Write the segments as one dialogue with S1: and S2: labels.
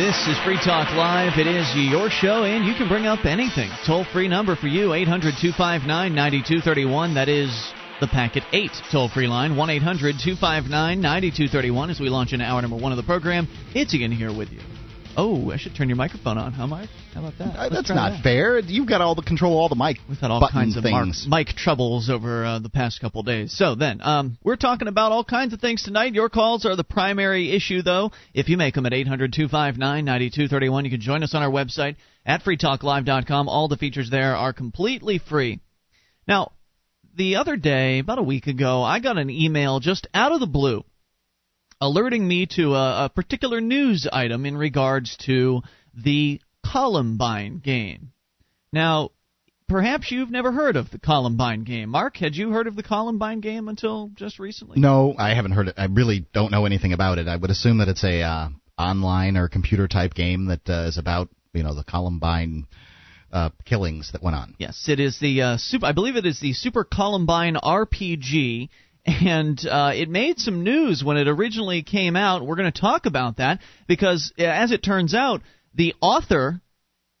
S1: This is Free Talk Live. It is your show, and you can bring up anything. Toll free number for you, 800 259 9231. That is the Packet 8 toll free line, 1 800 259 9231. As we launch into hour number one of the program, it's Ian here with you. Oh, I should turn your microphone on, huh, Mike? How about that?
S2: Uh, that's not that. fair. You've got all the control, all the mic.
S1: We've had all kinds of
S2: things.
S1: mic troubles over uh, the past couple days. So then, um, we're talking about all kinds of things tonight. Your calls are the primary issue, though. If you make them at 800-259-9231, you can join us on our website at freetalklive.com. All the features there are completely free. Now, the other day, about a week ago, I got an email just out of the blue alerting me to a, a particular news item in regards to the Columbine game. Now, perhaps you've never heard of the Columbine game. Mark, had you heard of the Columbine game until just recently?
S2: No, I haven't heard it. I really don't know anything about it. I would assume that it's a uh, online or computer type game that uh, is about you know the Columbine uh, killings that went on.
S1: Yes, it is the uh, super. I believe it is the Super Columbine RPG and uh, it made some news when it originally came out. We're going to talk about that because, uh, as it turns out, the author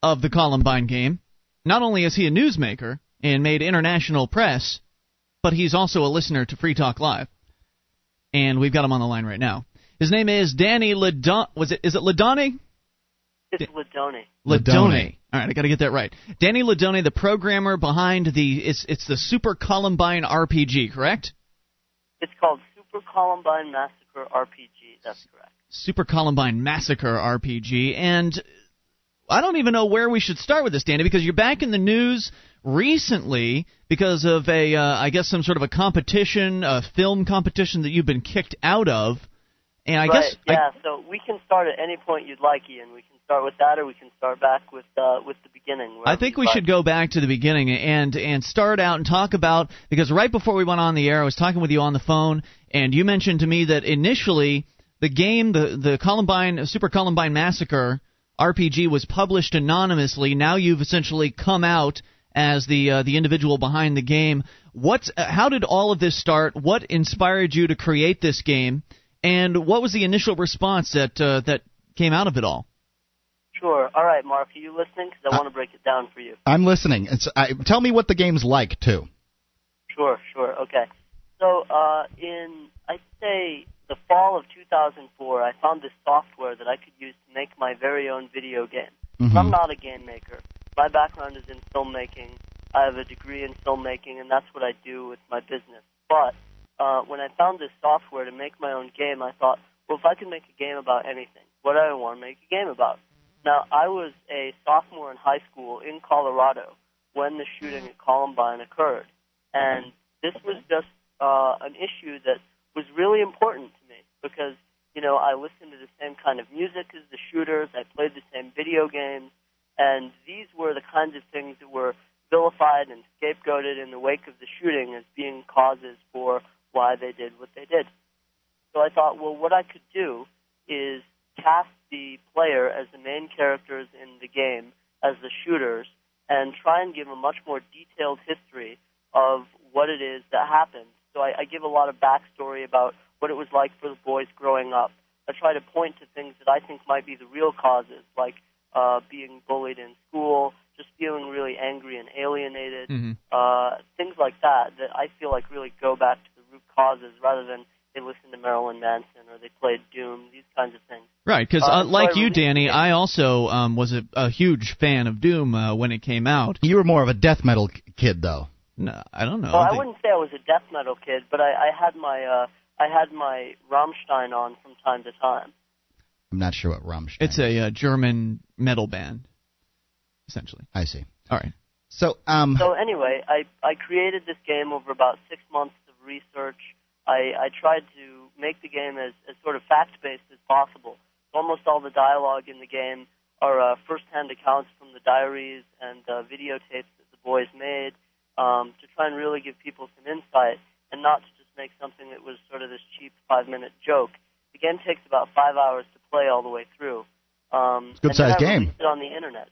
S1: of the Columbine game, not only is he a newsmaker and made international press, but he's also a listener to Free Talk Live. And we've got him on the line right now. His name is Danny Ladon. Was it? Is it Ladoni?
S3: It's Ledonne.
S1: Ledonne. All right, I got to get that right. Danny Ledonne, the programmer behind the it's it's the Super Columbine RPG, correct?
S3: It's called Super Columbine Massacre RPG. That's correct.
S1: Super Columbine Massacre RPG, and I don't even know where we should start with this, Danny, because you're back in the news recently because of a, uh, I guess, some sort of a competition, a film competition that you've been kicked out of. And I
S3: right,
S1: guess
S3: yeah. I, so we can start at any point you'd like, Ian. We can start with that, or we can start back with uh, with the beginning.
S1: I think we should go back to the beginning and and start out and talk about because right before we went on the air, I was talking with you on the phone, and you mentioned to me that initially the game, the the Columbine Super Columbine Massacre RPG, was published anonymously. Now you've essentially come out as the uh, the individual behind the game. What's uh, how did all of this start? What inspired you to create this game? And what was the initial response that uh, that came out of it all?
S3: Sure. All right, Mark, are you listening? Because I uh, want to break it down for you.
S2: I'm listening. It's, I, tell me what the game's like, too.
S3: Sure, sure. Okay. So, uh, in, I'd say, the fall of 2004, I found this software that I could use to make my very own video game.
S2: Mm-hmm.
S3: I'm not a game maker. My background is in filmmaking. I have a degree in filmmaking, and that's what I do with my business. But uh, when I found this software to make my own game, I thought, well, if I could make a game about anything, what do I want to make a game about? Now, I was a sophomore in high school in Colorado when the shooting at Columbine occurred, and this was just uh, an issue that was really important to me because you know I listened to the same kind of music as the shooters, I played the same video games, and these were the kinds of things that were vilified and scapegoated in the wake of the shooting as being causes for why they did what they did. So I thought, well, what I could do is cast the player as the main characters in the game as the shooters and try and give a much more detailed history of what it is that happened. So I, I give a lot of backstory about what it was like for the boys growing up. I try to point to things that I think might be the real causes, like uh, being bullied in school, just feeling really angry and alienated,
S1: mm-hmm.
S3: uh, things like that, that I feel like really go back to the root causes rather than they listened to Marilyn Manson or they played Doom, these kinds of things.
S1: Right, because uh, uh, like you, Danny, I also um, was a, a huge fan of Doom uh, when it came out.
S2: You were more of a death metal kid, though.
S1: No, I don't know.
S3: Well,
S1: I,
S3: I wouldn't say I was a death metal kid, but I, I had my uh, I had my Rammstein on from time to time.
S2: I'm not sure what Rammstein.
S1: It's a uh, German metal band, essentially.
S2: I see.
S1: All right.
S2: So, um.
S3: So anyway, I I created this game over about six months of research I, I tried to make the game as, as sort of fact based as possible. Almost all the dialogue in the game are uh, first hand accounts from the diaries and uh, videotapes that the boys made um, to try and really give people some insight and not to just make something that was sort of this cheap five minute joke. The game takes about five hours to play all the way through. Um, it's a
S2: good sized game.
S3: It on the internet.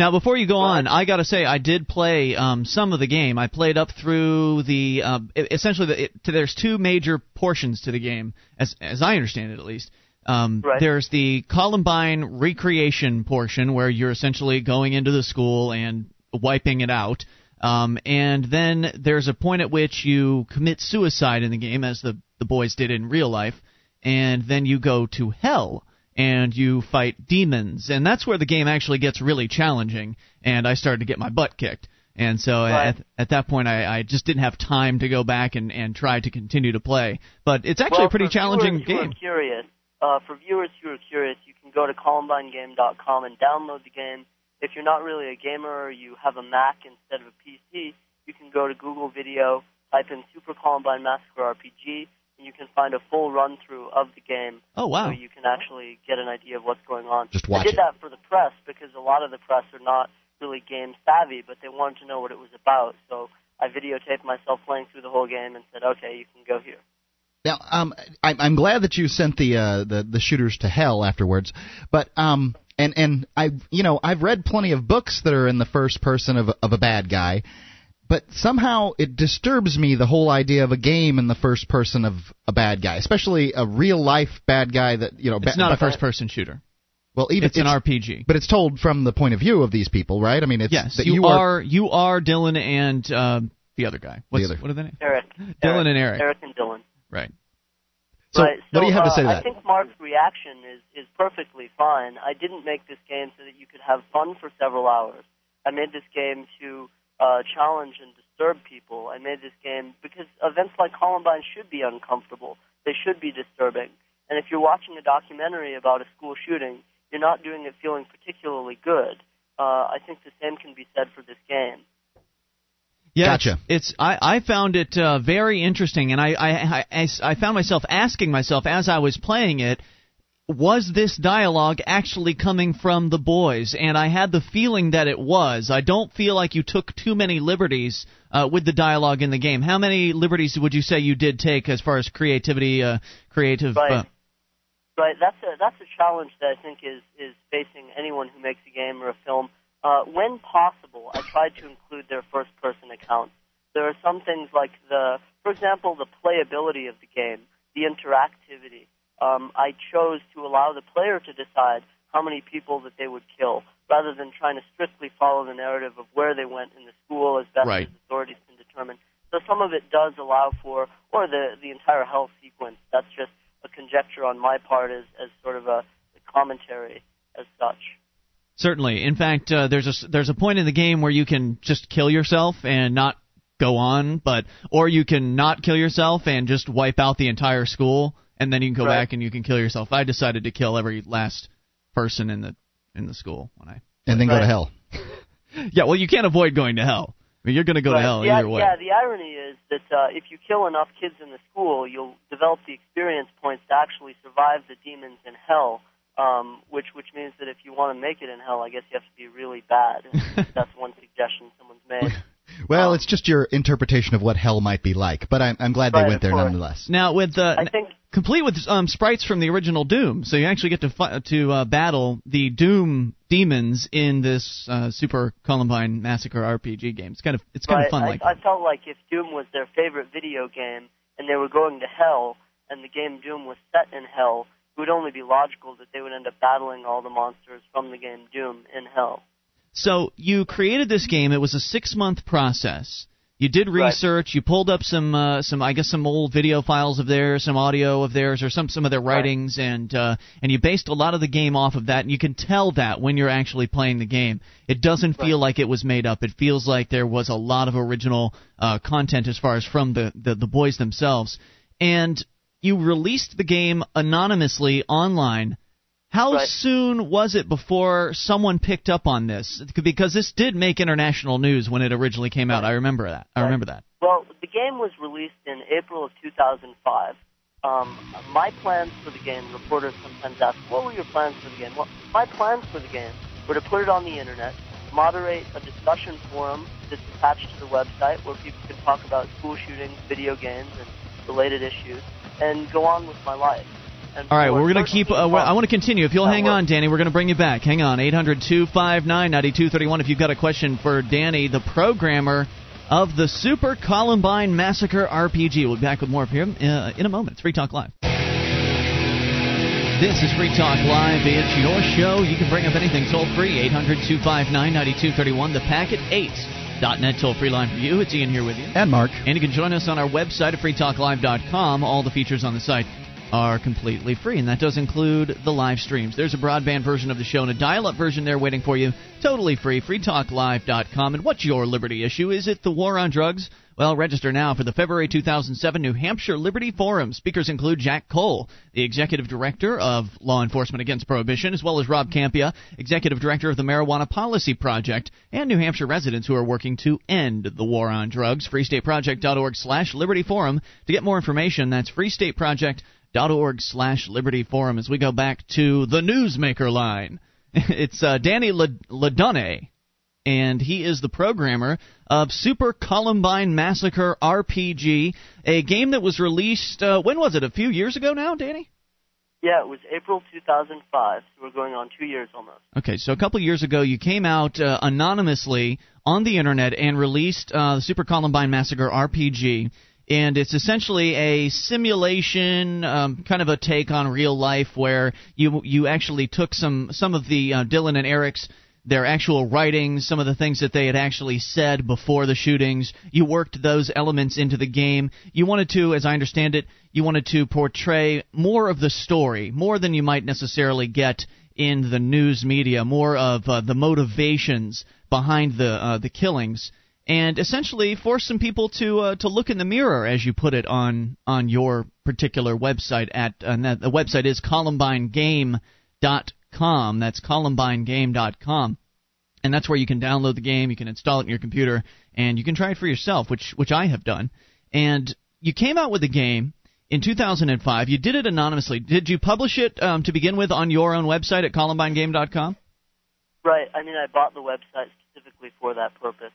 S1: Now, before you go on, I got to say I did play um, some of the game. I played up through the uh, essentially the, it, there's two major portions to the game, as as I understand it at least. Um,
S3: Right.
S1: There's the Columbine recreation portion where you're essentially going into the school and wiping it out. Um, and then there's a point at which you commit suicide in the game, as the, the boys did in real life, and then you go to hell and you fight demons. And that's where the game actually gets really challenging, and I started to get my butt kicked. And so
S3: Right.
S1: at, at that point, I, I just didn't have time to go back and, and try to continue to play. But it's actually
S3: well,
S1: a pretty challenging
S3: viewers who
S1: game.
S3: Are curious, uh, for viewers who are curious, you can go to ColumbineGame.com and download the game. If you're not really a gamer or you have a Mac instead of a PC, you can go to Google Video, type in Super Columbine Massacre RPG, you can find a full run through of the game.
S1: Oh, wow.
S3: So you can actually get an idea of what's going on.
S2: Just watch
S3: I did
S2: it.
S3: that for the press because a lot of the press are not really game savvy, but they wanted to know what it was about. So I videotaped myself playing through the whole game and said, okay, you can go here.
S2: Now, um, I, I'm glad that you sent the uh, the the shooters to hell afterwards, but um, and and I, you know, I've read plenty of books that are in the first person of of a bad guy, but somehow it disturbs me the whole idea of a game in the first person of a bad guy, especially a real life bad guy that you know.
S1: It's
S2: ba-
S1: not a first person shooter.
S2: Well, even
S1: It's an RPG.
S2: but it's told from the point of view of these people, right? I mean, it's
S1: Yes,
S2: that
S1: you,
S2: you
S1: are, you are Dylan and um, the other guy. What's, the
S2: other-
S1: What are they names?
S3: Eric.
S1: Dylan and Eric.
S3: Eric and Dylan.
S1: Right.
S2: So,
S3: right.
S2: what do you have to
S3: uh,
S2: say to
S3: I think Mark's reaction is is perfectly fine. I didn't make this game so that you could have fun for several hours. I made this game to uh, challenge and disturb people. I made this game because events like Columbine should be uncomfortable. They should be disturbing. And if you're watching a documentary about a school shooting, you're not doing it feeling particularly good. Uh, I think the same can be said for this game.
S1: Yeah,
S2: Gotcha.
S1: It's, it's I, I found it uh, very interesting, and I, I, I, I found myself asking myself as I was playing it, was this dialogue actually coming from the boys? And I had the feeling that it was. I don't feel like you took too many liberties uh, with the dialogue in the game. How many liberties would you say you did take as far as creativity, uh, creative?
S3: Right.
S1: Uh,
S3: Right. That's a that's a challenge that I think is is facing anyone who makes a game or a film. Uh, when possible, I tried to include their first person accounts. There are some things like the, for example, the playability of the game, the interactivity. Um, I chose to allow the player to decide how many people that they would kill, rather than trying to strictly follow the narrative of where they went in the school as best
S1: Right.
S3: as authorities can determine. So some of it does allow for, or the the entire health sequence. That's just a conjecture on my part as as sort of a, a commentary as such.
S1: Certainly. In fact, uh, there's a there's a point in the game where you can just kill yourself and not go on, but or you can not kill yourself and just wipe out the entire school, and then you can go
S3: Right.
S1: back and you can kill yourself. I decided to kill every last person in the in the school when I.
S2: and then go to hell.
S1: Yeah, well, you can't avoid going to hell. I mean, you're going to go to
S3: Right.
S1: hell
S3: yeah,
S1: either way.
S3: Yeah, the irony is that uh, if you kill enough kids in the school, you'll develop the experience points to actually survive the demons in hell. Um, which which means that if you want to make it in hell, I guess you have to be really bad. That's one suggestion someone's made.
S2: Well,
S3: Um,
S2: it's just your interpretation of what hell might be like, but I'm, I'm glad they
S3: Right,
S2: went there
S3: course.
S2: nonetheless.
S1: Now with uh,
S3: I think
S1: complete with um, sprites from the original Doom, so you actually get to fi- to uh, battle the Doom demons in this uh, Super Columbine Massacre RPG game. It's kind of it's kind
S3: right,
S1: of fun
S3: I,
S1: like
S3: I felt like if Doom was their favorite video game and they were going to hell, and the game Doom was set in hell, it would only be logical that they would end up battling all the monsters from the game Doom in hell.
S1: So you created this game. It was a six month process. You did
S3: Right.
S1: research. You pulled up some, uh, some, I guess, some old video files of theirs, some audio of theirs, or some some of their
S3: Right.
S1: writings, and uh, and you based a lot of the game off of that. And you can tell that when you're actually playing the game, it doesn't feel like it was made up. It feels like there was a lot of original uh, content as far as from the, the the boys themselves. And you released the game anonymously online. How
S3: Right.
S1: soon was it before someone picked up on this? Because this did make international news when it originally came out. I remember that. I remember that.
S3: Well, the game was released in April of 2005. Um, my plans for the game, reporters sometimes ask, what were your plans for the game? Well, my plans for the game were to put it on the internet, moderate a discussion forum that's attached to the website where people can talk about school shootings, video games, and related issues, and go on with my life. And
S1: All right, well, we're going to keep. Uh, I want to continue. If you'll hang
S3: works.
S1: on, Danny, we're going to bring you back. Hang on, 800 259 9231. If you've got a question for Danny, the programmer of the Super Columbine Massacre RPG. We'll be back with more of him uh, in a moment. It's Free Talk Live. This is Free Talk Live. It's your show. You can bring up anything toll free. 800 259 9231. The packet 8. .net toll free line for you. It's Ian here with you.
S2: And Mark.
S1: And you can join us on our website at freetalklive.com. All the features on the site are completely free, and that does include the live streams. There's a broadband version of the show and a dial up version there waiting for you. Totally free. freetalklive.com. And what's your liberty issue? Is it the war on drugs? Well, register now for the February 2007 New Hampshire Liberty Forum. Speakers include Jack Cole, the Executive Director of Law Enforcement Against Prohibition, as well as Rob Kampia, Executive Director of the Marijuana Policy Project, and New Hampshire residents who are working to end the war on drugs. FreeStateProject.org slash Liberty Forum. To get more information, that's FreeStateProject.org slash Liberty Forum. As we go back to the Newsmaker line, it's uh, Danny Ledonne and he is the programmer of Super Columbine Massacre RPG, a game that was released. Uh, when was it? A few years ago now, Danny.
S3: Yeah, it was April 2005. So we're going on two years almost.
S1: Okay, so a couple years ago, you came out uh, anonymously on the internet and released uh, the Super Columbine Massacre RPG. And it's essentially a simulation, um, kind of a take on real life, where you you actually took some some of the uh, Dylan and Eric's their actual writings, some of the things that they had actually said before the shootings. You worked those elements into the game. You wanted to, as I understand it, you wanted to portray more of the story, more than you might necessarily get in the news media, more of uh, the motivations behind the uh, the killings, and essentially force some people to uh, to look in the mirror, as you put it on on your particular website. At uh, the website is ColumbineGame.com com. That's columbinegame.com. And that's where you can download the game, you can install it in your computer, and you can try it for yourself, which which I have done. And you came out with the game in 2005. You did it anonymously. Did you publish it um, to begin with on your own website at columbinegame.com?
S3: Right. I mean, I bought the website specifically for that purpose.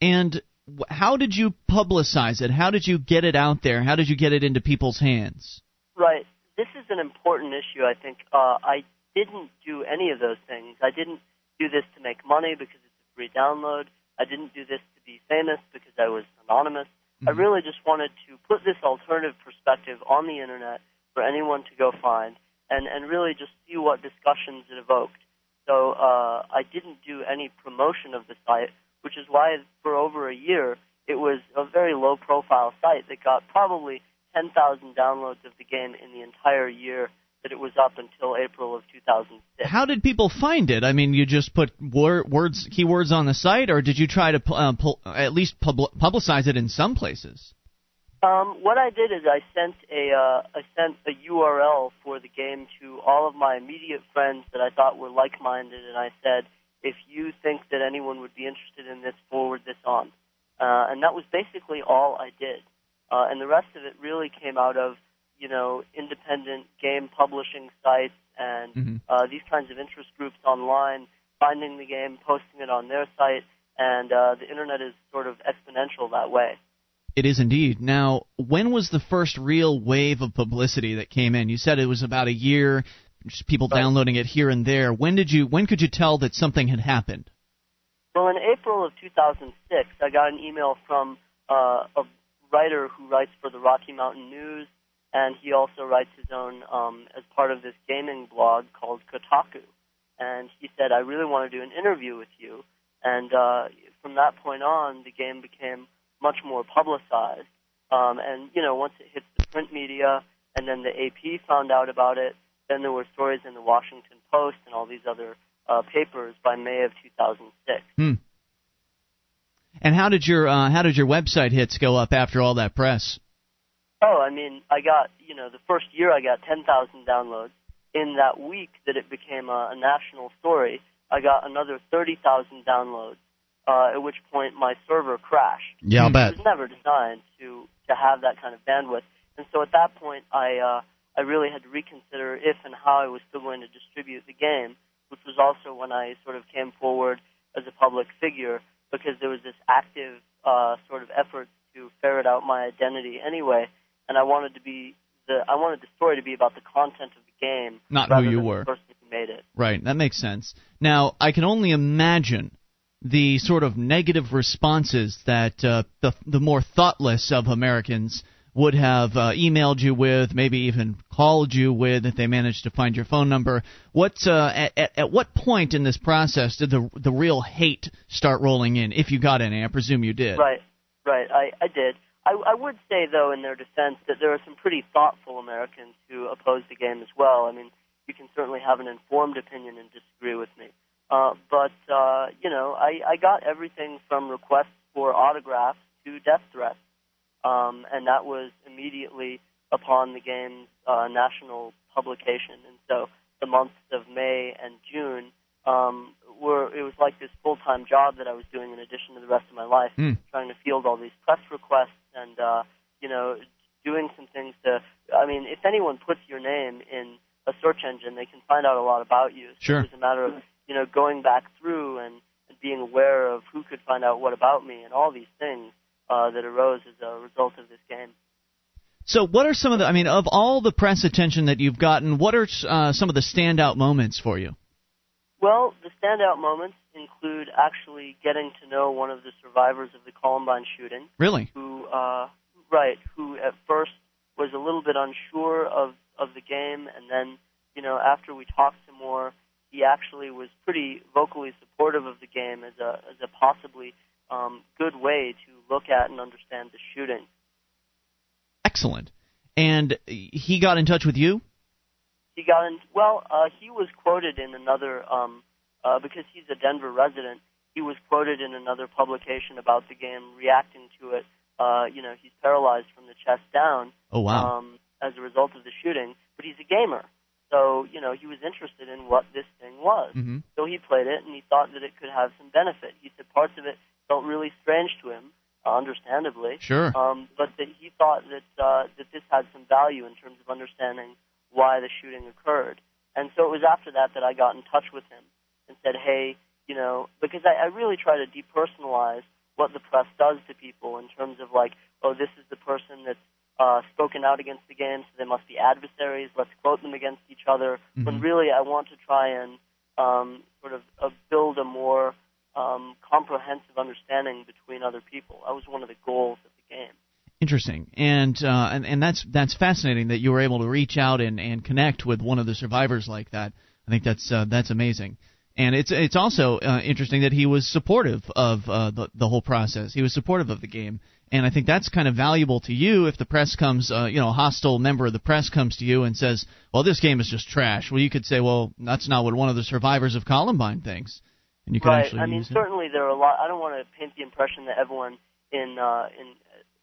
S1: And how did you publicize it? How did you get it out there? How did you get it into people's hands?
S3: Right. This is an important issue. I think uh, I didn't do any of those things. I didn't do this to make money because it's a free download. I didn't do this to be famous because I was anonymous. Mm-hmm. I really just wanted to put this alternative perspective on the internet for anyone to go find and, and really just see what discussions it evoked. So uh, I didn't do any promotion of the site, which is why for over a year it was a very low profile site that got probably 10,000 downloads of the game in the entire year that it was up until April of 2006.
S1: How did people find it? I mean, you just put wor- words, keywords on the site, or did you try to uh, pu- at least pub- publicize it in some places?
S3: Um, what I did is I sent a uh, I sent a URL for the game to all of my immediate friends that I thought were like-minded, and I said, if you think that anyone would be interested in this, forward this on. Uh, and that was basically all I did. Uh, and the rest of it really came out of you know, independent game publishing sites and mm-hmm. uh, these kinds of interest groups online, finding the game, posting it on their site, and uh, the internet is sort of exponential that way.
S1: It is indeed. Now, when was the first real wave of publicity that came in? You said it was about a year, people right. downloading it here and there. When did you? When could you tell that something had happened?
S3: Well, in April of 2006, I got an email from uh, a writer who writes for the Rocky Mountain News and he also writes his own um, as part of this gaming blog called Kotaku. And he said, "I really want to do an interview with you." And uh, from that point on, the game became much more publicized. Um, and you know, once it hits the print media, and then the AP found out about it, then there were stories in the Washington Post and all these other uh, papers by May of 2006.
S1: Hmm. And how did your uh, how did your website hits go up after all that press?
S3: Oh, I mean, I got you know the first year I got 10,000 downloads. In that week that it became a, a national story, I got another 30,000 downloads. Uh, at which point my server crashed.
S2: Yeah, I'll bet.
S3: It was never designed to to have that kind of bandwidth, and so at that point I uh, I really had to reconsider if and how I was still going to distribute the game, which was also when I sort of came forward as a public figure because there was this active uh, sort of effort to ferret out my identity anyway and I wanted to be the I wanted the story to be about the content of the game,
S1: not
S3: who
S1: you were.
S3: The person who made it.
S1: Right, that makes sense. Now I can only imagine the sort of negative responses that uh, the the more thoughtless of Americans would have uh, emailed you with, maybe even called you with, if they managed to find your phone number. What uh, at, at, at what point in this process did the the real hate start rolling in? If you got any, I presume you did.
S3: Right, right. I I did. I, I would say though, in their defense, that there are some pretty thoughtful Americans who oppose the game as well. I mean, you can certainly have an informed opinion and disagree with me. Uh, but uh, you know, I, I got everything from requests for autographs to death threats um, and that was immediately upon the game's uh, national publication. And so the months of May and June um, were it was like this full time job that I was doing in addition to the rest of my life,
S1: mm.
S3: trying to field all these press requests and uh, you know doing some things to. I mean, if anyone puts your name in a search engine, they can find out a lot about you. So
S1: sure.
S3: It was a matter of you know going back through and, and being aware of who could find out what about me and all these things uh, that arose as a result of this game.
S1: So, what are some of the? I mean, of all the press attention that you've gotten, what are uh, some of the standout moments for you?
S3: Well, the standout moments include actually getting to know one of the survivors of the Columbine shooting.
S1: Really?
S3: Who, uh, right? Who at first was a little bit unsure of of the game, and then, you know, after we talked some more, he actually was pretty vocally supportive of the game as a as a possibly um, good way to look at and understand the shooting.
S1: Excellent. And he got in touch with you?
S3: He got in. Well, uh, he was quoted in another um, uh, because he's a Denver resident. He was quoted in another publication about the game, reacting to it. Uh, you know, he's paralyzed from the chest down.
S1: Oh wow!
S3: Um, as a result of the shooting, but he's a gamer. So, you know, he was interested in what this thing was.
S1: Mm-hmm.
S3: So he played it and he thought that it could have some benefit. He said parts of it felt really strange to him, uh, understandably.
S1: Sure.
S3: Um, but that he thought that uh, that this had some value in terms of understanding why the shooting occurred. And so it was after that that I got in touch with him and said, hey, you know, because I, I really try to depersonalize what the press does to people in terms of like, oh, this is the person that's uh, spoken out against the game, so they must be adversaries. Let's quote them against each other.
S1: Mm-hmm.
S3: When really, I want to try and um, sort of uh, build a more um, comprehensive understanding between other people. That was one of the goals of the game.
S1: Interesting, and uh, and and that's that's fascinating that you were able to reach out and, and connect with one of the survivors like that. I think that's uh, that's amazing, and it's it's also uh, interesting that he was supportive of uh, the the whole process. He was supportive of the game, and I think that's kind of valuable to you if the press comes, uh, you know, a hostile member of the press comes to you and says, "Well, this game is just trash." Well, you could say, "Well, that's not what one of the survivors of Columbine thinks." And you can
S3: right.
S1: actually
S3: I mean,
S1: it.
S3: certainly there are a lot. I don't want to paint the impression that everyone in uh, in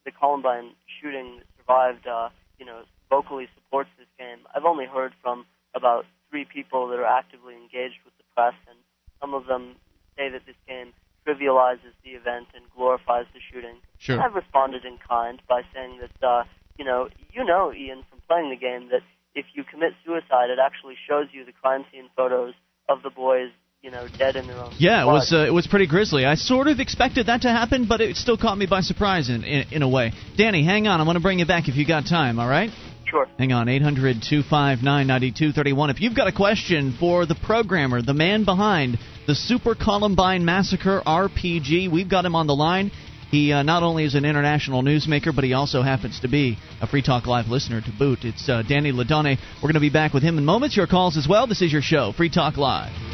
S3: the Columbine shooting that survived, uh, you know, vocally supports this game. I've only heard from about three people that are actively engaged with the press, and some of them say that this game trivializes the event and glorifies the shooting.
S1: Sure.
S3: I've responded in kind by saying that, uh, you know, you know, Ian, from playing the game, that if you commit suicide, it actually shows you the crime scene photos of the boys you know, dead in their own.
S1: Yeah, it was uh, it was pretty grisly. I sort of expected that to happen, but it still caught me by surprise in in, in a way. Danny, hang on. I'm going to bring you back if you got time. All right.
S3: Sure.
S1: Hang on, 800 259 9231. If you've got a question for the programmer, the man behind the Super Columbine Massacre RPG, we've got him on the line. He uh, not only is an international newsmaker, but he also happens to be a Free Talk Live listener to boot. It's uh, Danny Ledonne. We're going to be back with him in moments. Your calls as well. This is your show, Free Talk Live.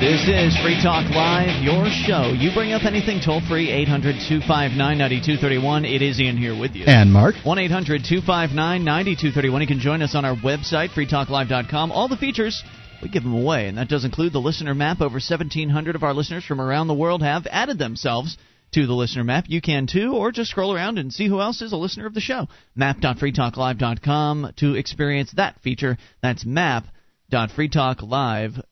S1: This is Free Talk Live, your show. You bring up anything toll free, 800 259 9231. It is Ian here with you.
S2: And Mark.
S1: 1 800 259 9231. You can join us on our website, freetalklive.com. All the features, we give them away, and that does include the listener map. Over 1,700 of our listeners from around the world have added themselves to the listener map. You can too, or just scroll around and see who else is a listener of the show. Map.freetalklive.com to experience that feature. That's map.freetalklive.com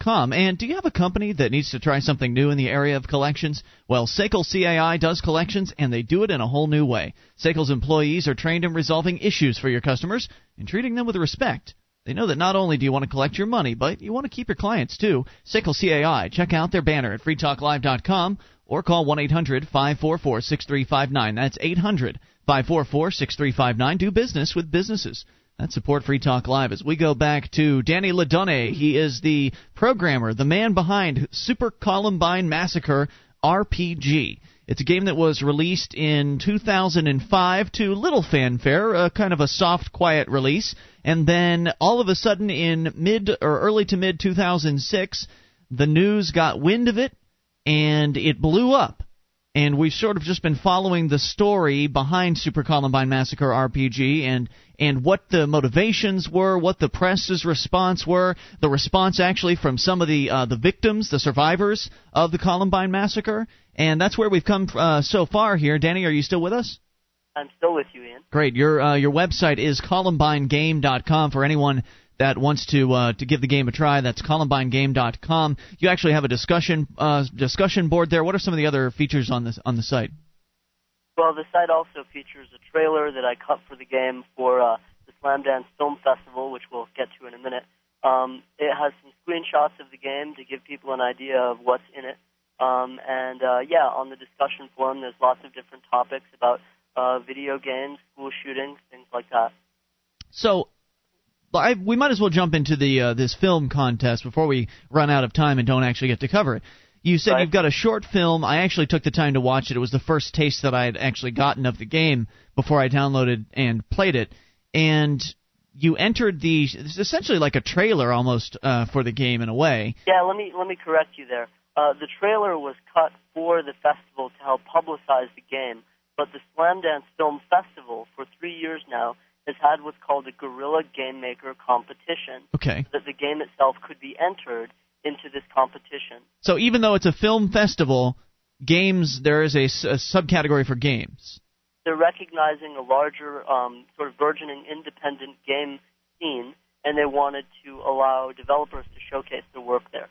S1: com. And do you have a company that needs to try something new in the area of collections? Well, SACL CAI does collections, and they do it in a whole new way. SACL's employees are trained in resolving issues for your customers and treating them with respect. They know that not only do you want to collect your money, but you want to keep your clients too. SACL CAI. Check out their banner at freetalklive.com or call 1 800 544 6359. That's 800 544 6359. Do business with businesses. That's Support Free Talk Live as we go back to Danny Ledonne. He is the programmer, the man behind Super Columbine Massacre RPG. It's a game that was released in 2005 to little fanfare, a kind of a soft, quiet release, and then all of a sudden in mid or early to mid 2006, the news got wind of it and it blew up and we've sort of just been following the story behind Super Columbine Massacre RPG and and what the motivations were, what the press's response were, the response actually from some of the uh, the victims, the survivors of the Columbine Massacre, and that's where we've come uh, so far here. Danny, are you still with us?
S3: I'm still with you, Ian.
S1: Great. Your uh, your website is columbinegame.com for anyone that wants to uh, to give the game a try, that's ColumbineGame.com. You actually have a discussion uh, discussion board there. What are some of the other features on this on the site?
S3: Well, the site also features a trailer that I cut for the game for uh, the Slamdance Film Festival, which we'll get to in a minute. Um, it has some screenshots of the game to give people an idea of what's in it. Um, and uh, yeah, on the discussion forum, there's lots of different topics about uh, video games, school shootings, things like that.
S1: So I, we might as well jump into the uh, this film contest before we run out of time and don't actually get to cover it. You said
S3: Right.
S1: you've got a short film. I actually took the time to watch it. It was the first taste that I had actually gotten of the game before I downloaded and played it. And you entered the it's essentially like a trailer almost uh, for the game in a way.
S3: Yeah, let me let me correct you there. Uh, the trailer was cut for the festival to help publicize the game, but the Slam Dance Film Festival for three years now has had what's called a Guerrilla Game Maker competition,
S1: Okay.
S3: so that the game itself could be entered into this competition.
S1: So even though it's a film festival, games there is a, s- a subcategory for games.
S3: They're recognizing a larger, um, sort of burgeoning independent game scene, and they wanted to allow developers to showcase their work there.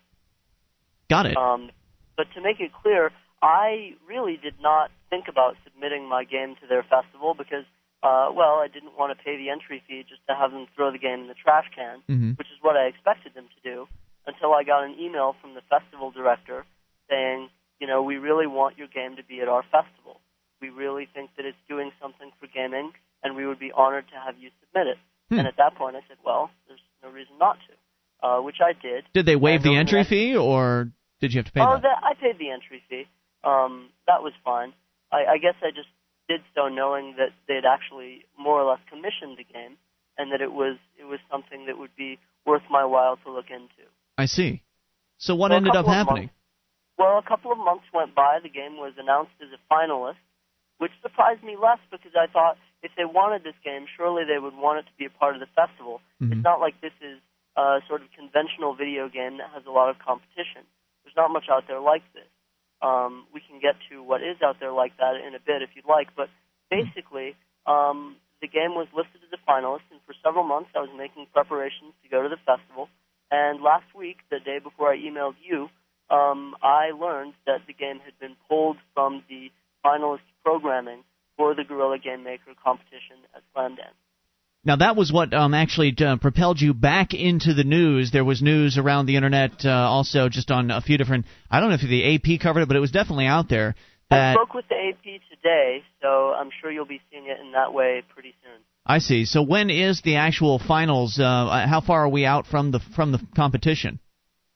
S1: Got it.
S3: Um, but to make it clear, I really did not think about submitting my game to their festival because, uh, well, I didn't want to pay the entry fee just to have them throw the game in the trash can,
S1: Mhm.
S3: which is what I expected them to do, until I got an email from the festival director saying, you know, we really want your game to be at our festival. We really think that it's doing something for gaming, and we would be honored to have you submit it.
S1: Hmm.
S3: And at that point, I said, well, there's no reason not to, uh, which I did.
S1: Did they waive the entry fee, or did you have to pay
S3: oh,
S1: that?
S3: that I paid the entry fee. Um, that was fine. I, I guess I just did so knowing that they'd actually more or less commissioned the game, and that it was it was something that would be worth my while to look into.
S1: I see. So what
S3: Well,
S1: ended up happening?
S3: months- Well, a couple of months went by. The game was announced as a finalist, which surprised me less because I thought if they wanted this game, surely they would want it to be a part of the festival.
S1: Mhm.
S3: It's not like this is a sort of conventional video game that has a lot of competition. There's not much out there like this. Um, we can get to what is out there like that in a bit if you'd like, but basically, um, the game was listed as a finalist, and for several months I was making preparations to go to the festival. And last week, the day before I emailed you, um, I learned that the game had been pulled from the finalist programming for the Guerrilla Game Maker competition at Slamdance.
S1: Now that was what um, actually uh, propelled you back into the news. There was news around the internet, uh, also just on a few different. I don't know if the AP covered it, but it was definitely out there.
S3: I spoke with the AP today, so I'm sure you'll be seeing it in that way pretty soon.
S1: I see. So when is the actual finals? Uh, how far are we out from the from the competition?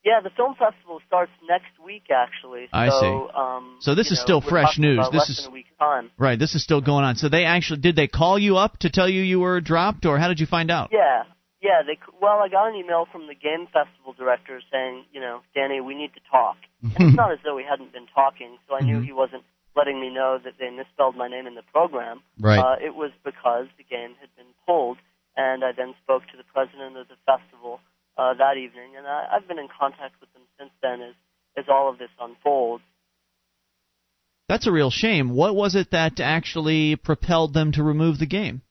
S3: Yeah, the film festival starts next week, actually.
S1: I see.
S3: Um,
S1: So this is
S3: know,
S1: still fresh news. This is-
S3: than a week's time.
S1: Right. This is still going on. So they actually did they call you up to tell you you were dropped, or how did you find out?
S3: Yeah, yeah. They c- well, I got an email from the game festival director saying, you know, Danny, we need to talk. and it's not as though we hadn't been talking, so I knew
S1: Mhm.
S3: he wasn't letting me know that they misspelled my name in the program.
S2: Right.
S3: Uh, it was because the game had been pulled, and I then spoke to the president of the festival uh, that evening, and I, I've been in contact with them since then as as all of this unfolds.
S1: That's a real shame. What was it that actually propelled them to remove the game?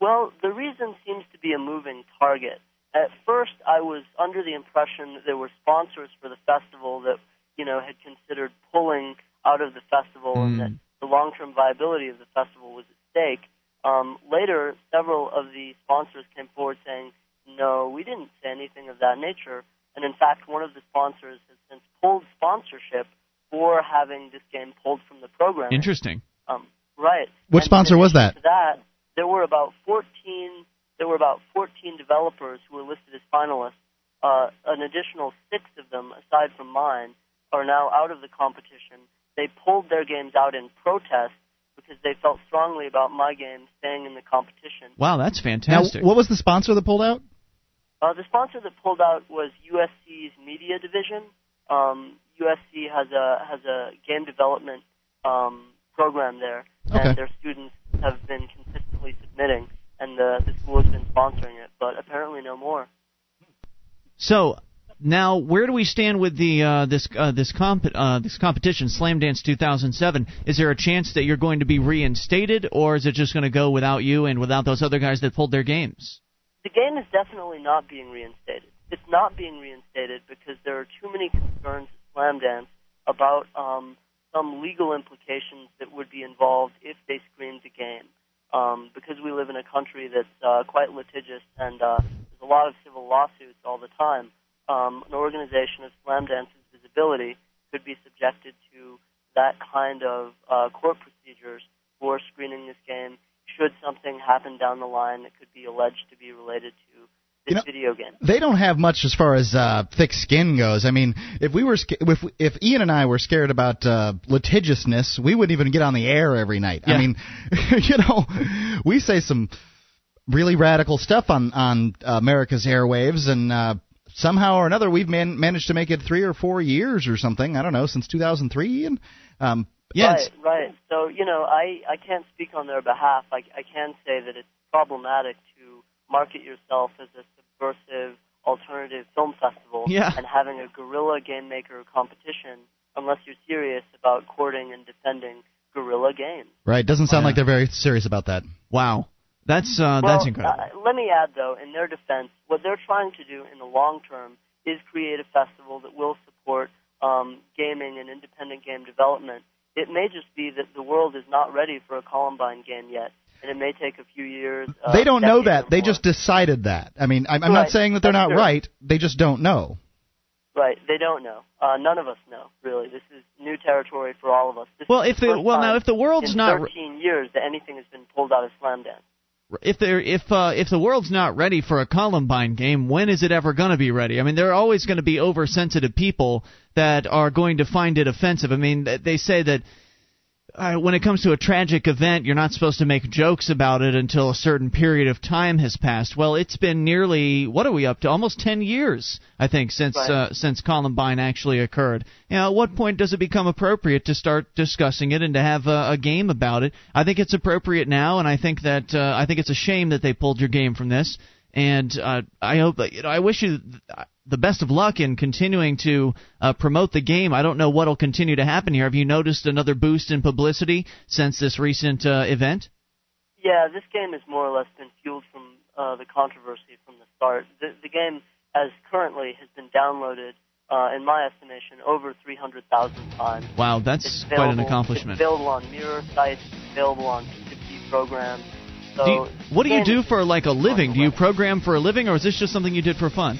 S3: Well, the reason seems to be a moving target, at first I was under the impression that there were sponsors for the festival that you know had considered pulling out of the festival and that the long-term viability of the festival was at stake. Um, later, several of the sponsors came forward saying, "No, we didn't say anything of that nature." And in fact, one of the sponsors has since pulled sponsorship for having this game pulled from the program.
S1: Interesting.
S3: Um, right.
S2: Which
S3: And
S2: sponsor was that?
S3: That, there were about 14. There were about 14 developers who were listed as finalists. Uh, an additional six of them, aside from mine, are now out of the competition. They pulled their games out in protest because they felt strongly about my game staying in the competition.
S1: Wow, that's fantastic.
S2: Now,
S1: fantastic.
S2: what was the sponsor that pulled out?
S3: Uh, the sponsor that pulled out was USC's media division. Um, USC has a has a game development um, program there,
S2: Okay.
S3: and their students have been consistently submitting, and the, the school has been sponsoring it, but apparently no more.
S1: So now, where do we stand with the uh, this uh, this comp uh, this competition, Slam Dance 2007? Is there a chance that you're going to be reinstated, or is it just going to go without you and without those other guys that pulled their games?
S3: The game is definitely not being reinstated. It's not being reinstated because there are too many concerns at Slam Dance about um, some legal implications that would be involved if they screened the game. Um, because we live in a country that's uh, quite litigious and uh, there's a lot of civil lawsuits all the time, um, an organization of Slam Dance's visibility could be subjected to that kind of uh, court procedures for screening this game should something happen down the line that could be alleged to be related to this
S2: You know-
S3: video game.
S2: They don't have much as far as uh, thick skin goes. I mean, if we were sca- if if Ian and I were scared about uh, litigiousness, we wouldn't even get on the air every night.
S1: Yeah.
S2: I mean, you know, we say some really radical stuff on on uh, America's airwaves, and uh, somehow or another, we've man- managed to make it three or four years or something. I don't know since 2003, and um,
S1: Yeah, it's-
S3: Right, right. So, you know, I, I can't speak on their behalf. I, I can say that it's problematic to market yourself as a subversive alternative film festival
S1: Yeah.
S3: and having a guerrilla game maker competition unless you're serious about courting and defending guerrilla games.
S2: right, doesn't sound
S1: Yeah.
S2: like they're very serious about that.
S1: Wow, that's uh,
S3: well,
S1: that's incredible.
S3: Uh, let me add, though, in their defense, what they're trying to do in the long term is create a festival that will support um, gaming and independent game development. It may just be that the world is not ready for a Columbine game yet, and it may take a few years. Uh,
S2: they don't know that. They
S3: more.
S2: just decided that. I mean, I'm, I'm not saying that they're
S3: That's
S2: not
S3: true.
S2: right. They just don't know.
S3: Right, they don't know. Uh, none of us know, really. This is new territory for all of us. This
S1: Well, if
S3: the
S1: the well now if the world's not
S3: 13 years that anything has been pulled out of Slam Dance.
S1: if there if uh, if the world's not ready for a Columbine game, when is it ever going to be ready? I mean, there are always going to be oversensitive people that are going to find it offensive. I mean, they say that uh, when it comes to a tragic event, you're not supposed to make jokes about it until a certain period of time has passed. Well, it's been nearly what are we up to? Almost 10 years, I think, since
S3: Right.
S1: uh, since Columbine actually occurred. You know, at what point does it become appropriate to start discussing it and to have a, a game about it? I think it's appropriate now, and I think that uh, I think it's a shame that they pulled your game from this. And uh, I hope that you know. I wish you the best of luck in continuing to uh, promote the game. I don't know what will continue to happen here. Have you noticed another boost in publicity since this recent uh, event?
S3: Yeah, this game has more or less been fueled from uh, the controversy from the start. The, the game, as currently, has been downloaded, uh, in my estimation, over 300,000 times.
S1: Wow, that's quite an accomplishment.
S3: It's available on mirror sites. Available on P2P programs. So
S1: Do you, what do you do for like a living? Do you program for a living, or is this just something you did for fun?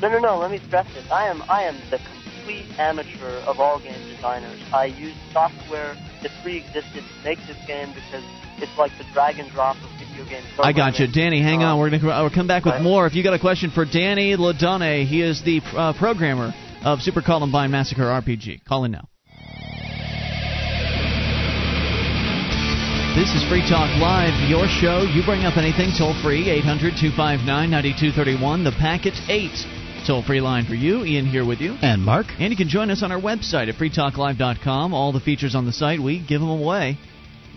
S3: No, no, no. Let me stress this. I am, I am the complete amateur of all game designers. I use software that pre-existed to make this game because it's like the drag and drop of video game.
S1: I got you. Danny. Hang on, we're gonna we'll come back with
S3: right.
S1: more. If you got a question for Danny Ledonne, he is the uh, programmer of Super Columbine Massacre RPG. Call in now. This is Free Talk Live, your show. You bring up anything toll free, 800 259 9231, the packet 8. Toll free line for you. Ian here with you.
S2: And Mark,
S1: And you can join us on our website at freetalklive.com. All the features on the site, we give them away.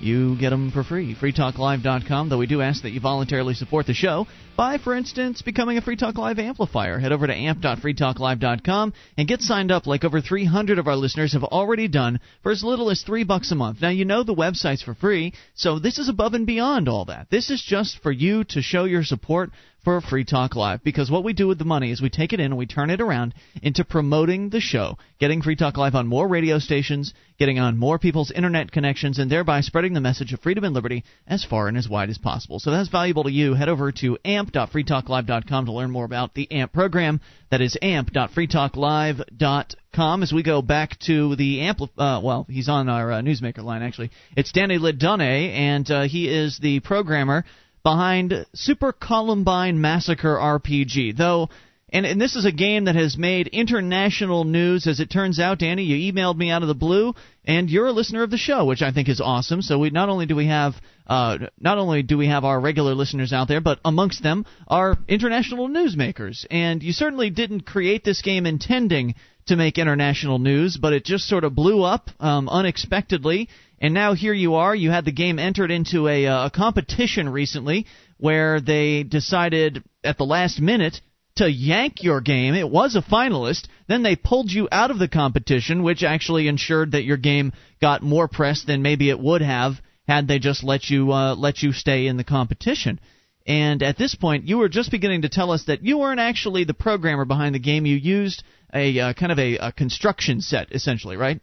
S1: You get them for free. freetalklive.com, though we do ask that you voluntarily support the show by, for instance, becoming a Free Talk Live amplifier. Head over to amp.freetalklive.com and get signed up like over 300 of our listeners have already done for as little as 3 bucks a month. Now, you know the website's for free, so this is above and beyond all that. This is just for you to show your support for Free Talk Live because what we do with the money is we take it in and we turn it around into promoting the show, getting Free Talk Live on more radio stations, getting on more people's internet connections, and thereby spreading the message of freedom and liberty as far and as wide as possible. So that's valuable to you. Head over to amp.freetalklive.com to learn more about the AMP program. That is amp.freetalklive.com. As we go back to the amp, uh, well, he's on our uh, newsmaker line actually. It's Danny Ledonne, and uh, he is the programmer behind Super Columbine Massacre RPG. Though, and, and this is a game that has made international news, as it turns out. Danny, you emailed me out of the blue, and you're a listener of the show, which I think is awesome. So we not only do we have uh, not only do we have our regular listeners out there, but amongst them are international newsmakers. And you certainly didn't create this game intending to make international news, but it just sort of blew up um, unexpectedly and now here you are. You had the game entered into a, uh, a competition recently where they decided at the last minute to yank your game. It was a finalist. Then they pulled you out of the competition, which actually ensured that your game got more press than maybe it would have had they just let you uh, let you stay in the competition. And at this point, you were just beginning to tell us that you weren't actually the programmer behind the game. You used a uh, kind of a, a construction set, essentially, right?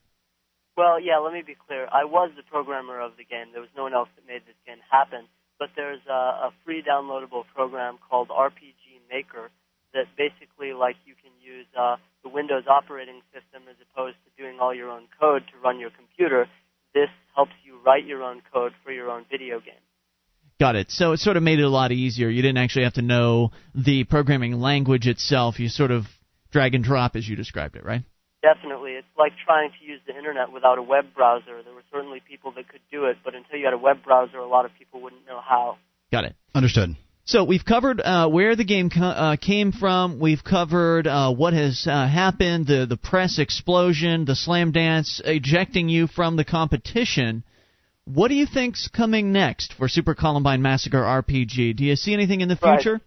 S3: Well, yeah, let me be clear. I was the programmer of the game. There was no one else that made this game happen. But there's a, a free downloadable program called RPG Maker that basically, like, you can use uh, the Windows operating system as opposed to doing all your own code to run your computer. This helps you write your own code for your own video game.
S1: Got it. So it sort of made it a lot easier. You didn't actually have to know the programming language itself. You sort of drag and drop, as you described it, right?
S3: Definitely. It's like trying to use the internet without a web browser. There were certainly people that could do it, but until you had a web browser, a lot of people wouldn't know how.
S1: Got it.
S2: Understood.
S1: So we've covered uh, where the game co- uh, came from. We've covered uh, what has uh, happened, the the press explosion, the Slamdance ejecting you from the competition. What do you think's coming next for Super Columbine Massacre RPG? Do you see anything in the future? Right.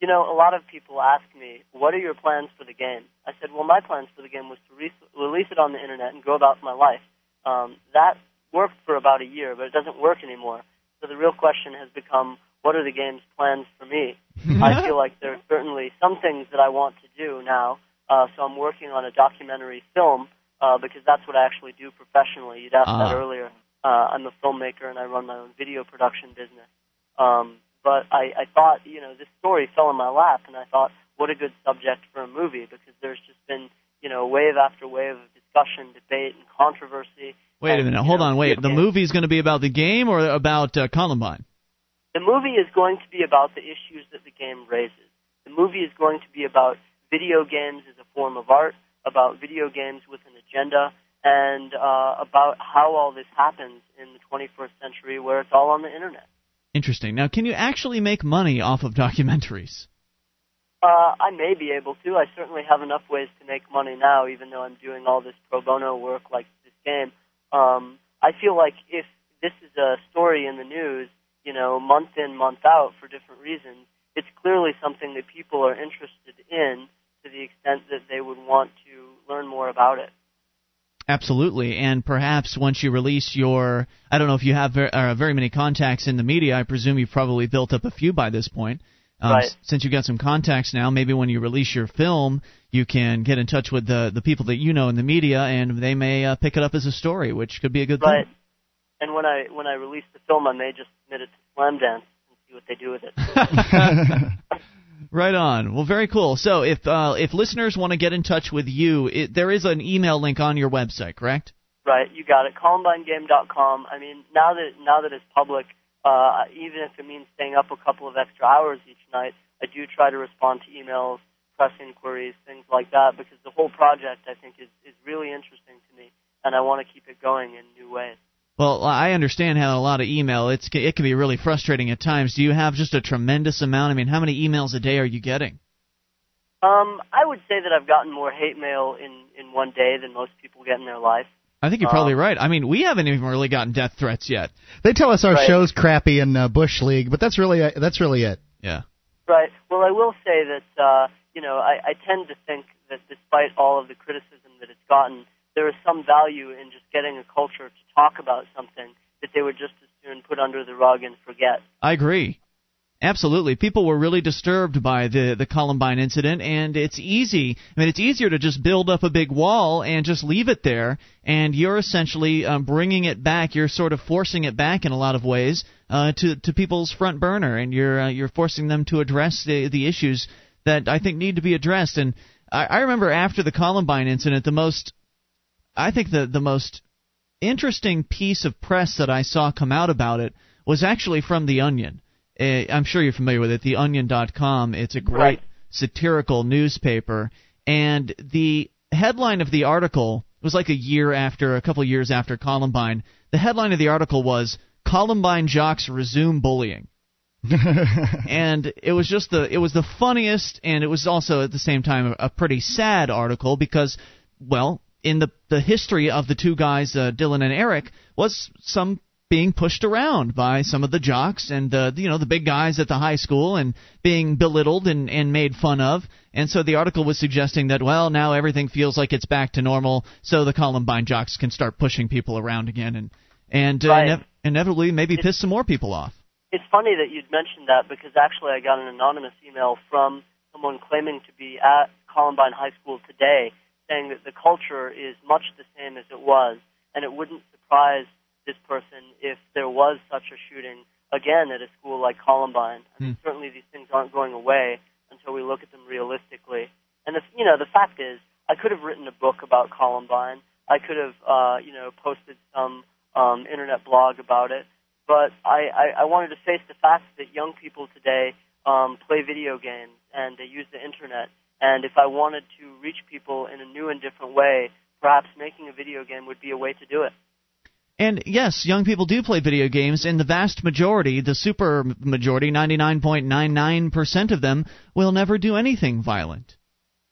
S3: You know, a lot of people ask me, "What are your plans for the game?" I said, "Well, my plans for the game was to re- release it on the internet and go about my life." Um, that worked for about a year, but it doesn't work anymore. So the real question has become, what are the game's plans for me? I feel like there are certainly some things that I want to do now. Uh, so I'm working on a documentary film uh, because that's what I actually do professionally. You'd asked uh. that ah. earlier. Uh, I'm a filmmaker and I run my own video production business. Um, but I, I thought, you know, this story fell in my lap, and I thought, what a good subject for a movie because there's just been, you know, wave after wave of discussion, debate, and controversy.
S1: Wait
S3: and,
S1: a minute, hold know, on, wait. The movie's going to be about the game or about uh, Columbine?
S3: The movie is going to be about the issues that the game raises. The movie is going to be about video games as a form of art, about video games with an agenda, and uh, about how all this happens in the 21st century where it's all on the internet.
S1: Interesting. Now, can you actually make money off of documentaries?
S3: Uh, I may be able to. I certainly have enough ways to make money now, even though I'm doing all this pro bono work like this game. Um, I feel like if this is a story in the news, you know, month in, month out for different reasons, it's clearly something that people are interested in to the extent that they would want to learn more about it.
S1: Absolutely, and perhaps once you release your, I don't know if you have very, uh, very many contacts in the media. I presume you've probably built up a few by this point.
S3: Um, right.
S1: Since you've got some contacts now, maybe when you release your film, you can get in touch with the the people that you know in the media, and they may uh, pick it up as a story, which could be a good
S3: right.
S1: thing. Right.
S3: And when I when I release the film, I may just submit it to Slamdance and see what they do with it.
S1: Right on. Well, very cool. So, if uh, if listeners want to get in touch with you, it, there is an email link on your website, correct?
S3: Right. You got it. ColumbineGame.com. I mean, now that now that it's public, uh, even if it means staying up a couple of extra hours each night, I do try to respond to emails, press inquiries, things like that, because the whole project I think is is really interesting to me, and I want to keep it going in new ways.
S1: Well, I understand how a lot of email. It's it can be really frustrating at times. Do you have just a tremendous amount? I mean, how many emails a day are you getting?
S3: Um, I would say that I've gotten more hate mail in in one day than most people get in their life.
S1: I think you're probably um, right. I mean, we haven't even really gotten death threats yet.
S2: They tell us our right. show's crappy in uh, Bush League, but that's really uh, that's really it.
S1: Yeah.
S3: Right. Well, I will say that uh, you know I, I tend to think that despite all of the criticism that it's gotten, there is some value in just getting a culture to talk about something that they would just as soon put under the rug and forget.
S1: I agree. Absolutely. People were really disturbed by the the Columbine incident and it's easy. I mean it's easier to just build up a big wall and just leave it there and you're essentially um, bringing it back. You're sort of forcing it back in a lot of ways uh, to to people's front burner and you're uh, you're forcing them to address the the issues that I think need to be addressed and I, I remember after the Columbine incident the most I think the the most interesting piece of press that I saw come out about it was actually from the Onion uh, I'm sure you're familiar with it, theonion.com. It's a great right. satirical newspaper, and the headline of the article was like a year after, a couple of years after Columbine. The headline of the article was Columbine jocks resume bullying. and it was just the it was the funniest and it was also at the same time a pretty sad article because well in the the history of the two guys uh, Dylan and Eric was some being pushed around by some of the jocks and the you know the big guys at the high school and being belittled and and made fun of and so the article was suggesting that well now everything feels like it's back to normal so the Columbine jocks can start pushing people around again and and uh, right. ine- inevitably maybe it's, piss some more people off.
S3: It's funny that you'd mentioned that because actually I got an anonymous email from someone claiming to be at Columbine High School today saying that the culture is much the same as it was and it wouldn't surprise this person if there was such a shooting again at a school like Columbine. I mean, hmm. certainly these things aren't going away until we look at them realistically. And the, you know, the fact is, I could have written a book about Columbine. I could have, uh, you know, posted some um, internet blog about it. But I, I, I wanted to face the fact that young people today um, play video games and they use the internet. And if I wanted to reach people in a new and different way, perhaps making a video game would be a way to do it.
S1: And yes, young people do play video games, and the vast majority, the super majority, 99.99% of them, will never do anything violent.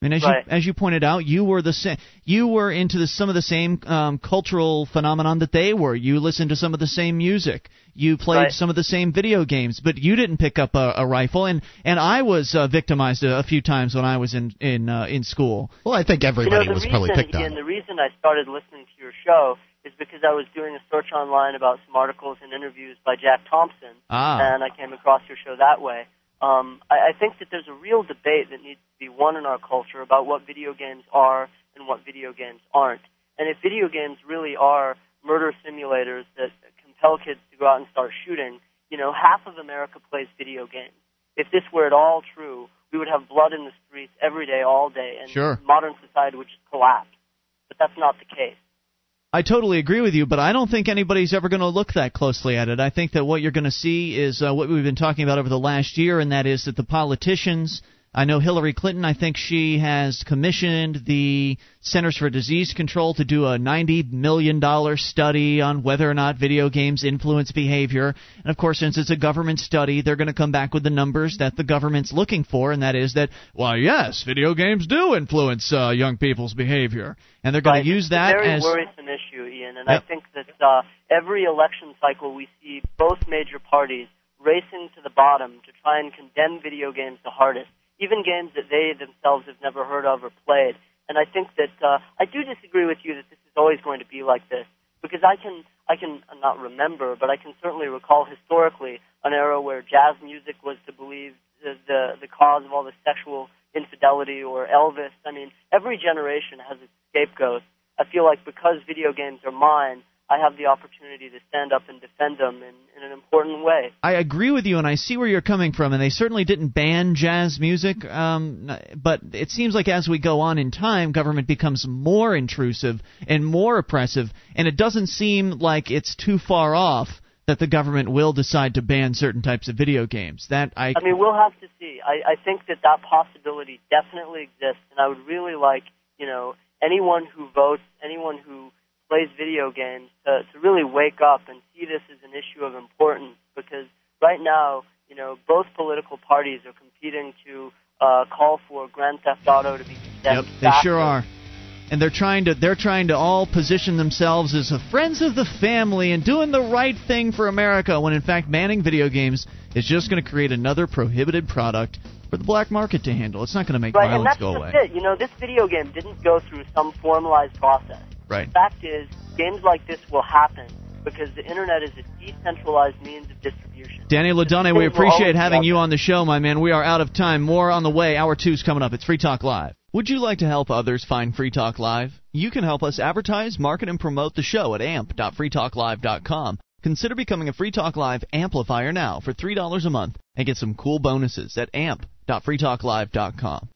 S1: And as
S3: right.
S1: you as you pointed out, you were the same. You were into the, some of the same um, cultural phenomenon that they were. You listened to some of the same music. You played
S3: right.
S1: some of the same video games, but you didn't pick up a, a rifle. And and I was uh, victimized a, a, few times when I was in in uh, in school.
S2: Well, I think everybody
S3: you know,
S2: was
S3: reason,
S2: probably picked
S3: on. the reason I started listening to your show is because I was doing a search online about some articles and interviews by Jack Thompson,
S1: ah.
S3: and I came across your show that way. Um, I, I think that there's a real debate that needs to be won in our culture about what video games are and what video games aren't. And if video games really are murder simulators that compel kids to go out and start shooting, you know, half of America plays video games. If this were at all true, we would have blood in the streets every day, all day, and
S1: sure.
S3: modern society would just collapse. But that's not the case.
S1: I totally agree with you, but I don't think anybody's ever going to look that closely at it. I think that what you're going to see is uh, what we've been talking about over the last year, and that is that the politicians I know Hillary Clinton, I think she has commissioned the Centers for Disease Control to do a $90 million study on whether or not video games influence behavior. And of course, since it's a government study, they're going to come back with the numbers that the government's looking for, and that is that, well, yes, video games do influence uh, young people's behavior. And they're going
S3: right.
S1: to use that
S3: it's a very
S1: as.
S3: worrisome issue, Ian. And
S1: yep.
S3: I think that uh, every election cycle we see both major parties racing to the bottom to try and condemn video games the hardest even games that they themselves have never heard of or played. And I think that uh, I do disagree with you that this is always going to be like this because I can I can not remember, but I can certainly recall historically an era where jazz music was to believe the the, the cause of all the sexual infidelity or Elvis. I mean, every generation has its scapegoat. I feel like because video games are mine, I have the opportunity to stand up and defend them in, in an important way.
S1: I agree with you, and I see where you're coming from. And they certainly didn't ban jazz music, um, but it seems like as we go on in time, government becomes more intrusive and more oppressive, and it doesn't seem like it's too far off that the government will decide to ban certain types of video games. That I.
S3: I mean, we'll have to see. I, I think that that possibility definitely exists, and I would really like, you know, anyone who votes, anyone who plays video games to, to really wake up and see this as an issue of importance because right now, you know, both political parties are competing to uh, call for Grand Theft Auto to be
S1: condemned. Yep, they sure are. And they're trying to they're trying to all position themselves as a friends of the family and doing the right thing for America when in fact banning video games is just going to create another prohibited product for the black market to handle. It's not going to make
S3: right,
S1: violence
S3: and that's
S1: go
S3: just
S1: away.
S3: It. You know, this video game didn't go through some formalized process.
S1: Right.
S3: The fact is, games like this will happen because the internet is a decentralized means of distribution.
S1: Daniel Ledonne, we appreciate having you on the show, my man. We are out of time. More on the way. Hour two's coming up. It's Free Talk Live. Would you like to help others find Free Talk Live? You can help us advertise, market, and promote the show at amp.freetalklive.com. Consider becoming a Free Talk Live amplifier now for $3 a month and get some cool bonuses at amp.freetalklive.com.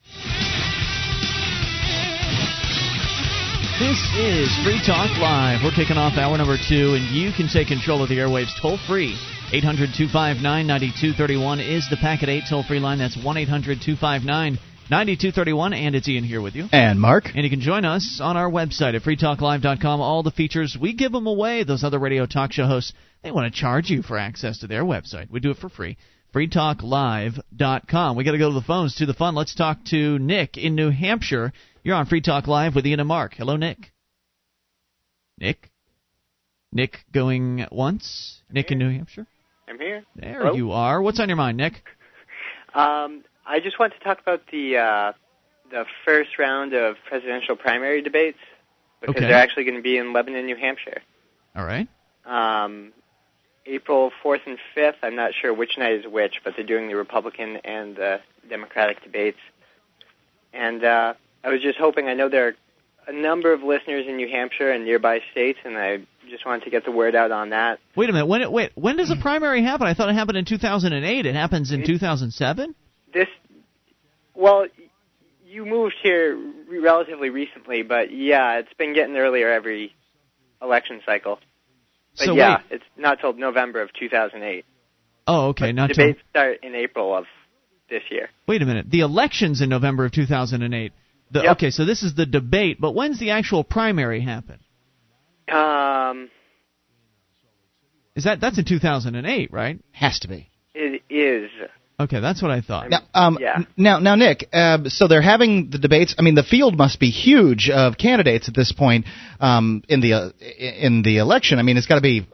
S1: This is Free Talk Live. We're kicking off hour number two, and you can take control of the airwaves toll free. 800 259 9231 is the Packet 8 toll free line. That's 1 800 259 9231, and it's Ian here with you.
S2: And Mark.
S1: And you can join us on our website at freetalklive.com. All the features, we give them away. Those other radio talk show hosts, they want to charge you for access to their website. We do it for free. freetalklive.com. We got to go to the phones, to the fun. Let's talk to Nick in New Hampshire. You're on Free Talk Live with Ian and Mark. Hello, Nick. Nick? Nick going once?
S4: I'm
S1: Nick
S4: here.
S1: in New Hampshire?
S4: I'm here.
S1: There
S4: Hello?
S1: you are. What's on your mind, Nick?
S4: Um, I just want to talk about the uh, the first round of presidential primary debates because
S1: Okay.
S4: they're actually going to be in Lebanon, New Hampshire.
S1: All right.
S4: Um, April 4th and 5th. I'm not sure which night is which, but they're doing the Republican and the Democratic debates. And uh, I was just hoping. I know there are a number of listeners in New Hampshire and nearby states, and I just wanted to get the word out on that.
S1: Wait a minute. When it, wait, when does the primary happen? I thought it happened in 2008. It happens in 2007?
S4: this well you moved here relatively recently but yeah it's been getting earlier every election cycle but
S1: So
S4: yeah
S1: wait.
S4: it's not till november of 2008
S1: Oh, okay.
S4: But
S1: Not till,
S4: debates start in april of this year
S1: Wait a minute. The elections in November of 2008. The,
S4: Yep.
S1: Okay, so this is the debate, but when's the actual primary happen?
S4: um
S1: Is that that's in 2008, right?
S2: Has to be.
S4: it is
S1: Okay, that's what I thought.
S2: Now, um,
S4: Yeah.
S2: now, now, Nick. Uh, so they're having the debates. I mean, the field must be huge of candidates at this point um, in the uh, in the election. I mean, it's got to be.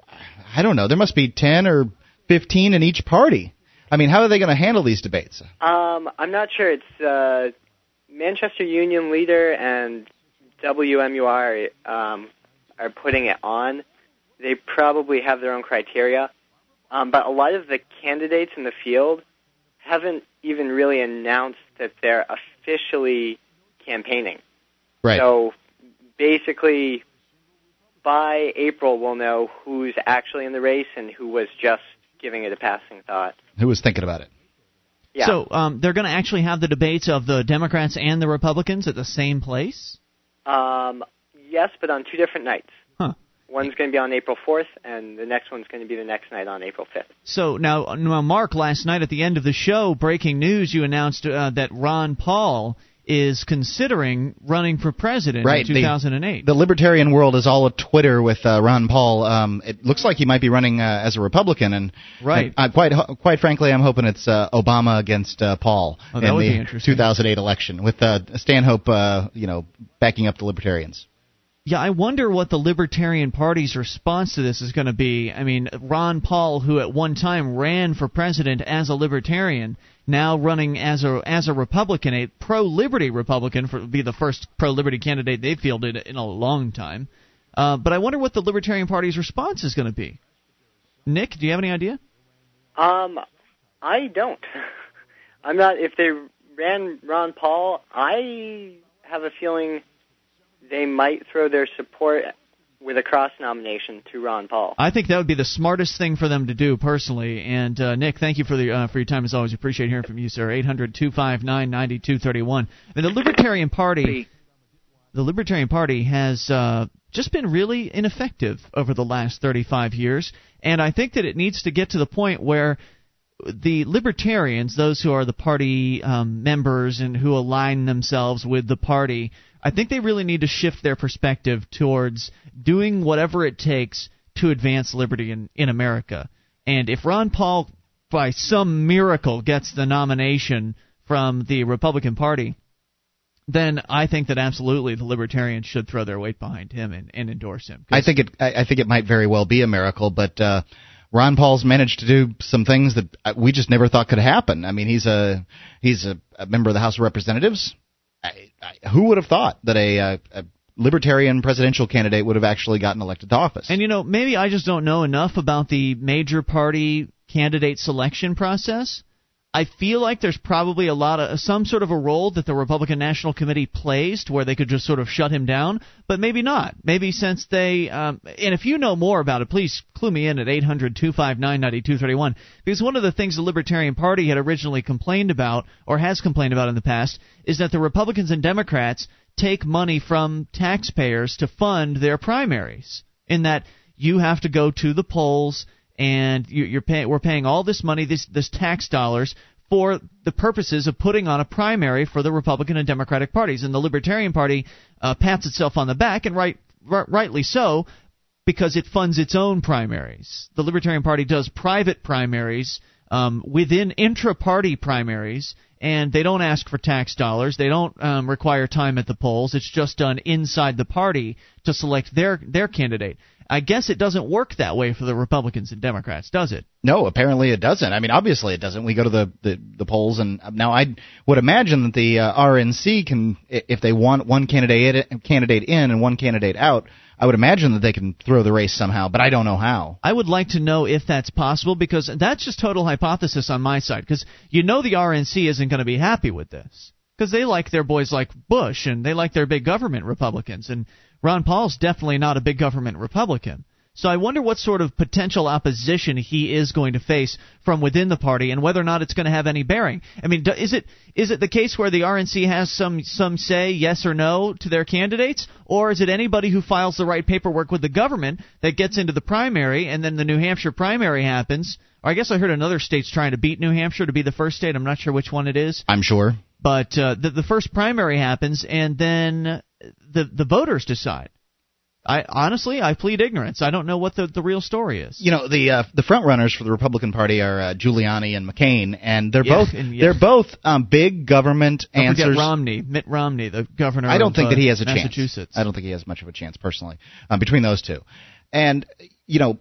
S2: I don't know. There must be ten or fifteen in each party. I mean, how are they going to handle these debates?
S4: um i'm not sure it's uh manchester union leader and wmur um are putting it on they probably have their own criteria um, but a lot of the candidates in the field haven't even really announced that they're officially campaigning.
S2: Right.
S4: So basically, by April, we'll know who's actually in the race and who was just giving it a passing thought.
S2: Who was thinking about it?
S4: Yeah.
S1: So um, they're going to actually have the debates of the Democrats and the Republicans at the same place?
S4: um, yes, but on two different nights.
S1: Huh.
S4: One's going to be on April 4th, and the next one's going to be the next night on April 5th.
S1: So now, now, Mark, last night at the end of the show, breaking news, you announced uh, that Ron Paul is considering running for president
S2: Right,
S1: in 2008.
S2: The libertarian world is all a Twitter with uh, Ron Paul. Um, it looks like he might be running uh, as a Republican, and
S1: Right.
S2: I, I quite quite frankly, I'm hoping it's uh, Obama against uh, Paul
S1: Oh,
S2: in the 2008 election with uh, Stanhope, uh, you know, backing up the libertarians.
S1: Yeah, I wonder what the Libertarian Party's response to this is going to be. I mean, Ron Paul, who at one time ran for president as a Libertarian, now running as a as a Republican, a pro-liberty Republican, for be the first pro-liberty candidate they've fielded in a long time. Uh, but I wonder what the Libertarian Party's response is going to be. Nick, do you have any idea?
S4: Um, I don't. I'm not. If they ran Ron Paul, I have a feeling they might throw their support with a cross nomination to Ron Paul.
S1: I think that would be the smartest thing for them to do, personally. And uh, Nick, thank you for the uh, for your time as always. Appreciate hearing from you, sir. Eight hundred two five nine ninety two thirty one. And the Libertarian Party, the Libertarian Party has uh, just been really ineffective over the last thirty five years, and I think that it needs to get to the point where the libertarians, those who are the party um, members and who align themselves with the party, I think they really need to shift their perspective towards doing whatever it takes to advance liberty in, in America. And if Ron Paul, by some miracle, gets the nomination from the Republican Party, then I think that absolutely the libertarians should throw their weight behind him and, and endorse him.
S2: I think it. I, I think it might very well be a miracle, but uh, Ron Paul's managed to do some things that uh, we just never thought could happen. I mean, he's a he's a, a member of the House of Representatives. I, I, who would have thought that a, uh, a libertarian presidential candidate would have actually gotten elected to office.
S1: And you know, maybe I just don't know enough about the major party candidate selection process. I feel like there's probably a lot of some sort of a role that the Republican National Committee plays to where they could just sort of shut him down, but maybe not. Maybe since they um, and if you know more about it, please clue me in at 800-259-9231 because one of the things the Libertarian Party had originally complained about or has complained about in the past is that the Republicans and Democrats take money from taxpayers to fund their primaries. In that you have to go to the polls and you're paying we're paying all this money this this tax dollars for the purposes of putting on a primary for the Republican and Democratic parties and the Libertarian Party uh, pats itself on the back and right, right rightly so because it funds its own primaries. The Libertarian Party does private primaries um, within intra-party primaries, and they don't ask for tax dollars. They don't um, require time at the polls. It's just done inside the party to select their their candidate. I guess it doesn't work that way for the Republicans and Democrats, does it?
S2: No, apparently it doesn't. I mean, obviously it doesn't. We go to the the, the polls, and now I would imagine that the uh, RNC can, if they want one candidate candidate in and one candidate out, I would imagine that they can throw the race somehow, but I don't know how.
S1: I would like to know if that's possible because that's just total hypothesis on my side. Because you know the RNC isn't going to be happy with this because they like their boys like Bush and they like their big government Republicans and Ron Paul's definitely not a big government Republican. So I wonder what sort of potential opposition he is going to face from within the party, and whether or not it's going to have any bearing. I mean, is it is it the case where the RNC has some some say, yes or no, to their candidates, or is it anybody who files the right paperwork with the government that gets into the primary, and then the New Hampshire primary happens? Or I guess I heard another state's trying to beat New Hampshire to be the first state. I'm not sure which one it is.
S2: I'm sure.
S1: But uh, the the first primary happens, and then the the voters decide. I honestly, I plead ignorance. I don't know what the, the real story is.
S2: You know, the uh, the front runners for the Republican Party are uh, Giuliani and McCain, and they're yeah, both and, yeah. they're both um, big government
S1: don't
S2: answers.
S1: Romney, Mitt Romney, the governor.
S2: I don't think
S1: uh,
S2: that he has a
S1: chance.
S2: I don't think he has much of a chance personally um, between those two. And you know,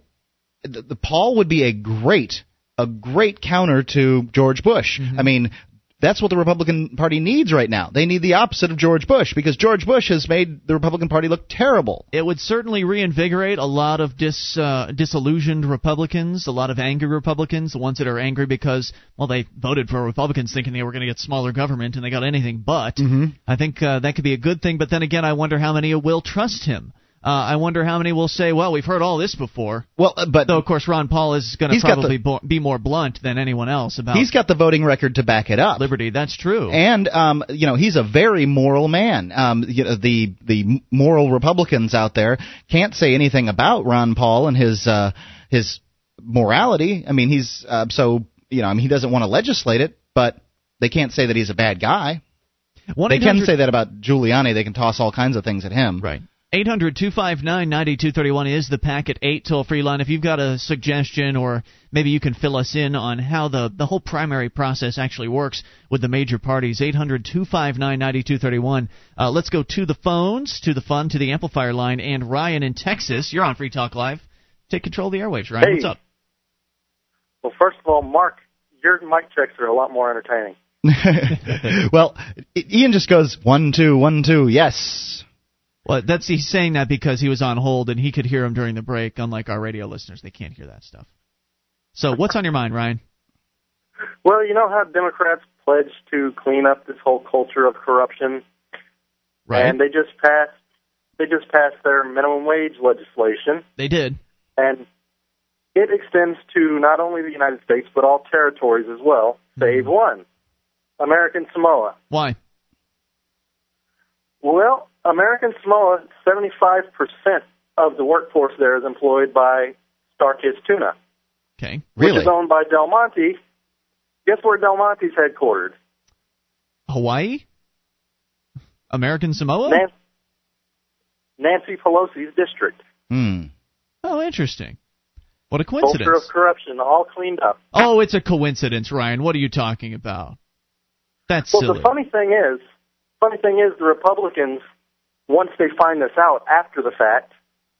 S2: the, the Paul would be a great a great counter to George Bush. Mm-hmm. I mean, that's what the Republican Party needs right now. They need the opposite of George Bush because George Bush has made the Republican Party look terrible.
S1: It would certainly reinvigorate a lot of dis, uh, disillusioned Republicans, a lot of angry Republicans, the ones that are angry because, well, they voted for Republicans thinking they were going to get smaller government and they got anything but.
S2: Mm-hmm.
S1: I think uh, that could be a good thing, but then again, I wonder how many will trust him. Uh, I wonder how many will say, "Well, we've heard all this before."
S2: Well, uh, but
S1: though of course Ron Paul is going to probably the, be more blunt than anyone else about.
S2: He's got the voting record to back it up.
S1: Liberty, that's true.
S2: And um, you know, he's a very moral man. Um, you know, the the moral Republicans out there can't say anything about Ron Paul and his uh, his morality. I mean, he's uh, so you know, I mean, he doesn't want to legislate it, but they can't say that he's a bad guy. They can say that about Giuliani. They can toss all kinds of things at him.
S1: Right. 800 259 9231 is the Packet 8 toll free line. If you've got a suggestion or maybe you can fill us in on how the, the whole primary process actually works with the major parties, 800 259 9231. Uh, let's go to the phones, to the fun, to the amplifier line. And Ryan in Texas, you're on Free Talk Live. Take control of the airwaves, Ryan.
S5: Hey.
S1: What's up?
S5: Well, first of all, Mark, your mic checks are a lot more entertaining.
S2: well, Ian just goes one, two, one, two, yes.
S1: Well, that's he's saying that because he was on hold and he could hear him during the break. Unlike our radio listeners, they can't hear that stuff. So, what's on your mind, Ryan?
S5: Well, you know how Democrats pledged to clean up this whole culture of corruption,
S1: right?
S5: And they just passed they just passed their minimum wage legislation.
S1: They did,
S5: and it extends to not only the United States but all territories as well, save mm-hmm. one, American Samoa.
S1: Why?
S5: Well, American Samoa, 75% of the workforce there is employed by StarKist Tuna.
S1: Okay.
S2: Really?
S5: Which is owned by Del Monte. Guess where Del Monte's headquartered?
S1: Hawaii? American Samoa?
S5: Nancy, Nancy Pelosi's district.
S2: Hmm.
S1: Oh, interesting. What a coincidence.
S5: Culture of corruption, all cleaned up.
S1: Oh, it's a coincidence, Ryan. What are you talking about? That's
S5: well,
S1: silly.
S5: the funny thing is, funny thing is, the Republicans once they find this out after the fact,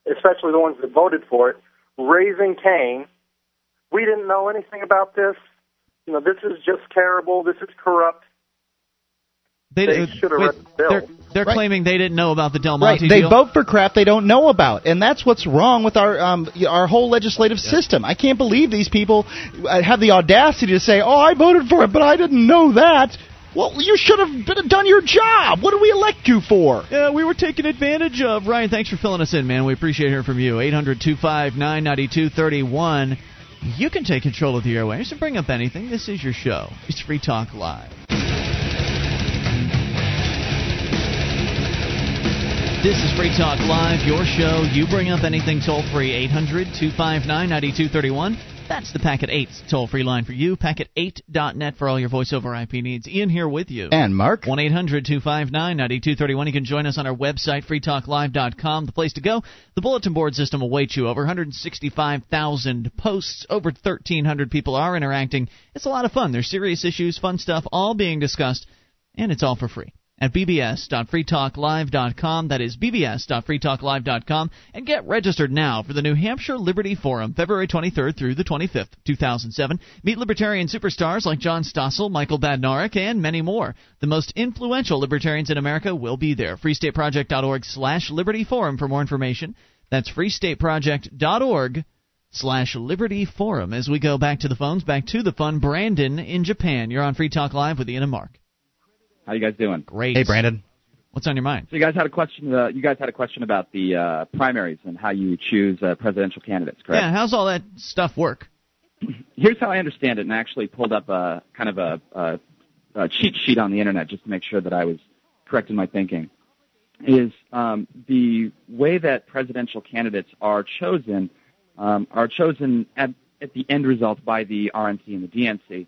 S5: especially the ones that voted for it, raising Cain. We didn't know anything about this. You know, this is just terrible. This is corrupt.
S1: They,
S5: They should have read the bill.
S1: They're, they're
S2: Right.
S1: claiming they didn't know about the Del
S2: Right,
S1: Monte
S2: they
S1: deal.
S2: vote for crap they don't know about, and that's what's wrong with our um, our whole legislative system. I can't believe these people uh, have the audacity to say, "Oh, I voted for it, but I didn't know that." Well, you should have been, done your job. What did we elect you for?
S1: Yeah, we were taken advantage of. Ryan, thanks for filling us in, man. We appreciate hearing from you. 800 259 9231. You can take control of the airwaves and bring up anything. This is your show. It's Free Talk Live. This is Free Talk Live, your show. You bring up anything toll free, 800 259 9231. That's the Packet 8 toll free line for you. Packet8.net for all your voice over IP needs. Ian here with you.
S2: And Mark,
S1: 1 800 259 9231. You can join us on our website, freetalklive.com. The place to go. The bulletin board system awaits you. Over 165,000 posts. Over 1,300 people are interacting. It's a lot of fun. There's serious issues, fun stuff, all being discussed, and it's all for free. At bbs.freetalklive.com. That is bbs.freetalklive.com. And get registered now for the New Hampshire Liberty Forum, February 23rd through the 25th, 2007. Meet libertarian superstars like John Stossel, Michael Badnarik, and many more. The most influential libertarians in America will be there. freestateproject.org slash liberty forum for more information. That's freestateproject.org slash liberty forum. As we go back to the phones, back to the fun, Brandon in Japan. You're on Free Talk Live with Ian and Mark.
S6: How you guys doing?
S1: Great.
S2: hey Brandon.
S1: What's on your mind?
S6: So you guys had a question. Uh, you guys had a question about the uh, primaries and how you choose uh, presidential candidates, correct?
S1: Yeah, how's all that stuff work?
S6: Here's how I understand it, and I actually pulled up a kind of a, a, a cheat sheet on the internet just to make sure that I was correct in my thinking. Is um, the way that presidential candidates are chosen um, are chosen at, at the end result by the RNC and the DNC,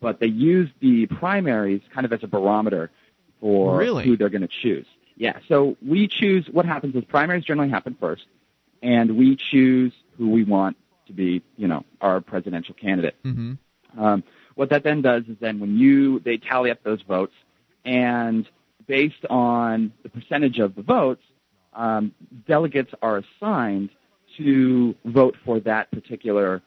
S6: but they use the primaries kind of as a barometer for
S1: Really?
S6: who they're going to choose. Yeah, so we choose what happens is primaries generally happen first, and we choose who we want to be, you know, our presidential candidate.
S1: Mm-hmm.
S6: Um, what that then does is then when you they tally up those votes, and based on the percentage of the votes, um, delegates are assigned to vote for that particular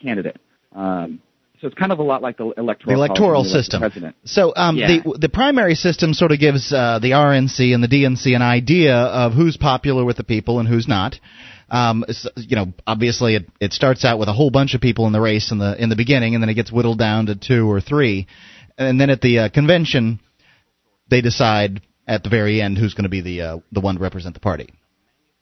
S6: candidate. Um, so it's kind of a lot like the electoral
S2: The electoral
S6: college when the
S2: system.
S6: President.
S2: So um,
S6: Yeah.
S2: the the primary system sort of gives uh, the RNC and the DNC an idea of who's popular with the people and who's not. Um, you know, obviously it, it starts out with a whole bunch of people in the race in the in the beginning, and then it gets whittled down to two or three, and then at the uh, convention, they decide at the very end who's going to be the uh, the one to represent the party.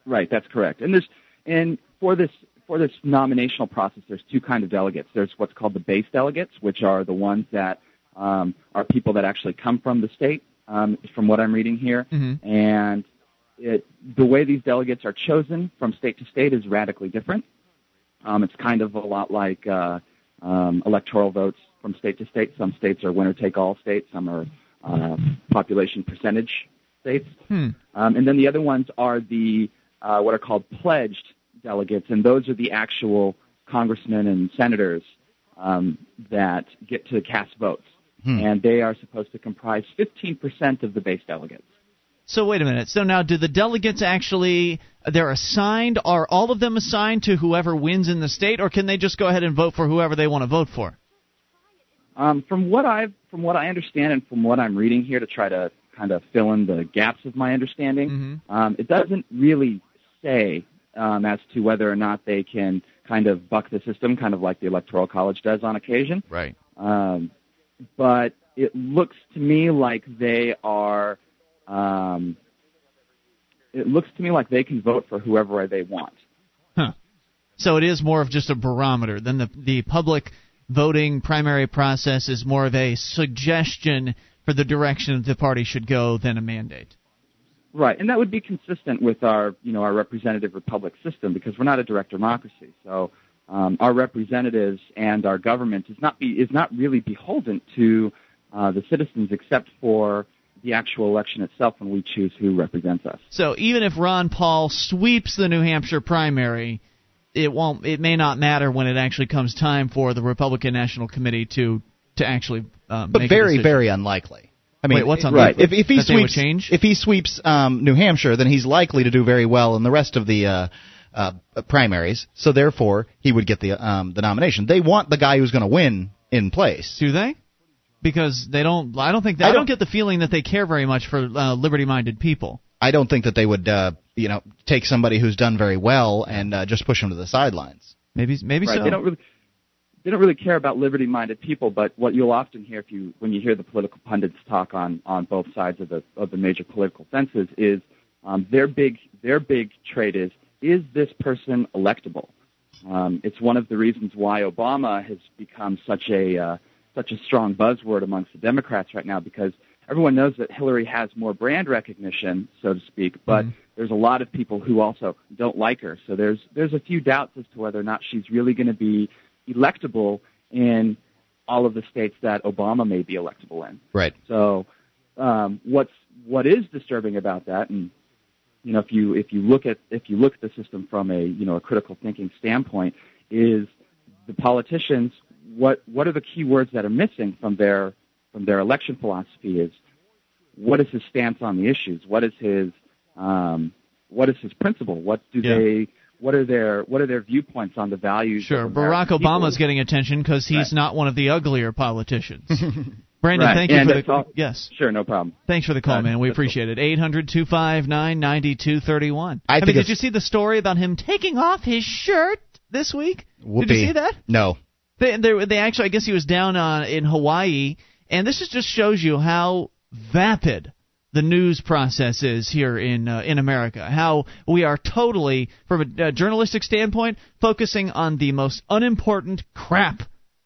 S6: Right, that's correct. And there's and for this for this nominational process, there's two kind of delegates. There's what's called the base delegates, which are the ones that um, are people that actually come from the state, um, from what I'm reading here.
S1: Mhm.
S6: And it, the way these delegates are chosen from state to state is radically different. Um, it's kind of a lot like uh, um, electoral votes from state to state. Some states are winner take all states. Some are uh, population percentage states.
S1: Hmm.
S6: Um, and then the other ones are the uh, what are called pledged delegates, and those are the actual congressmen and senators um, that get to cast votes,
S2: Hmm.
S6: and they are supposed to comprise 15% of the base delegates.
S1: So wait a minute. So now, do the delegates actually they're assigned? Are all of them assigned to whoever wins in the state, or can they just go ahead and vote for whoever they want to vote for?
S6: Um, from what I from what I understand and from what I'm reading here to try to kind of fill in the gaps of my understanding,
S1: Mhm.
S6: um, it doesn't really say um, as to whether or not they can kind of buck the system, kind of like the electoral college does on occasion.
S1: Right.
S6: Um, but it looks to me like they are. Um, it looks to me like they can vote for whoever they want.
S1: Huh. So it is more of just a barometer. Then the the public voting primary process is more of a suggestion for the direction the party should go than a mandate.
S6: Right, and that would be consistent with our, you know, our representative republic system because we're not a direct democracy. So um, our representatives and our government is not be, is not really beholden to uh, the citizens except for the actual election itself when we choose who represents us.
S1: So even if Ron Paul sweeps the New Hampshire primary, it won't. It may not matter when it actually comes time for the Republican National Committee to to actually. Um,
S2: But
S1: make
S2: very,
S1: decision.
S2: very unlikely. I mean,
S1: Wait, what's
S6: Right.
S1: unlikely?
S2: If, if he
S1: That
S2: sweeps,
S1: change?
S2: if he sweeps um, New Hampshire, then he's likely to do very well in the rest of the uh, uh, primaries. So therefore, he would get the um, the nomination. They want the guy who's going to win in place.
S1: Do they? because they don't. I don't think They, I,
S2: I
S1: don't,
S2: don't-
S1: get the feeling that they care very much for uh, liberty-minded people.
S2: I don't think that they would, uh, you know, take somebody who's done very well and uh, just push them to the sidelines.
S1: Maybe maybe
S6: right.
S1: so.
S6: They don't really they don't really care about liberty-minded people. But what you'll often hear if you when you hear the political pundits talk on on both sides of the of the major political fences is um, their big their big trade is is this person electable? Um, it's one of the reasons why Obama has become such a uh, such a strong buzzword amongst the Democrats right now because everyone knows that Hillary has more brand recognition, so to speak, but there's a lot of people who also don't like her. So there's there's a few doubts as to whether or not she's really going to be electable in all of the states that Obama may be electable in.
S2: Right.
S6: So um, what's what is disturbing about that, and you know, if you if you look at if you look at the system from a you know a critical thinking standpoint, is the politicians what what are the key words that are missing from their from their election philosophy is what is his stance on the issues? What is his um, what is his principle? What do
S1: Yeah.
S6: they what are their what are their viewpoints on the values?
S1: Sure,
S6: of
S1: Barack
S6: American people?
S1: Obama's getting attention because he's
S6: Right.
S1: not one of the uglier politicians. Brandon,
S6: Right,
S1: thank you
S6: and
S1: for the
S6: all-
S1: yes.
S6: Sure, no problem.
S1: Thanks for the call,
S6: Uh,
S1: man. We
S6: that's cool.
S1: appreciate it. Eight hundred two five nine ninety two thirty one.
S2: I
S1: I
S2: think
S1: mean, did you see the story about him taking off his shirt this week?
S2: Whoopee.
S1: Did you see that?
S2: No.
S1: They, they, they actually, I guess he was down on in Hawaii, and this is just shows you how vapid the news process is here in uh, in America. How we are totally, from a journalistic standpoint, focusing on the most unimportant crap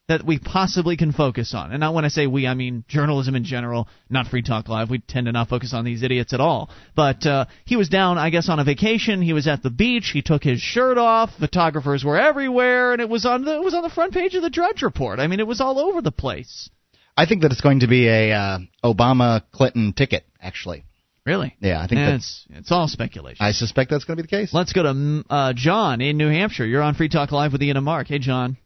S1: that we possibly can focus on. And not when I say we, I mean journalism in general, not Free Talk Live. We tend to not focus on these idiots at all. But uh, he was down, I guess, on a vacation. He was at the beach. He took his shirt off. Photographers were everywhere, and it was on the it was on the front page of the Drudge Report. I mean, it was all over the place.
S2: I think that it's going to be a uh, Obama Clinton ticket. Actually,
S1: Really?
S2: yeah, I think
S1: Yeah,
S2: that's.
S1: it's it's all speculation.
S2: I suspect that's going to be the case.
S1: Let's go to mm, uh, John in New Hampshire. You're on Free Talk Live with Ian and Mark. Hey, John.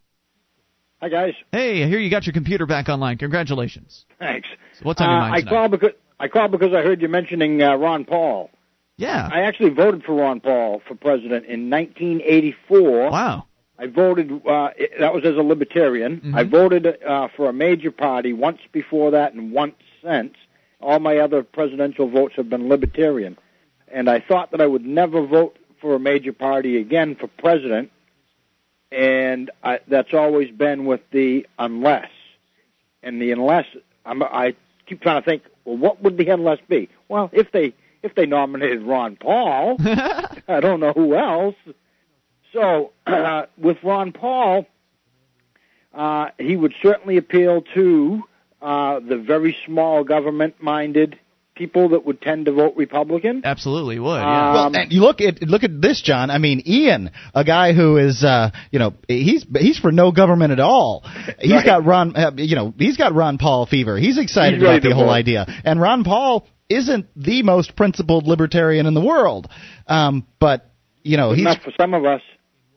S7: Hi guys,
S1: Hey, I hear you got your computer back online. Congratulations.
S7: thanks.
S1: So what's on your
S7: Uh,
S1: mind
S7: I
S1: tonight?
S7: called because I called because I heard you mentioning uh, Ron Paul.
S1: yeah.
S7: I actually voted for Ron Paul for president in 1984.
S1: Wow.
S7: I voted. Uh, that was as a libertarian.
S1: Mhm.
S7: I voted uh, for a major party once before that and once since. All my other presidential votes have been libertarian, and I thought that I would never vote for a major party again for president. And I, that's always been with the unless, and the unless. I'm, I keep trying to think. Well, what would the unless be? Well, if they if they nominated Ron Paul, I don't know who else. So uh, with Ron Paul, uh, he would certainly appeal to uh, the very small government-minded people that would tend to vote Republican.
S1: Absolutely would. Yeah.
S2: Well, and you look at look at this, John. I mean, Ian, a guy who is, uh, you know, he's he's for no government at all. He's
S7: Right.
S2: got Ron, uh, you know, he's got Ron Paul fever. He's excited
S7: He's
S2: about the whole
S7: vote.
S2: idea. And Ron Paul isn't the most principled libertarian in the world, um, but you know, he's
S7: enough for some of us.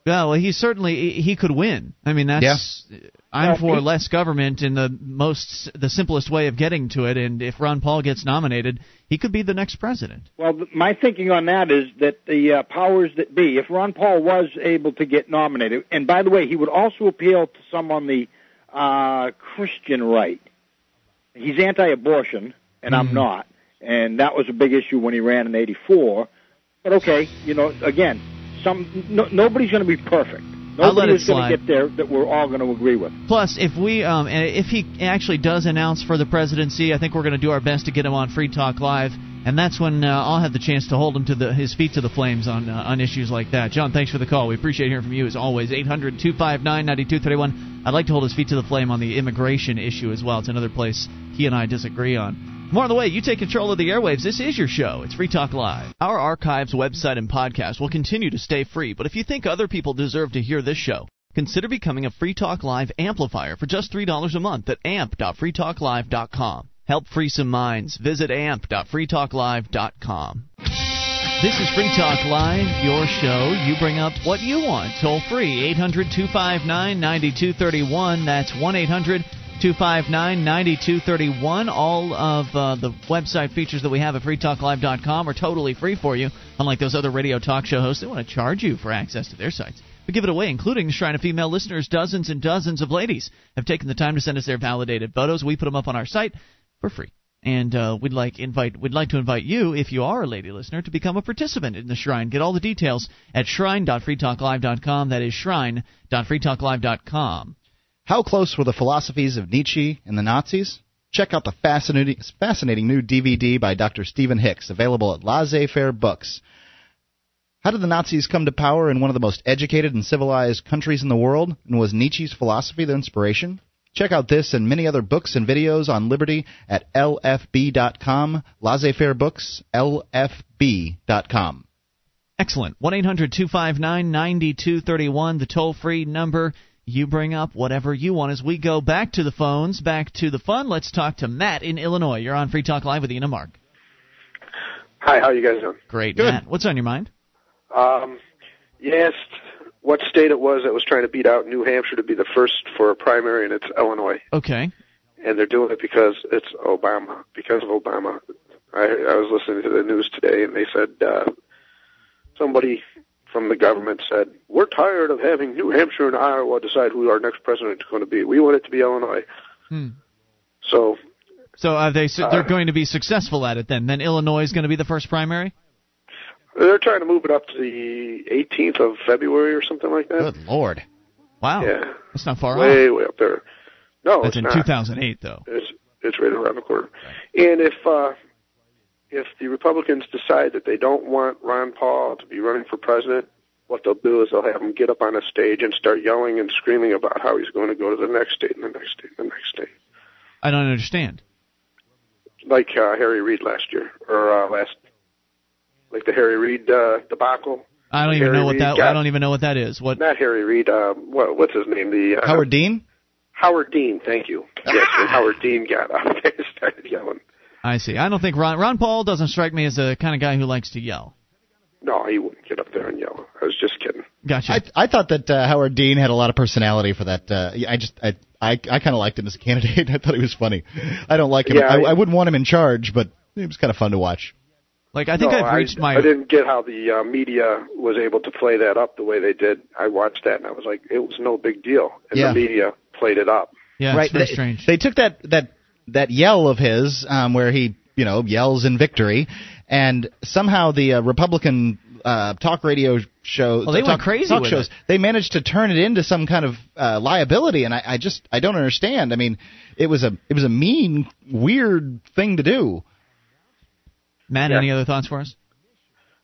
S1: Yeah, well, he certainly he he could win. I mean, that's I'm
S7: Well,
S1: for less government in the most the simplest way of getting to it. And if Ron Paul gets nominated, he could be the next president.
S7: Well, my thinking on that is that the uh, powers that be, if Ron Paul was able to get nominated, and by the way, he would also appeal to some on the uh, Christian right. He's anti-abortion, and I'm not, and that was a big issue when he ran in '84. But okay, you know, again, some no, nobody's going to be perfect.
S1: I'll let
S7: Nobody
S1: it
S7: is going to get there that we're all going to agree with.
S1: Plus, if we um if he actually does announce for the presidency, I think we're going to do our best to get him on Free Talk Live, and that's when uh, I'll have the chance to hold him to the his feet to the flames on uh, on issues like that. John, thanks for the call. We appreciate hearing from you as always. 800-259-9231. I'd like to hold his feet to the flame on the immigration issue as well. It's another place he and I disagree on. More on the way. You take control of the airwaves. This is your show. It's Free Talk Live. Our archives, website, and podcast will continue to stay free, but if you think other people deserve to hear this show, consider becoming a Free Talk Live amplifier for just $3 a month at amp.freetalklive.com. Help free some minds. Visit amp.freetalklive.com. This is Free Talk Live, your show. You bring up what you want. Toll free, 800 259 9231. That's 1 800 259 9231. All of uh, the website features that we have at freetalklive.com are totally free for you, unlike those other radio talk show hosts they want to charge you for access to their sites. We give it away, including the Shrine of Female listeners. Dozens and dozens of ladies have taken the time to send us their validated photos. We put them up on our site for free. And uh, we'd like invite we'd like to invite you, if you are a lady listener, to become a participant in the shrine. Get all the details at shrine.freetalklive.com. That is shrine.freetalklive.com.
S2: How close were the philosophies of Nietzsche and the Nazis? Check out the fascinating, fascinating new DVD by Dr. Stephen Hicks, available at Laissez Faire Books. How did the Nazis come to power in one of the most educated and civilized countries in the world? And was Nietzsche's philosophy their inspiration? Check out this and many other books and videos on liberty at lfb.com. Laissez Faire Books, lfb.com.
S1: Excellent. 1 800 259 9231, the toll free number. You bring up whatever you want as we go back to the phones, back to the fun. Let's talk to Matt in Illinois. You're on Free Talk Live with Ian and Mark.
S8: Hi, how you guys doing?
S1: Great,
S2: Good.
S1: Matt. What's on your mind?
S8: Um, you asked what state it was that was trying to beat out New Hampshire to be the first for a primary, and it's Illinois.
S1: Okay.
S8: And they're doing it because it's Obama, because of Obama. I, I was listening to the news today, and they said uh, somebody from the government said, "We're tired of having New Hampshire and Iowa decide who our next president is going to be. We want it to be Illinois."
S1: Hmm.
S8: So
S1: So are they su-
S8: Uh,
S1: they're going to be successful at it then? Then Illinois is going to be the first primary?
S8: they're trying to move it up to the 18th of February or something like that.
S2: Good Lord.
S1: Wow.
S8: Yeah,
S1: That's not far away?
S8: way
S1: off.
S8: way up there. No,
S1: That's
S8: it's
S1: in
S8: not.
S1: 2008 though.
S8: It's it's right around the corner. And if uh, if the Republicans decide that they don't want Ron Paul to be running for president, what they'll do is they'll have him get up on a stage and start yelling and screaming about how he's going to go to the next state and the next state and the next state,
S1: I don't understand.
S8: like uh, Harry Reid last year or uh, last, like the Harry Reid uh, debacle.
S1: I don't even
S8: Harry
S1: know what
S8: Reid
S1: that
S8: got-
S1: I don't even know what that is. What
S8: Not Harry Reid. Uh, what what's his name? The uh,
S2: Howard Dean?
S8: Howard Dean. Thank you. Yes, and Howard Dean got up there and started yelling.
S1: I see. I don't think Ron Ron Paul doesn't strike me as the kind of guy who likes to yell.
S8: No, he wouldn't get up there and yell. I was just kidding.
S1: Gotcha.
S2: I, I thought that uh, Howard Dean had a lot of personality for that. Uh, I just I I, I kind of liked him as a candidate. I thought he was funny. I don't like him.
S8: Yeah,
S2: I,
S8: I-
S2: I wouldn't want him in charge, but it was kind of fun to watch.
S1: like I think
S8: no,
S1: I've reached
S8: I,
S1: my
S8: I didn't get how the uh, media was able to play that up the way they did. I watched that and I was like, it was no big deal, and
S2: Yeah.
S8: the media played it up.
S1: yeah,
S2: right.
S1: it's very
S2: they,
S1: strange.
S2: They took that that that yell of his, um, where he you know yells in victory, and somehow the uh, Republican uh, talk radio show,
S1: Well, they
S2: talk,
S1: went crazy
S2: talk
S1: with
S2: shows,
S1: it.
S2: they managed to turn it into some kind of uh, liability, and I, I just I don't understand. I mean, it was a it was a mean, weird thing to do.
S1: Matt,
S8: Yeah.
S1: any other thoughts for us?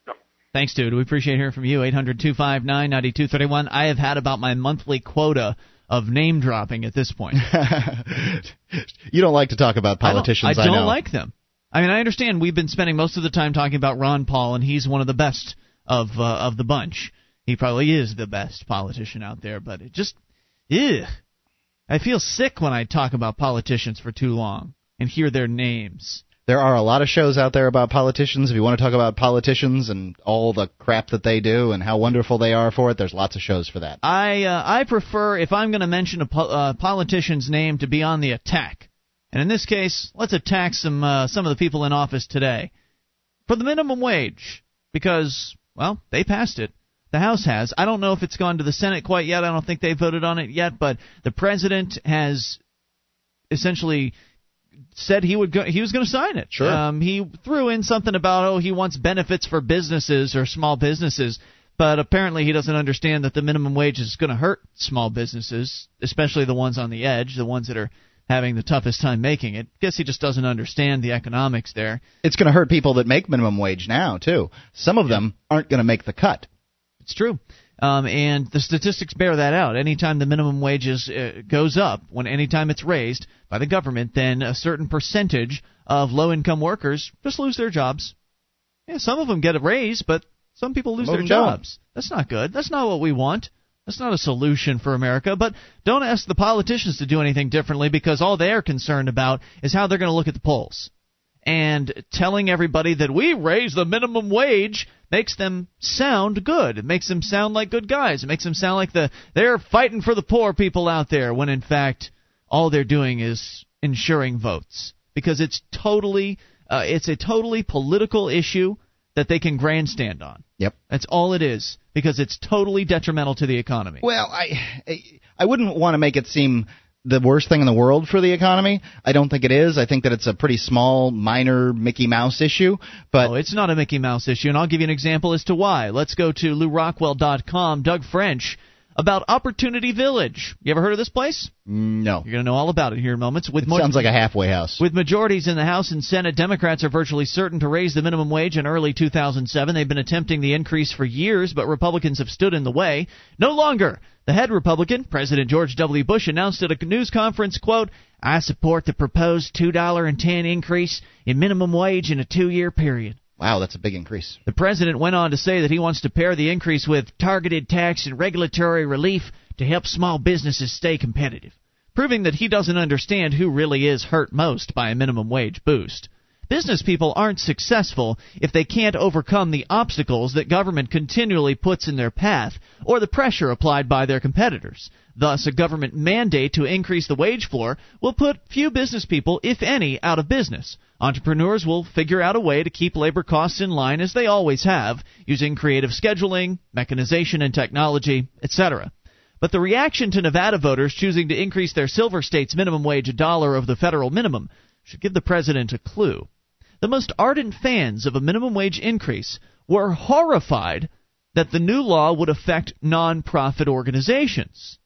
S8: No.
S1: Thanks, dude. We appreciate hearing from you. 800 259 9231. I have had about my monthly quota of name dropping at this point.
S2: you don't like to talk about politicians.
S1: I don't, I don't
S2: know.
S1: like them. I mean, I understand we've been spending most of the time talking about Ron Paul, and he's one of the best of uh, of the bunch. He probably is the best politician out there, but it just, ugh. I feel sick when I talk about politicians for too long and hear their names.
S2: There are a lot of shows out there about politicians. If you want to talk about politicians and all the crap that they do and how wonderful they are for it, there's lots of shows for that.
S1: I uh, I prefer if I'm going to mention a po- uh, politician's name to be on the attack, and in this case, let's attack some uh, some of the people in office today for the minimum wage because well they passed it. The House has. I don't know if it's gone to the Senate quite yet. I don't think they voted on it yet, but the president has essentially said he would go, he was going to sign it.
S2: Sure.
S1: Um, he threw in something about oh he wants benefits for businesses or small businesses, but apparently he doesn't understand that the minimum wage is going to hurt small businesses, especially the ones on the edge, the ones that are having the toughest time making it. Guess he just doesn't understand the economics there.
S2: It's going to hurt people that make minimum wage now too. Some of them aren't going to make the cut.
S1: It's true. Um, and the statistics bear that out. Anytime the minimum wages uh, goes up, when anytime it's raised by the government, then a certain percentage of low-income workers just lose their jobs. Yeah, some of them get a raise, but some people lose their jobs. That's not good. That's not what we want. That's not a solution for America. But don't ask the politicians to do anything differently because all they're concerned about is how they're going to look at the polls. And telling everybody that we raise the minimum wage makes them sound good. It makes them sound like good guys. It makes them sound like the they're fighting for the poor people out there when in fact all they're doing is ensuring votes because it's totally uh, it's a totally political issue that they can grandstand on.
S2: Yep.
S1: That's all it is because it's totally detrimental to the economy.
S2: Well, I I wouldn't want to make it seem the worst thing in the world for the economy. I don't think it is. I think that it's a pretty small, minor Mickey Mouse issue. But
S1: oh, it's not a Mickey Mouse issue, and I'll give you an example as to why. Let's go to LewRockwell.com. Doug French about Opportunity Village. You ever heard of this place?
S2: Mm, no.
S1: You're going to know all about it here in moments.
S2: With it sounds like a halfway house.
S1: With majorities in the House and Senate, Democrats are virtually certain to raise the minimum wage in early 2007. They've been attempting the increase for years, but Republicans have stood in the way. No longer. The head Republican, President George W. Bush, announced at a news conference, quote, I support the proposed $2.10 increase in minimum wage in a two-year period.
S2: Wow, that's a big increase.
S1: The president went on to say that he wants to pair the increase with targeted tax and regulatory relief to help small businesses stay competitive, proving that he doesn't understand who really is hurt most by a minimum wage boost. Business people aren't successful if they can't overcome the obstacles that government continually puts in their path or the pressure applied by their competitors. Thus, a government mandate to increase the wage floor will put few business people, if any, out of business. Entrepreneurs will figure out a way to keep labor costs in line as they always have, using creative scheduling, mechanization and technology, etc. But the reaction to Nevada voters choosing to increase their silver state's minimum wage a dollar of the federal minimum should give the president a clue. The most ardent fans of a minimum wage increase were horrified that the new law would affect nonprofit organizations.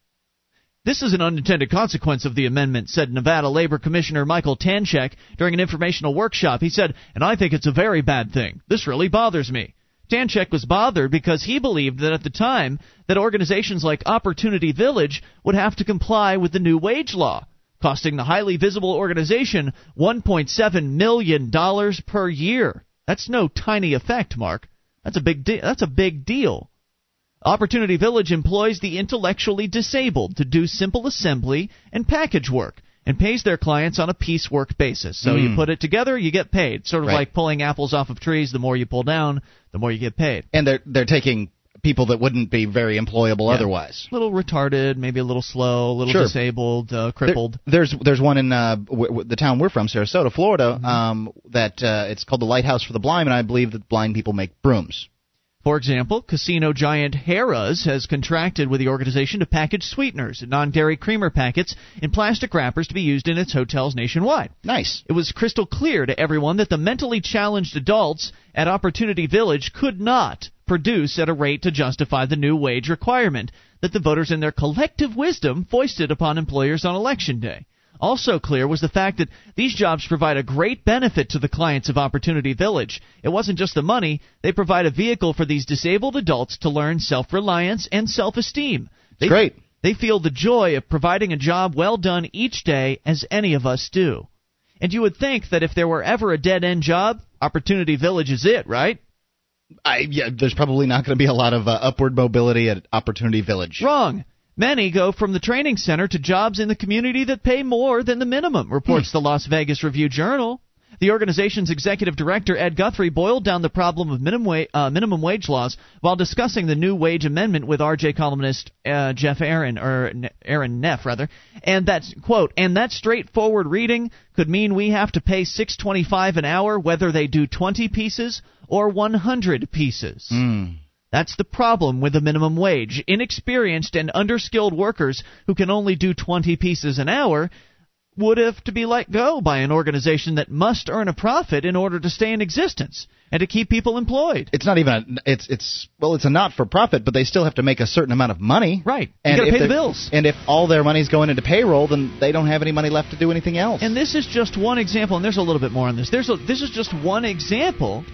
S1: This is an unintended consequence of the amendment, said Nevada Labor Commissioner Michael Tanchek during an informational workshop. He said, and I think it's a very bad thing. This really bothers me. Tanchek was bothered because he believed that at the time that organizations like Opportunity Village would have to comply with the new wage law costing the highly visible organization $1.7 million per year. That's no tiny effect, Mark. That's a big de- that's a big deal. Opportunity Village employs the intellectually disabled to do simple assembly and package work and pays their clients on a piecework basis. So mm. you hmm. put it together, you get paid. Sort of right. like pulling apples off of trees. The more you pull down, the more you get paid.
S2: And they're they're taking people that wouldn't be very employable yeah. otherwise.
S1: A little retarded, maybe a little slow, a little
S2: sure.
S1: disabled, uh, crippled.
S2: There, there's there's one in uh, w- w- the town we're from, Sarasota, Florida. Mm-hmm. Um, that uh, it's called the Lighthouse for the Blind, and I believe that blind people make brooms.
S1: For example, casino giant Harrah's has contracted with the organization to package sweeteners and non-dairy creamer packets in plastic wrappers to be used in its hotels nationwide.
S2: Nice.
S1: It was crystal clear to everyone that the mentally challenged adults at Opportunity Village could not produce at a rate to justify the new wage requirement that the voters in their collective wisdom foisted upon employers on election day. Also clear was the fact that these jobs provide a great benefit to the clients of Opportunity Village. It wasn't just the money, they provide a vehicle for these disabled adults to learn self reliance and self esteem.
S2: Great.
S1: They feel the joy of providing a job well done each day as any of us do. And you would think that if there were ever a dead end job, Opportunity Village is it, right?
S2: I, yeah, there's probably not going to be a lot of uh, upward mobility at Opportunity Village.
S1: Wrong. Many go from the training center to jobs in the community that pay more than the minimum, reports hmm. the Las Vegas Review Journal. The organization's executive director, Ed Guthrie, boiled down the problem of minimum, wa- uh, minimum wage laws while discussing the new wage amendment with RJ columnist uh, Jeff Aaron, or Erin Neff, rather. And that's, quote, and that straightforward reading could mean we have to pay 625 an hour whether they do 20 pieces or 100 pieces.
S2: Mm.
S1: That's the problem with the minimum wage. Inexperienced and underskilled workers who can only do 20 pieces an hour would have to be let go by an organization that must earn a profit in order to stay in existence and to keep people employed.
S2: It's not even a, it's it's well it's a not for profit, but they still have to make a certain amount of money.
S1: Right.
S2: And
S1: you got to pay the bills.
S2: And if all their money's going into payroll, then they don't have any money left to do anything else.
S1: And this is just one example, and there's a little bit more on this. There's a, this is just one example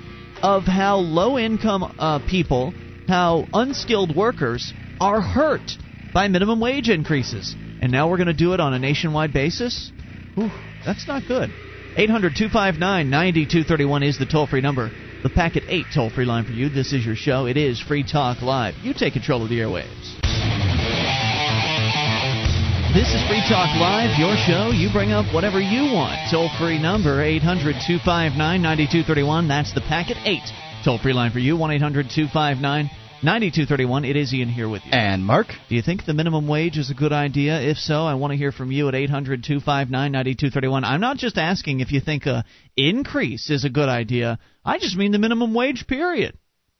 S1: of how low income uh, people how unskilled workers are hurt by minimum wage increases. And now we're going to do it on a nationwide basis? Whew, that's not good. 800 259 9231 is the toll free number. The Packet 8 toll free line for you. This is your show. It is Free Talk Live. You take control of the airwaves. This is Free Talk Live, your show. You bring up whatever you want. Toll free number 800 259 9231. That's the Packet 8 toll free line for you. 1 800 259 9231. It is Ian here with you.
S2: And Mark?
S1: Do you think the minimum wage is a good idea? If so, I want to hear from you at 800 259 9231. I'm not just asking if you think a increase is a good idea, I just mean the minimum wage, period.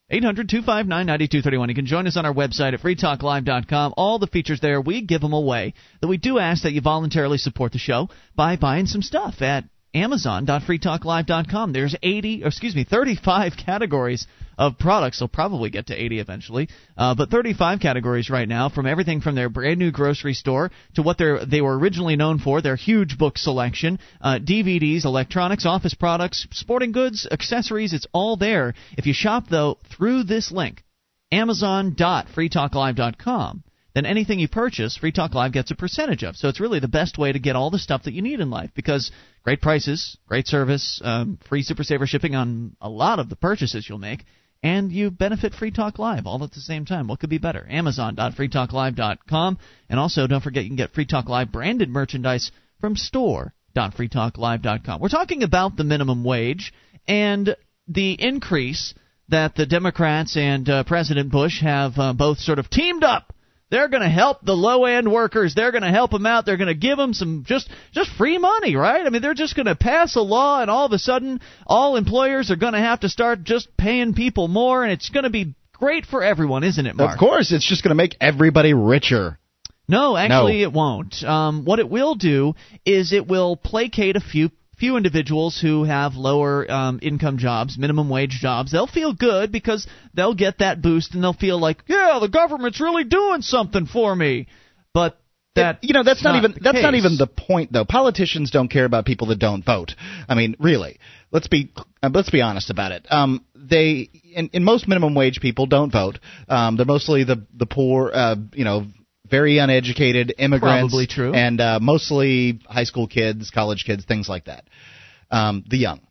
S1: 800 259 9231. You can join us on our website at freetalklive.com. All the features there, we give them away. Though we do ask that you voluntarily support the show by buying some stuff at amazon.freetalklive.com. There's 80, or excuse me, 35 categories of products. They'll probably get to 80 eventually, uh, but 35 categories right now, from everything from their brand new grocery store to what they were originally known for, their huge book selection, uh, DVDs, electronics, office products, sporting goods, accessories. It's all there. If you shop though through this link, Amazon.freetalklive.com then anything you purchase, Free Talk Live gets a percentage of. So it's really the best way to get all the stuff that you need in life because great prices, great service, um, free Super Saver shipping on a lot of the purchases you'll make, and you benefit Free Talk Live all at the same time. What could be better? Amazon.freetalklive.com. And also, don't forget you can get Free Talk Live branded merchandise from store.freetalklive.com. We're talking about the minimum wage and the increase that the Democrats and uh, President Bush have uh, both sort of teamed up they're going to help the low end workers. They're going to help them out. They're going to give them some just just free money, right? I mean, they're just going to pass a law, and all of a sudden, all employers are going to have to start just paying people more, and it's going to be great for everyone, isn't it, Mark?
S2: Of course, it's just going to make everybody richer.
S1: No, actually, no. it won't. Um, what it will do is it will placate a few few individuals who have lower um, income jobs, minimum wage jobs, they'll feel good because they'll get that boost and they'll feel like, yeah, the government's really doing something for me. But that
S2: you know that's not,
S1: not
S2: even that's
S1: case.
S2: not even the point though. Politicians don't care about people that don't vote. I mean, really. Let's be uh, let's be honest about it. Um, they in, in most minimum wage people don't vote. Um, they're mostly the the poor, uh, you know, very uneducated immigrants,
S1: Probably true.
S2: and uh, mostly high school kids, college kids, things like that. Um, the young.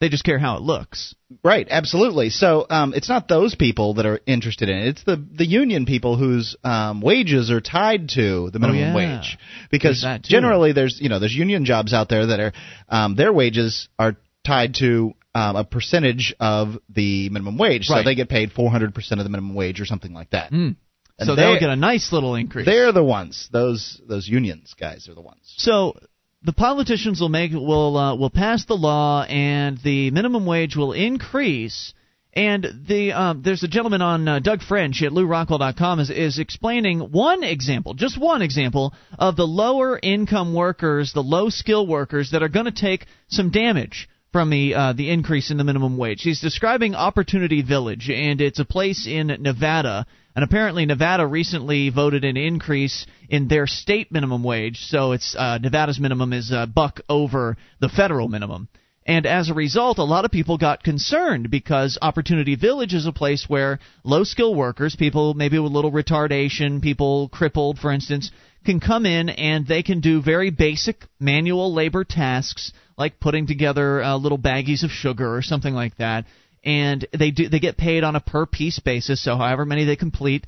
S1: They just care how it looks.
S2: Right, absolutely. So um, it's not those people that are interested in it. It's the the union people whose um, wages are tied to the minimum
S1: oh, yeah.
S2: wage. Because
S1: there's
S2: generally, there's you know there's union jobs out there that are um, their wages are tied to um, a percentage of the minimum wage.
S1: Right.
S2: So they get paid 400% of the minimum wage or something like that.
S1: Mm.
S2: And
S1: so they'll get a nice little increase.
S2: They're the ones. Those those unions guys are the ones.
S1: So the politicians will make will uh, will pass the law, and the minimum wage will increase. And the um, there's a gentleman on uh, Doug French at LewRockwell.com is is explaining one example, just one example of the lower income workers, the low skill workers that are going to take some damage from the uh, the increase in the minimum wage. He's describing Opportunity Village, and it's a place in Nevada. And apparently, Nevada recently voted an increase in their state minimum wage, so it's uh, Nevada's minimum is a buck over the federal minimum. And as a result, a lot of people got concerned because Opportunity Village is a place where low skill workers, people maybe with a little retardation, people crippled, for instance, can come in and they can do very basic manual labor tasks like putting together uh, little baggies of sugar or something like that. And they do they get paid on a per piece basis, so however many they complete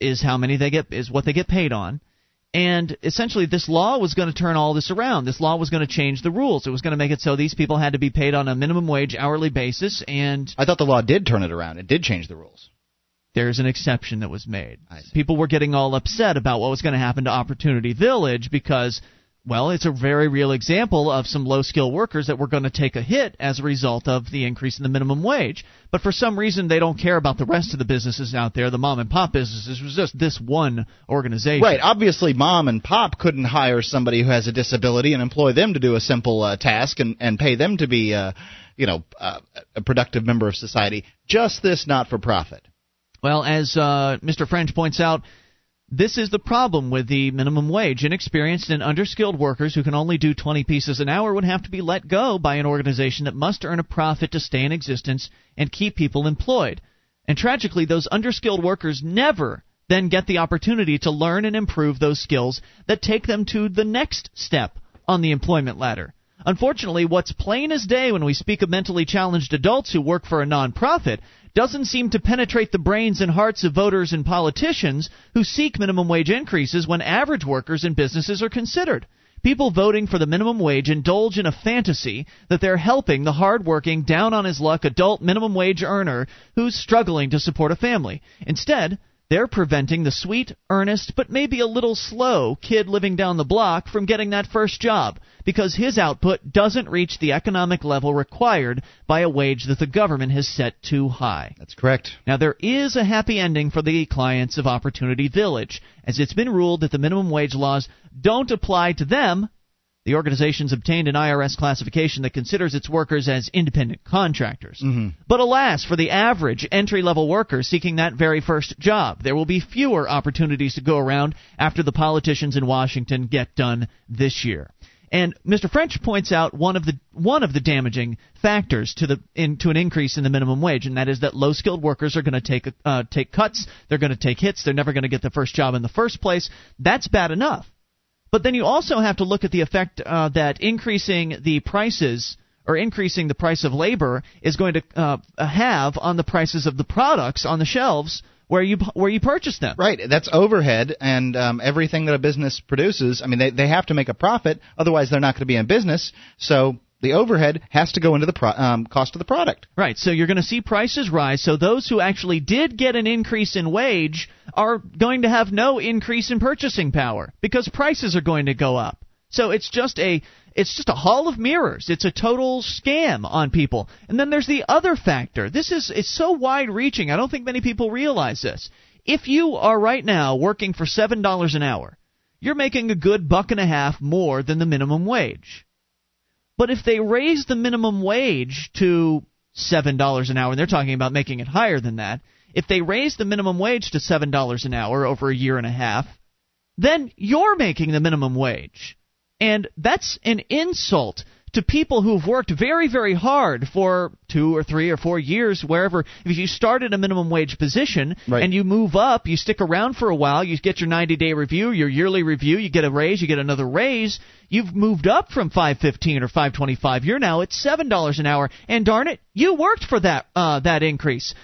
S1: is how many they get is what they get paid on. And essentially, this law was going to turn all this around. This law was going to change the rules. It was going to make it so these people had to be paid on a minimum wage hourly basis. And
S2: I thought the law did turn it around. It did change the rules.
S1: There's an exception that was made. People were getting all upset about what was going to happen to Opportunity Village because well, it's a very real example of some low skill workers that were going to take a hit as a result of the increase in the minimum wage. But for some reason, they don't care about the rest of the businesses out there, the mom and pop businesses. It was just this one organization.
S2: Right. Obviously, mom and pop couldn't hire somebody who has a disability and employ them to do a simple uh, task and, and pay them to be, uh, you know, uh, a productive member of society. Just this not for profit.
S1: Well, as uh, Mr. French points out, this is the problem with the minimum wage. Inexperienced and underskilled workers who can only do 20 pieces an hour would have to be let go by an organization that must earn a profit to stay in existence and keep people employed. And tragically, those underskilled workers never then get the opportunity to learn and improve those skills that take them to the next step on the employment ladder. Unfortunately, what's plain as day when we speak of mentally challenged adults who work for a nonprofit doesn't seem to penetrate the brains and hearts of voters and politicians who seek minimum wage increases when average workers and businesses are considered. People voting for the minimum wage indulge in a fantasy that they're helping the hardworking, down on his luck adult minimum wage earner who's struggling to support a family. Instead, they're preventing the sweet, earnest, but maybe a little slow kid living down the block from getting that first job because his output doesn't reach the economic level required by a wage that the government has set too high.
S2: That's correct.
S1: Now, there is a happy ending for the clients of Opportunity Village, as it's been ruled that the minimum wage laws don't apply to them the organization's obtained an IRS classification that considers its workers as independent contractors.
S2: Mm-hmm.
S1: But alas, for the average entry level worker seeking that very first job, there will be fewer opportunities to go around after the politicians in Washington get done this year. And Mr. French points out one of the one of the damaging factors to the in, to an increase in the minimum wage, and that is that low skilled workers are going to take uh, take cuts. They're going to take hits. They're never going to get the first job in the first place. That's bad enough. But then you also have to look at the effect uh, that increasing the prices or increasing the price of labor is going to uh, have on the prices of the products on the shelves where you where you purchase them.
S2: Right, that's overhead, and um, everything that a business produces. I mean, they they have to make a profit, otherwise they're not going to be in business. So the overhead has to go into the pro- um, cost of the product.
S1: Right. So you're going to see prices rise. So those who actually did get an increase in wage are going to have no increase in purchasing power because prices are going to go up. So it's just a it's just a hall of mirrors. It's a total scam on people. And then there's the other factor. This is it's so wide reaching. I don't think many people realize this. If you are right now working for $7 an hour, you're making a good buck and a half more than the minimum wage. But if they raise the minimum wage to $7 an hour, and they're talking about making it higher than that, if they raise the minimum wage to $7 an hour over a year and a half, then you're making the minimum wage. And that's an insult to people who've worked very, very hard for two or three or four years, wherever. If you start at a minimum wage position
S2: right.
S1: and you move up, you stick around for a while, you get your 90 day review, your yearly review, you get a raise, you get another raise. You've moved up from 515 or 525. You're now at seven dollars an hour, and darn it, you worked for that uh, that increase.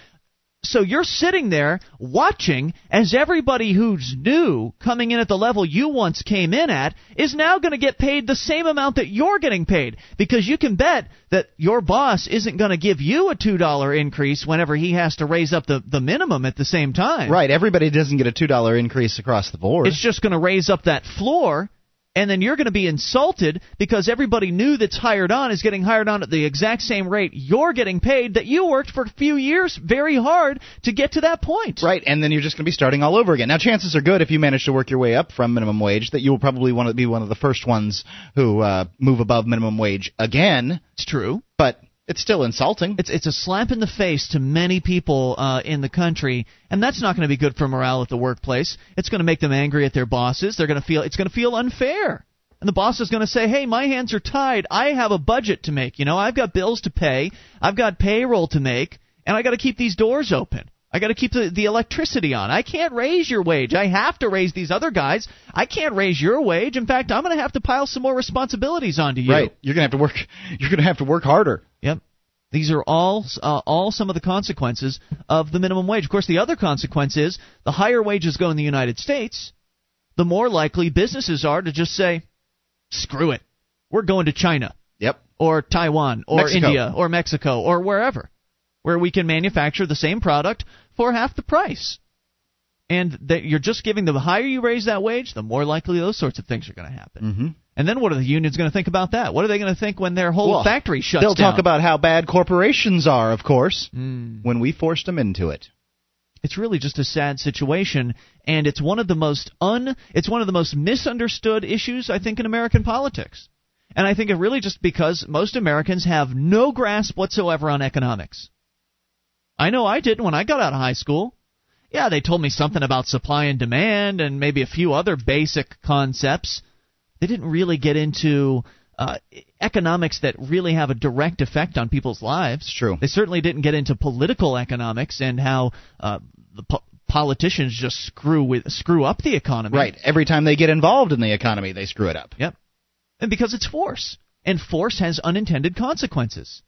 S1: So you're sitting there watching as everybody who's new coming in at the level you once came in at is now going to get paid the same amount that you're getting paid because you can bet that your boss isn't going to give you a $2 increase whenever he has to raise up the, the minimum at the same time.
S2: Right, everybody doesn't get a $2 increase across the board.
S1: It's just going to raise up that floor and then you're going to be insulted because everybody new that's hired on is getting hired on at the exact same rate you're getting paid that you worked for a few years very hard to get to that point.
S2: Right, and then you're just going to be starting all over again. Now, chances are good if you manage to work your way up from minimum wage that you'll probably want to be one of the first ones who uh, move above minimum wage again.
S1: It's true,
S2: but it's still insulting.
S1: It's it's a slap in the face to many people uh, in the country, and that's not going to be good for morale at the workplace. It's going to make them angry at their bosses. They're going to feel it's going to feel unfair. And the boss is going to say, "Hey, my hands are tied. I have a budget to make. You know, I've got bills to pay. I've got payroll to make, and I got to keep these doors open. I got to keep the, the electricity on. I can't raise your wage. I have to raise these other guys. I can't raise your wage. In fact, I'm going to have to pile some more responsibilities onto you.
S2: Right. You're going to have to work. You're going to have to work harder.
S1: These are all uh, all some of the consequences of the minimum wage. Of course, the other consequence is the higher wages go in the United States, the more likely businesses are to just say, "Screw it, we're going to China."
S2: Yep.
S1: Or Taiwan, or
S2: Mexico.
S1: India, or Mexico, or wherever, where we can manufacture the same product for half the price. And that you're just giving the higher you raise that wage, the more likely those sorts of things are going to happen.
S2: Mm-hmm.
S1: And then what are the unions going to think about that? What are they going to think when their whole
S2: Well,
S1: factory shuts down?
S2: They'll talk about how bad corporations are, of course,
S1: Mm.
S2: when we forced them into it.
S1: It's really just a sad situation, and it's one of the most un it's one of the most misunderstood issues I think in American politics. And I think it really just because most Americans have no grasp whatsoever on economics. I know I didn't when I got out of high school. Yeah, they told me something about supply and demand and maybe a few other basic concepts. They didn't really get into uh, economics that really have a direct effect on people's lives.
S2: It's true.
S1: They certainly didn't get into political economics and how uh, the po- politicians just screw with screw up the economy.
S2: Right. Every time they get involved in the economy, they screw it up.
S1: Yep. And because it's force, and force has unintended consequences.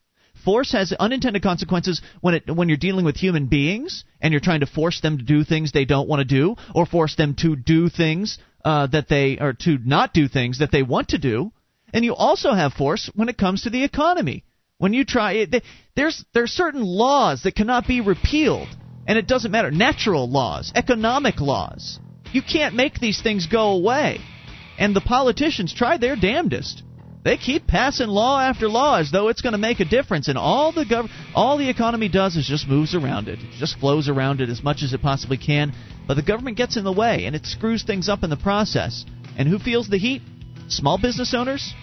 S1: Force has unintended consequences when it when you're dealing with human beings and you're trying to force them to do things they don't want to do, or force them to do things uh, that they or to not do things that they want to do, and you also have force when it comes to the economy. When you try, it, there's there's certain laws that cannot be repealed, and it doesn't matter. Natural laws, economic laws. You can't make these things go away. And the politicians try their damnedest. They keep passing law after law as though it's going to make a difference, and all the gov- all the economy does is just moves around it, it just flows around it as much as it possibly can. But the government gets in the way, and it screws things up in the process. And who feels the heat? Small business owners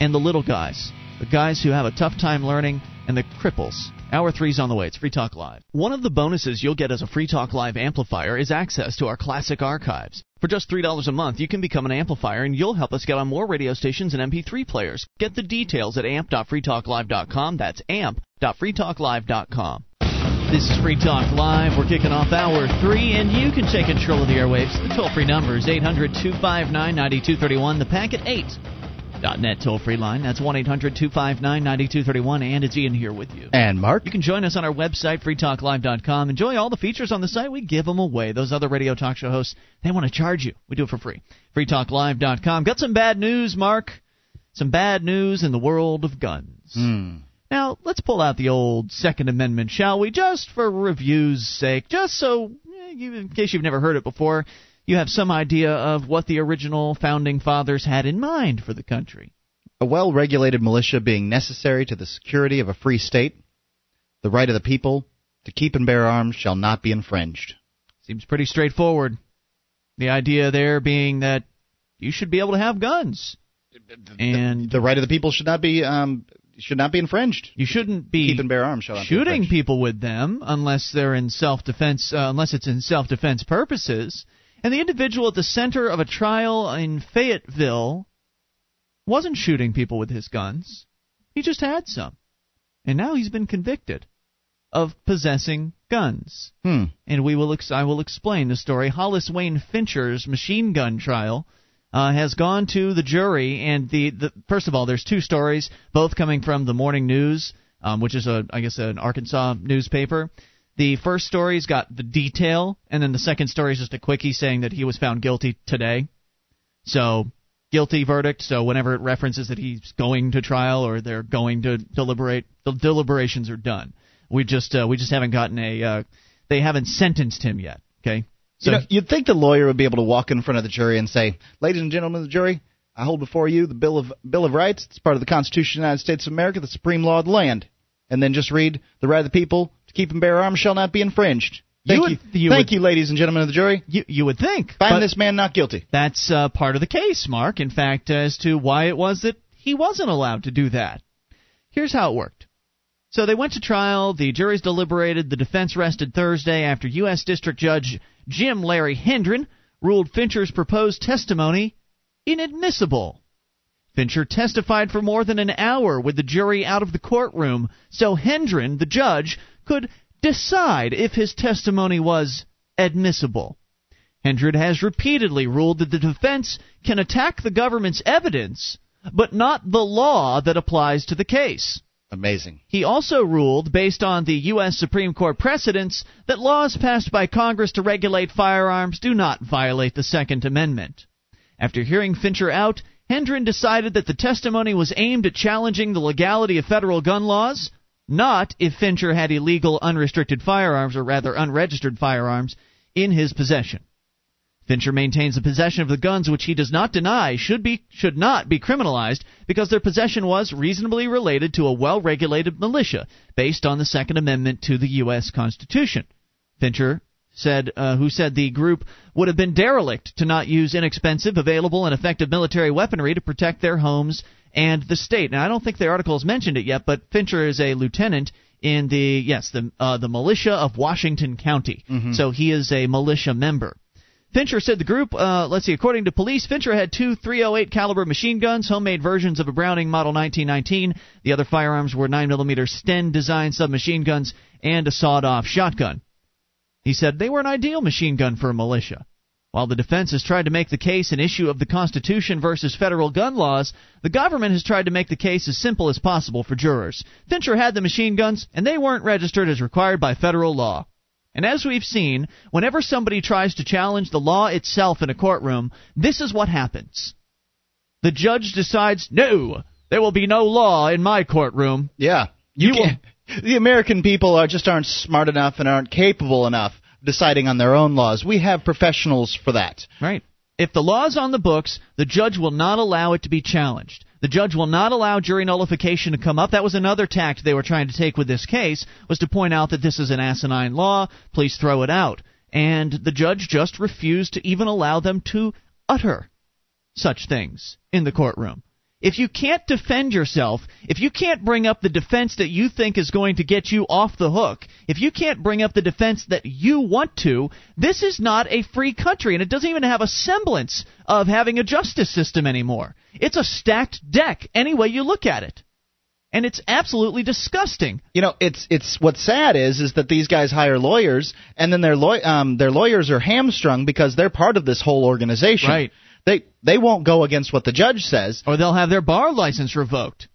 S1: and the little guys, the guys who have a tough time learning, and the cripples. Hour three's on the way. It's Free Talk Live. One of the bonuses you'll get as a Free Talk Live amplifier is access to our classic archives. For just $3 a month, you can become an amplifier and you'll help us get on more radio stations and MP3 players. Get the details at amp.freetalklive.com. That's amp.freetalklive.com. This is Free Talk Live. We're kicking off hour three, and you can take control of the airwaves. The toll free number is 800 259 9231. The packet 8 net toll free line. That's 1 800 259 9231. And it's Ian here with you.
S2: And Mark.
S1: You can join us on our website, freetalklive.com. Enjoy all the features on the site. We give them away. Those other radio talk show hosts, they want to charge you. We do it for free. freetalklive.com. Got some bad news, Mark. Some bad news in the world of guns.
S2: Mm.
S1: Now, let's pull out the old Second Amendment, shall we? Just for review's sake. Just so, eh, in case you've never heard it before you have some idea of what the original founding fathers had in mind for the country.
S2: A well regulated militia being necessary to the security of a free state, the right of the people to keep and bear arms shall not be infringed.
S1: Seems pretty straightforward. The idea there being that you should be able to have guns. And
S2: the, the right of the people should not be um, should not be infringed.
S1: You shouldn't be
S2: keep and bear arms
S1: shooting people with them unless they're in self defense uh, unless it's in self defense purposes. And the individual at the center of a trial in Fayetteville wasn't shooting people with his guns. He just had some. And now he's been convicted of possessing guns.
S2: Hmm.
S1: And we will ex- I will explain the story. Hollis Wayne Fincher's machine gun trial uh, has gone to the jury, and the, the first of all, there's two stories, both coming from the Morning News, um, which is a I guess an Arkansas newspaper. The first story's got the detail, and then the second story is just a quickie saying that he was found guilty today. So, guilty verdict. So, whenever it references that he's going to trial or they're going to deliberate, the deliberations are done. We just uh, we just haven't gotten a. Uh, they haven't sentenced him yet. Okay.
S2: So you know, you'd think the lawyer would be able to walk in front of the jury and say, "Ladies and gentlemen of the jury, I hold before you the Bill of Bill of Rights. It's part of the Constitution of the United States of America, the supreme law of the land." And then just read the right of the people to keep and bear arms shall not be infringed. Thank you,
S1: you, you
S2: thank
S1: would,
S2: you, ladies and gentlemen of the jury.
S1: You, you would think.
S2: Find this man not guilty.
S1: That's uh, part of the case, Mark. In fact, as to why it was that he wasn't allowed to do that. Here's how it worked. So they went to trial. The juries deliberated. The defense rested Thursday after U.S. District Judge Jimm Larry Hendren ruled Fincher's proposed testimony inadmissible. Fincher testified for more than an hour with the jury out of the courtroom, so Hendren, the judge, could decide if his testimony was admissible. Hendren has repeatedly ruled that the defense can attack the government's evidence, but not the law that applies to the case.
S2: Amazing.
S1: He also ruled, based on the U.S. Supreme Court precedents, that laws passed by Congress to regulate firearms do not violate the Second Amendment. After hearing Fincher out, Hendren decided that the testimony was aimed at challenging the legality of federal gun laws, not if Fincher had illegal unrestricted firearms, or rather unregistered firearms, in his possession. Fincher maintains the possession of the guns which he does not deny should be should not be criminalized because their possession was reasonably related to a well-regulated militia based on the Second Amendment to the US Constitution. Fincher said uh, who said the group would have been derelict to not use inexpensive, available, and effective military weaponry to protect their homes and the state. Now, I don't think the article has mentioned it yet, but Fincher is a lieutenant in the yes the uh, the militia of Washington County,
S2: mm-hmm.
S1: so he is a militia member. Fincher said the group, uh, let's see, according to police, Fincher had two 308 caliber machine guns, homemade versions of a Browning Model 1919. The other firearms were 9mm Sten design submachine guns and a sawed-off shotgun. He said they were an ideal machine gun for a militia. While the defense has tried to make the case an issue of the Constitution versus federal gun laws, the government has tried to make the case as simple as possible for jurors. Fincher had the machine guns, and they weren't registered as required by federal law. And as we've seen, whenever somebody tries to challenge the law itself in a courtroom, this is what happens. The judge decides, no, there will be no law in my courtroom.
S2: Yeah.
S1: You, will.
S2: The American people are just aren't smart enough and aren't capable enough deciding on their own laws. We have professionals for that.
S1: Right. If the law's on the books, the judge will not allow it to be challenged. The judge will not allow jury nullification to come up. That was another tact they were trying to take with this case, was to point out that this is an asinine law, please throw it out. And the judge just refused to even allow them to utter such things in the courtroom. If you can't defend yourself, if you can't bring up the defense that you think is going to get you off the hook, if you can't bring up the defense that you want to, this is not a free country, and it doesn't even have a semblance of having a justice system anymore. It's a stacked deck, any way you look at it. And it's absolutely disgusting.
S2: You know, it's it's what's sad is is that these guys hire lawyers, and then their law um, their lawyers are hamstrung because they're part of this whole organization.
S1: Right.
S2: They they won't go against what the judge says,
S1: or they'll have their bar license revoked.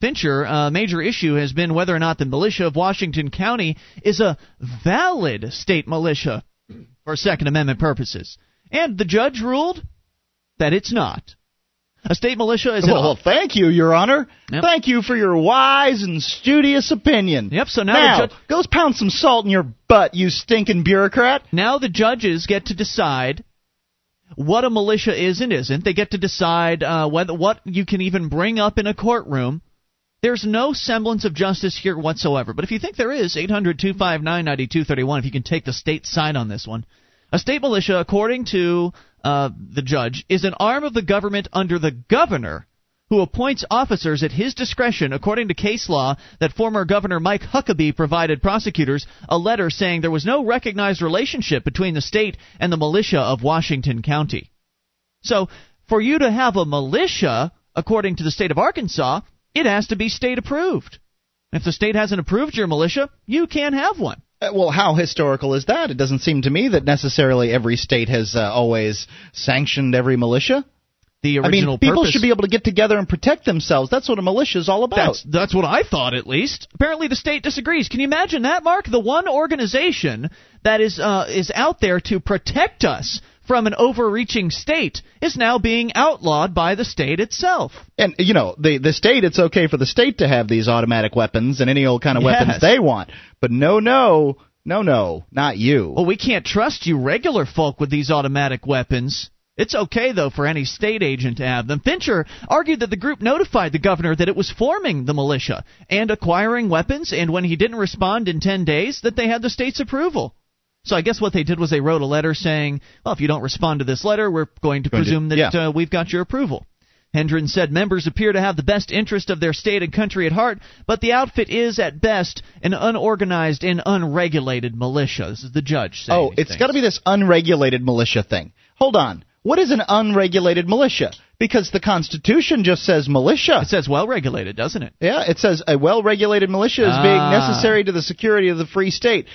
S1: Fincher, a major issue has been whether or not the militia of Washington County is a valid state militia for Second Amendment purposes. And the judge ruled that it's not. A state militia is
S2: well, well, thank you, Your Honor.
S1: Yep.
S2: Thank you for your wise and studious opinion.
S1: Yep. So now,
S2: Now,
S1: the judge,
S2: go pound some salt in your butt, you stinking bureaucrat.
S1: now the judges get to decide what a militia is and isn't. They get to decide uh, whether what you can even bring up in a courtroom. There's no semblance of justice here whatsoever. But if you think there is, 800 259 9231, if you can take the state side on this one. A state militia, according to uh, the judge, is an arm of the government under the governor who appoints officers at his discretion according to case law that former Governor Mike Huckabee provided prosecutors a letter saying there was no recognized relationship between the state and the militia of Washington County. So, for you to have a militia, according to the state of Arkansas, it has to be state approved. If the state hasn't approved your militia, you can't have one.
S2: Uh, Well, how historical is that? It doesn't seem to me that necessarily every state has uh, always sanctioned every militia.
S1: The
S2: I mean, people
S1: purpose
S2: should be able to get together and protect themselves. That's what a militia is all about.
S1: That's that's what I thought at least. Apparently the state disagrees. Can you imagine that, Mark? The one organization that is uh, is out there to protect us from an overreaching state is now being outlawed by the state itself.
S2: And you know, the the state, it's okay for the state to have these automatic weapons and any old kind of
S1: Yes.
S2: weapons they want, but no, no, no, no, not you.
S1: Well, we can't trust you regular folk with these automatic weapons. It's okay, though, for any state agent to have them. Fincher argued that the group notified the governor that it was forming the militia and acquiring weapons, and when he didn't respond in 10 days, that they had the state's approval. So I guess what they did was they wrote a letter saying, well, if you don't respond to this letter, we're going to
S2: Going to-
S1: presume that
S2: yeah.
S1: uh, we've got your approval. Hendren said members appear to have the best interest of their state and country at heart, but the outfit is, at best, an unorganized and unregulated militia. This is the judge saying.
S2: Oh, it's got to be this unregulated militia thing. Hold on. What is an unregulated militia? Because the Constitution just says militia.
S1: It says well regulated, doesn't it?
S2: Yeah, it says a well regulated militia is being
S1: Ah.
S2: necessary to the security of the free state.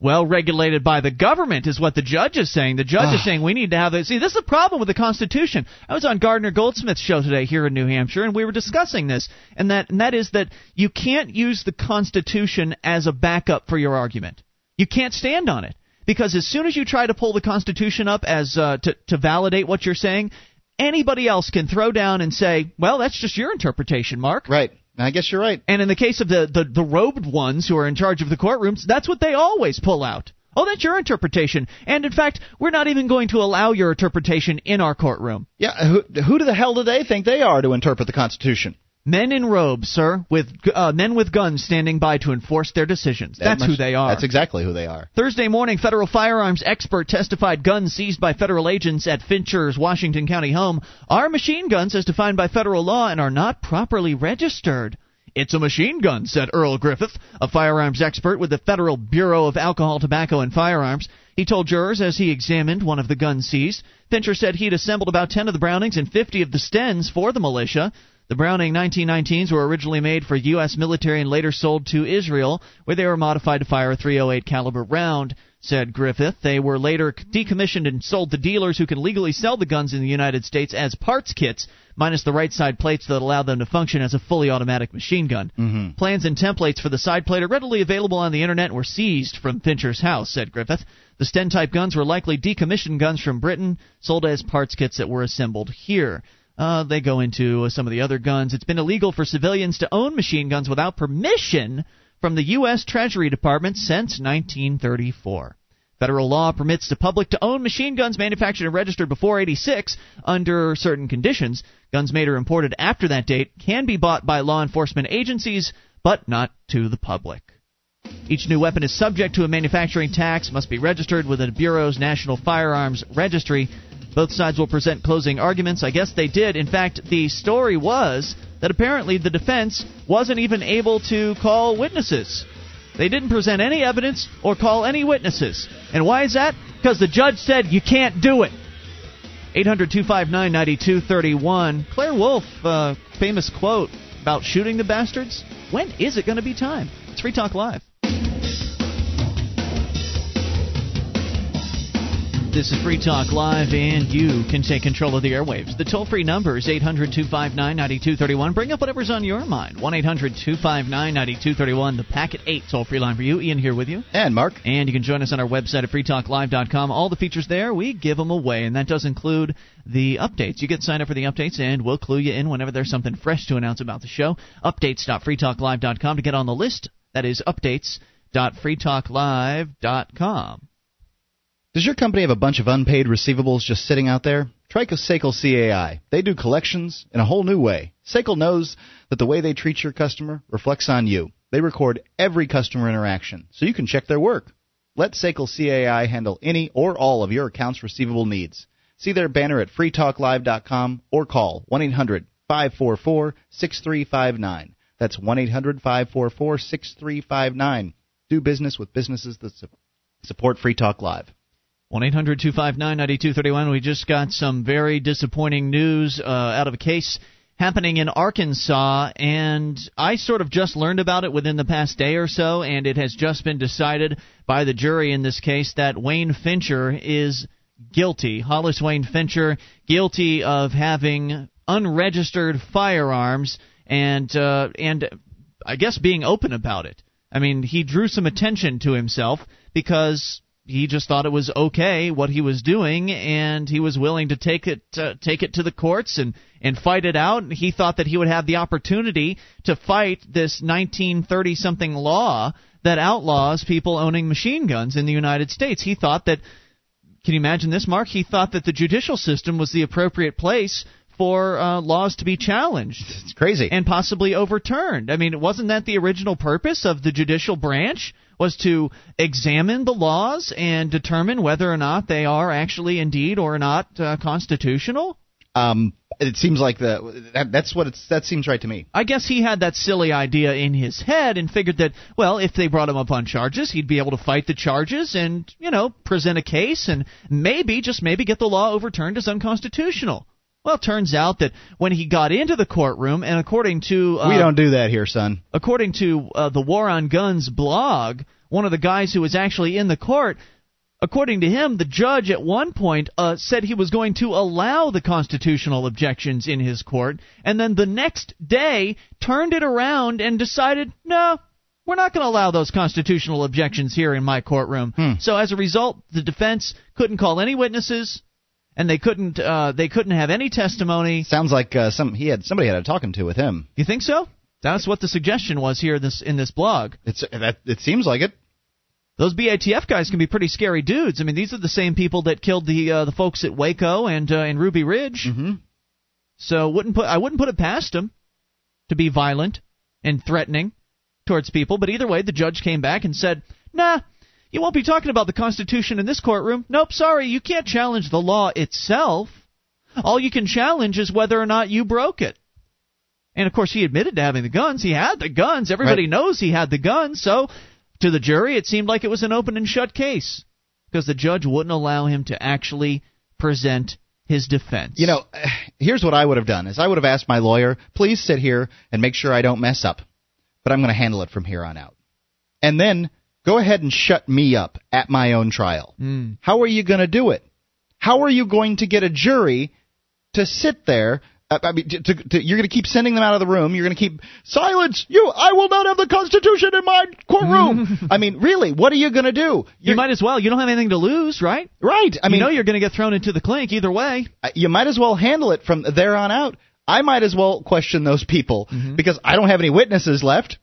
S1: Well regulated by the government is what the judge is saying. The judge is
S2: Ah.
S1: saying we need to have this. See, this is the problem with the Constitution. I was on Gardner Goldsmith's show today here in New Hampshire, and we were discussing this, and that and that is that you can't use the Constitution as a backup for your argument. You can't stand on it because as soon as you try to pull the Constitution up as uh, to to validate what you're saying, anybody else can throw down and say, "Well, that's just your interpretation, Mark."
S2: Right. I guess you're right.
S1: And in the case of the, the, the robed ones who are in charge of the courtrooms, that's what they always pull out. Oh, that's your interpretation. And in fact, we're not even going to allow your interpretation in our courtroom.
S2: Yeah, who, who the hell do they think they are to interpret the Constitution?
S1: Men in robes, sir, with uh, men with guns standing by to enforce their decisions.
S2: That
S1: That's
S2: much-
S1: who they are.
S2: That's exactly who they are.
S1: Thursday morning, federal firearms expert testified guns seized by federal agents at Fincher's Washington County home are machine guns as defined by federal law and are not properly registered. It's a machine gun, said Earl Griffith, a firearms expert with the Federal Bureau of Alcohol, Tobacco, and Firearms. He told jurors as he examined one of the guns seized. Fincher said he'd assembled about 10 of the Brownings and 50 of the Stens for the militia. The Browning 1919s were originally made for U.S. military and later sold to Israel, where they were modified to fire a 308 caliber round. Said Griffith, they were later decommissioned and sold to dealers who can legally sell the guns in the United States as parts kits, minus the right side plates that allow them to function as a fully automatic machine gun.
S2: Mm-hmm.
S1: Plans and templates for the side plate are readily available on the internet and were seized from Fincher's house, said Griffith. The Sten type guns were likely decommissioned guns from Britain, sold as parts kits that were assembled here. Uh, they go into uh, some of the other guns. It's been illegal for civilians to own machine guns without permission from the U.S. Treasury Department since 1934. Federal law permits the public to own machine guns manufactured and registered before 86 under certain conditions. Guns made or imported after that date can be bought by law enforcement agencies, but not to the public. Each new weapon is subject to a manufacturing tax, must be registered with the Bureau's National Firearms Registry. Both sides will present closing arguments. I guess they did. In fact, the story was that apparently the defense wasn't even able to call witnesses. They didn't present any evidence or call any witnesses. And why is that? Because the judge said you can't do it. 800 259 9231. Claire Wolfe, uh, famous quote about shooting the bastards. When is it going to be time? It's Free Talk Live. This is Free Talk Live, and you can take control of the airwaves. The toll free number is 800 259 9231. Bring up whatever's on your mind. 1 800 259 9231, the Packet 8 toll free line for you. Ian here with you.
S2: And Mark.
S1: And you can join us on our website at freetalklive.com. All the features there, we give them away, and that does include the updates. You get signed up for the updates, and we'll clue you in whenever there's something fresh to announce about the show. Updates.freetalklive.com to get on the list. That is updates.freetalklive.com.
S2: Does your company have a bunch of unpaid receivables just sitting out there? Try SACL CAI. They do collections in a whole new way. SACL knows that the way they treat your customer reflects on you. They record every customer interaction, so you can check their work. Let SACL CAI handle any or all of your accounts receivable needs. See their banner at freetalklive.com or call 1 800 544 6359. That's 1 800 544 6359. Do business with businesses that support Free Talk Live.
S1: 1 800 259 9231. We just got some very disappointing news uh, out of a case happening in Arkansas, and I sort of just learned about it within the past day or so, and it has just been decided by the jury in this case that Wayne Fincher is guilty. Hollis Wayne Fincher, guilty of having unregistered firearms and uh, and I guess being open about it. I mean, he drew some attention to himself because he just thought it was okay what he was doing, and he was willing to take it uh, take it to the courts and and fight it out. And He thought that he would have the opportunity to fight this 1930 something law that outlaws people owning machine guns in the United States. He thought that. Can you imagine this, Mark? He thought that the judicial system was the appropriate place for uh, laws to be challenged.
S2: It's crazy.
S1: And possibly overturned. I mean, wasn't that the original purpose of the judicial branch? Was to examine the laws and determine whether or not they are actually indeed or not uh, constitutional?
S2: Um, it seems like the that, that's what it's that seems right to me.
S1: I guess he had that silly idea in his head and figured that well, if they brought him up on charges, he'd be able to fight the charges and you know present a case and maybe just maybe get the law overturned as unconstitutional. Well, it turns out that when he got into the courtroom, and according to
S2: uh, we don't do that here, son.
S1: According to uh, the War on Guns blog, one of the guys who was actually in the court, according to him, the judge at one point uh, said he was going to allow the constitutional objections in his court, and then the next day turned it around and decided, no, we're not going to allow those constitutional objections here in my courtroom.
S2: Hmm.
S1: So as a result, the defense couldn't call any witnesses and they couldn't uh, they couldn't have any testimony.
S2: Sounds like uh, some he had somebody had a talking to with him.
S1: You think so? That's what the suggestion was here this in this blog.
S2: It's that it seems like it.
S1: Those BATF guys can be pretty scary dudes. I mean, these are the same people that killed the uh, the folks at Waco and uh, and Ruby Ridge.
S2: Mm-hmm.
S1: So wouldn't put I wouldn't put it past them to be violent and threatening towards people. But either way, the judge came back and said, "Nah, you won't be talking about the Constitution in this courtroom. Nope, sorry, you can't challenge the law itself. All you can challenge is whether or not you broke it. And of course, he admitted to having the guns. He had the guns. Everybody
S2: Right.
S1: knows he had the guns. So, to the jury, it seemed like it was an open and shut case because the judge wouldn't allow him to actually present his defense.
S2: You know, here's what I would have done: is I would have asked my lawyer, "Please sit here and make sure I don't mess up, but I'm going to handle it from here on out." And then go ahead and shut me up at my own trial.
S1: Mm.
S2: How are you going to do it? How are you going to get a jury to sit there? uh, I mean, to, to, to, you're going to keep sending them out of the room. You're going to keep silence. You, I will not have the Constitution in my courtroom. I mean, really, what are you going to do?
S1: you
S2: You're,
S1: might as well. You don't have anything to lose, right?
S2: right. I mean,
S1: you know you're going to get thrown into the clink either way.
S2: you might as well handle it from there on out. I might as well question those people because I don't have any witnesses left.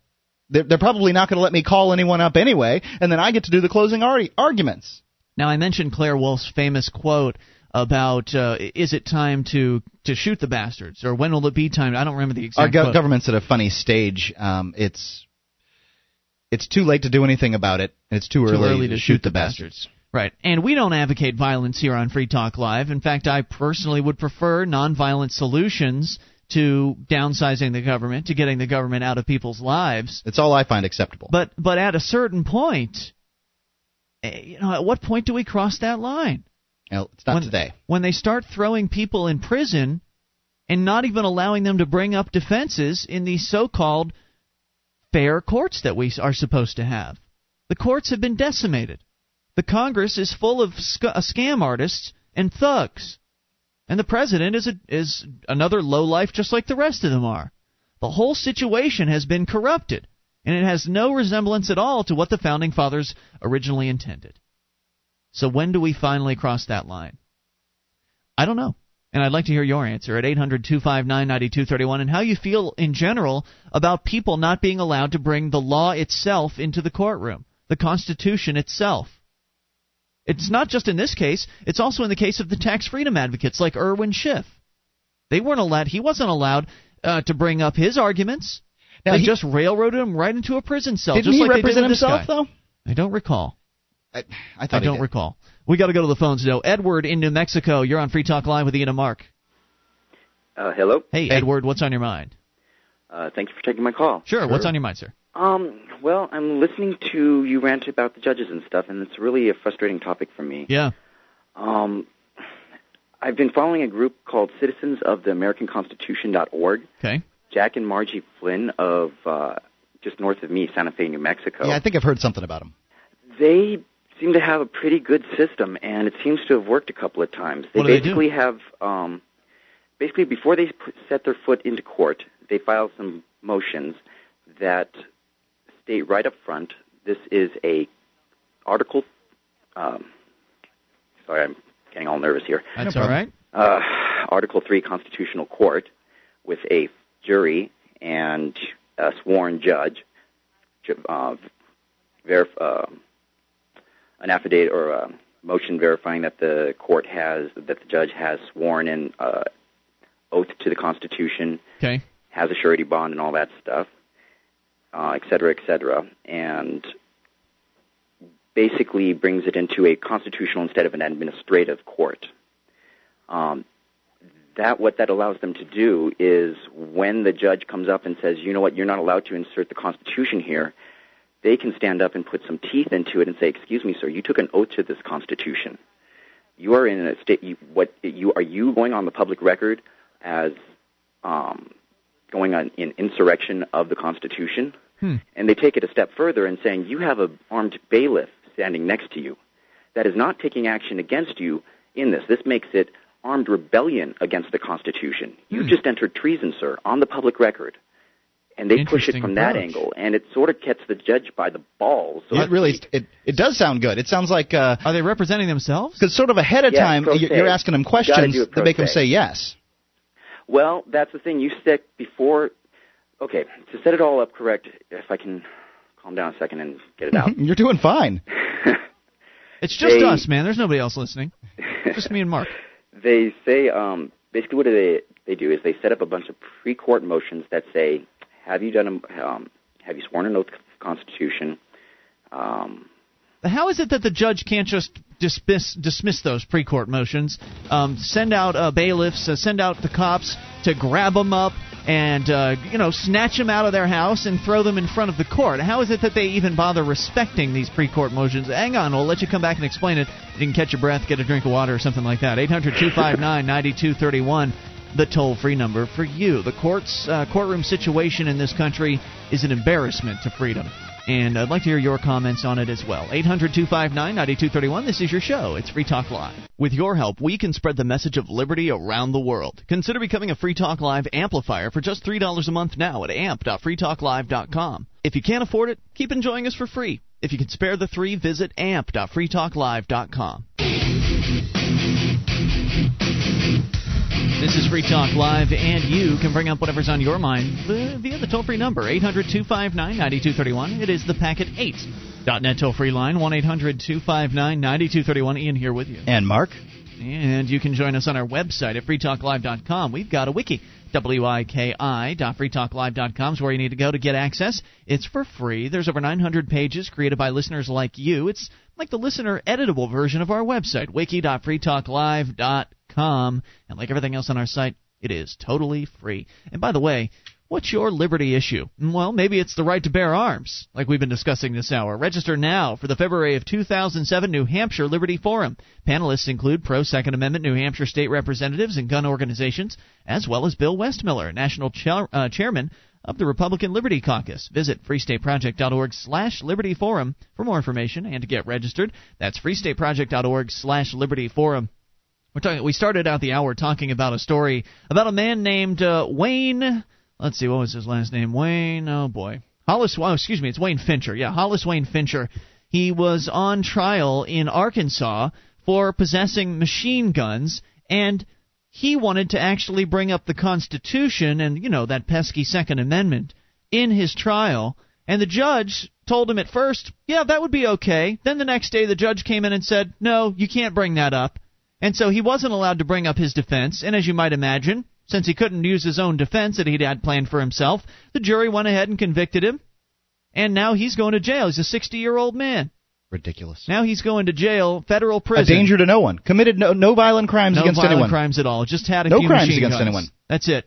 S2: They're, they're probably not going to let me call anyone up anyway, and then I get to do the closing ar- arguments.
S1: Now I mentioned Claire Wolfe's famous quote about uh, is it time to to shoot the bastards or when will it be time? I don't remember the exact
S2: Our go- government's at a funny stage. Um, it's it's too late to do anything about it, and it's too,
S1: Too
S2: early,
S1: early
S2: to, shoot,
S1: shoot
S2: the
S1: the
S2: bastards.
S1: Right. And we don't advocate violence here on Free Talk Live. In fact, I personally would prefer nonviolent solutions to downsizing the government, to getting the government out of people's lives.
S2: It's all I find acceptable.
S1: But but at a certain point, eh, you know, at what point do we cross that line?
S2: Well, it's not
S1: when,
S2: today.
S1: When they start throwing people in prison and not even allowing them to bring up defenses in these so-called fair courts that we are supposed to have. The courts have been decimated. The Congress is full of sc- uh, scam artists and thugs. And the president is a, is another lowlife just like the rest of them are. The whole situation has been corrupted, and it has no resemblance at all to what the founding fathers originally intended. So when do we finally cross that line? I don't know. And I'd like to hear your answer at 800 259 9231 and how you feel in general about people not being allowed to bring the law itself into the courtroom, the Constitution itself. It's not just in this case, it's also in the case of the tax freedom advocates like Irwin Schiff. They weren't allowed, he wasn't allowed uh, to bring up his arguments.
S2: Now,
S1: they
S2: he-
S1: just railroaded him right into a prison cell.
S2: Didn't
S1: just
S2: he
S1: like they did
S2: represent himself
S1: guy.
S2: though?
S1: I don't recall.
S2: I, I
S1: I
S2: thought he
S1: don't
S2: did.
S1: recall. We got to go to the phones now. Edward in New Mexico. You're on Free Talk Live with Ian and Mark.
S9: Uh, hello.
S1: Hey, Edward, what's on your mind?
S9: Uh, thank you for taking my call.
S1: Sure, What's on your mind, sir?
S9: Um, well, I'm listening to you rant about the judges and stuff, and it's really a frustrating topic for me.
S1: Yeah.
S9: Um, I've been following a group called Citizens of the American Constitution.org.
S1: Okay.
S9: Jack and Margie Flynn of uh, just north of me, Santa Fe, New Mexico.
S2: Yeah, I think I've heard something about them.
S9: they seem to have a pretty good system, and it seems to have worked a couple of times. They
S1: What do they do?
S9: basically have, um, basically before they put, set their foot into court, they file some motions that state right up front this is a article. Um, sorry, I'm getting all nervous here.
S1: That's all right.
S9: Uh, Article 3 constitutional court with a jury and a sworn judge, ju- uh, verif- uh, an affidavit or a motion verifying that the court has, that the judge has sworn in uh, oath to the Constitution,
S1: Okay.
S9: has a surety bond and all that stuff, uh, et cetera, et cetera, and basically brings it into a constitutional instead of an administrative court. Um, that what that allows them to do is when the judge comes up and says, you know what, you're not allowed to insert the Constitution here, they can stand up and put some teeth into it and say, excuse me, sir, you took an oath to this Constitution. You are in a state. You, what you are you going on the public record as um, going on in insurrection of the Constitution?
S1: Hmm.
S9: And they take it a step further and saying you have an armed bailiff standing next to you that is not taking action against you in this. This makes it armed rebellion against the Constitution. You
S1: Hmm.
S9: just entered treason, sir, on the public record. And they push it
S1: Interesting
S9: from that angle, and it sort of gets the judge by the balls. So
S2: Yeah, it really, it it does sound good. It sounds like uh,
S1: Are they representing themselves?
S2: because sort of ahead of
S9: Yeah,
S2: time you're, you're asking them
S9: You gotta
S2: questions that
S9: pro
S2: make them say yes.
S9: Well, that's the thing. You stick before. Okay, to set it all up correct, if I can calm down a second and get it out.
S2: You're doing fine.
S1: It's just
S9: They-
S1: us, man. There's nobody else listening. Just me and Mark.
S9: they say um, basically what do they they do is they set up a bunch of pre-court motions that say, "Have you done a, um, have you sworn an oath to the Constitution?" Um,
S1: How is it that the judge can't just dismiss dismiss those pre-court motions, um, send out uh, bailiffs, uh, send out the cops to grab them up, and uh, you know snatch them out of their house and throw them in front of the court. How is it that they even bother respecting these pre-court motions? Hang on, we'll let you come back and explain it. You can catch your breath, get a drink of water, or something like that. 800-259-9231, the toll-free number for you. The courts uh, courtroom situation in this country is an embarrassment to freedom. And I'd like to hear your comments on it as well. 800 259 9231. This is your show. It's Free Talk Live. With your help, we can spread the message of liberty around the world. Consider becoming a Free Talk Live amplifier for just $3 a month now at amp.freetalklive.com. If you can't afford it, keep enjoying us for free. If you can spare the three, visit amp.freetalklive.com. This is Free Talk Live, and you can bring up whatever's on your mind via the toll free number, 800 259 9231. It is the Packet 8. .net toll free line, 1 800 259 9231. Ian here with you.
S2: And Mark.
S1: And you can join us on our website at freetalklive.com. We've got a wiki, wiki.freetalklive.com is where you need to go to get access. It's for free. There's over 900 pages created by listeners like you. It's like the listener editable version of our website, wiki.freetalklive.com. And like everything else on our site, it is totally free. And by the way, What's your liberty issue? Well, maybe it's the right to bear arms, like we've been discussing this hour. Register now for the February of 2007 New Hampshire Liberty Forum. Panelists include pro Second Amendment New Hampshire state representatives and gun organizations, as well as Bill Westmiller, national cha- uh, chairman of the Republican Liberty Caucus. Visit freestateproject.org slash Liberty Forum for more information and to get registered. That's freestateproject.org slash Liberty Forum. We're talking, we started out the hour talking about a story about a man named uh, Wayne let's see, what was his last name? Wayne. Oh boy, Hollis. Oh, excuse me, it's Wayne Fincher. Yeah, Hollis Wayne Fincher. He was on trial in Arkansas for possessing machine guns, and he wanted to actually bring up the Constitution and you know that pesky Second Amendment in his trial. And the judge told him at first, yeah, that would be okay. Then the next day, the judge came in and said, no, you can't bring that up. And so he wasn't allowed to bring up his defense. And as you might imagine, since he couldn't use his own defense that he'd had planned for himself, the jury went ahead and convicted him. And now he's going to jail. He's a 60 year old man.
S2: Ridiculous.
S1: Now he's going to jail, federal prison.
S2: A danger to no one. Committed no, no violent crimes against anyone.
S1: no
S2: against
S1: violent
S2: anyone.
S1: crimes at all. Just had a
S2: no
S1: few
S2: crimes against
S1: guns.
S2: anyone.
S1: That's it.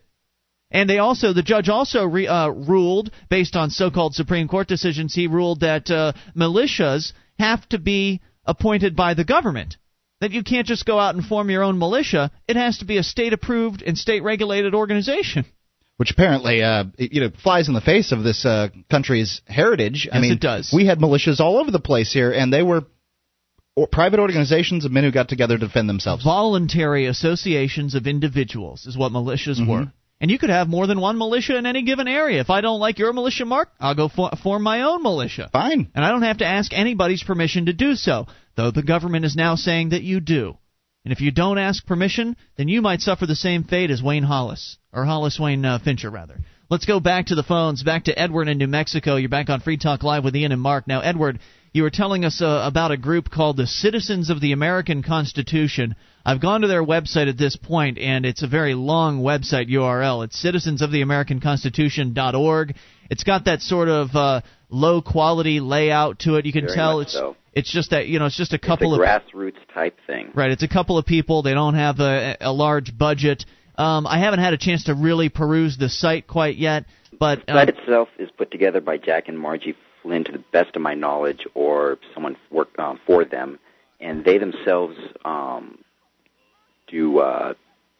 S1: And they also, the judge also re, uh, ruled, based on so-called Supreme Court decisions, he ruled that uh, militias have to be appointed by the government that you can't just go out and form your own militia. It has to be a state approved and state regulated organization.
S2: Which apparently, uh, you know, flies in the face of this uh, country's heritage.
S1: Yes,
S2: I mean,
S1: it does.
S2: We had militias all over the place here, and they were or private organizations of men who got together to defend themselves.
S1: Voluntary associations of individuals is what militias
S2: Mhm.
S1: were. And you could have more than one militia in any given area. If I don't like your militia, Mark, I'll go for, form my own militia.
S2: Fine.
S1: And I don't have to ask anybody's permission to do so, though the government is now saying that you do. And if you don't ask permission, then you might suffer the same fate as Wayne Hollis, or Hollis Wayne uh, Fincher, rather. Let's go back to the phones, back to Edward in New Mexico. You're back on Free Talk Live with Ian and Mark. Now, Edward, you were telling us uh, about a group called the Citizens of the American Constitution. I've gone to their website at this point, and it's a very long website URL. It's citizensoftheamericanconstitution.org. It's got that sort of uh, low quality layout to it. You can
S9: Very
S1: tell it's
S9: so.
S1: it's just that you know it's just a couple
S9: it's a
S1: of
S9: grassroots type thing.
S1: Right, it's a couple of people. They don't have a, a large budget. Um, I haven't had a chance to really peruse the site quite yet, but
S9: The
S1: uh,
S9: site itself is put together by Jack and Margie Flynn, to the best of my knowledge, or someone work um, for them, and they themselves um, do uh,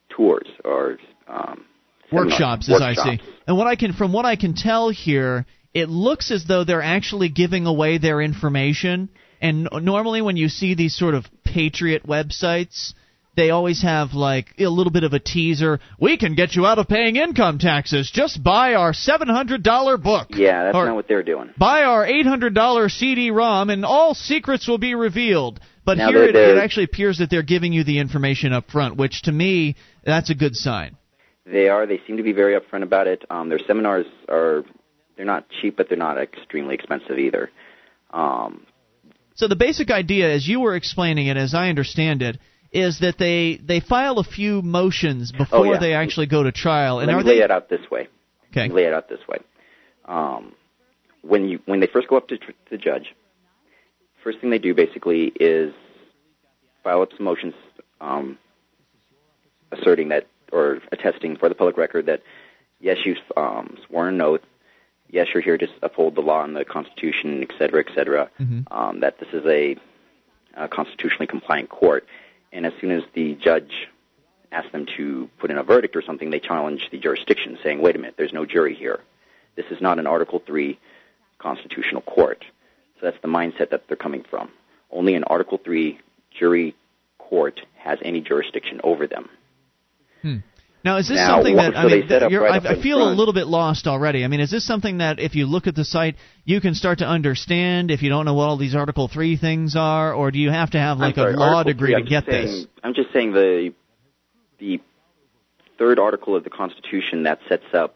S9: tours or um,
S1: workshops, as I
S9: workshops.
S1: see. And what I can, from what I can tell here, it looks as though they're actually giving away their information. And normally, when you see these sort of patriot websites, they always have like a little bit of a teaser. We can get you out of paying income taxes. Just buy our seven hundred dollar book.
S9: Yeah, that's
S1: Or-
S9: not what they're doing.
S1: Buy our eight hundred dollar CD-ROM, and all secrets will be revealed. But
S9: Now,
S1: here it, it actually appears that they're giving you the information up front, which to me that's a good sign.
S9: They are. They seem to be very upfront about it. Um, their seminars are they're not cheap, but they're not extremely expensive either. Um,
S1: So the basic idea, as you were explaining it, as I understand it, is that they they file a few motions before
S9: Oh, yeah.
S1: they actually go to trial. And
S9: let
S1: are they
S9: lay it out this way.
S1: Okay.
S9: Lay it out this way. Um, when you when they first go up to, tr- the judge, first thing they do basically is file up some motions um, asserting that or attesting for the public record that Yes, you've um, sworn an oath. Yes, you're here to uphold the law and the Constitution, et cetera, et cetera.
S1: Mm-hmm.
S9: Um, that this is a, a constitutionally compliant court. And as soon as the judge asks them to put in a verdict or something, they challenge the jurisdiction, saying, "Wait a minute, there's no jury here. This is not an Article Three constitutional court." So that's the mindset that they're coming from. Only an Article Three jury court has any jurisdiction over them.
S1: Hmm. Now, is this
S9: Now,
S1: something that I mean?
S9: set up
S1: you're,
S9: right
S1: I,
S9: up
S1: I
S9: in
S1: feel a little bit lost already. I mean, is this something that if you look at the site, you can start to understand if you don't know what all these Article Three things are, or do you have to have like
S9: sorry,
S1: a law
S9: Article
S1: degree
S9: three,
S1: to get
S9: saying,
S1: this?
S9: I'm just saying the the third article of the Constitution that sets up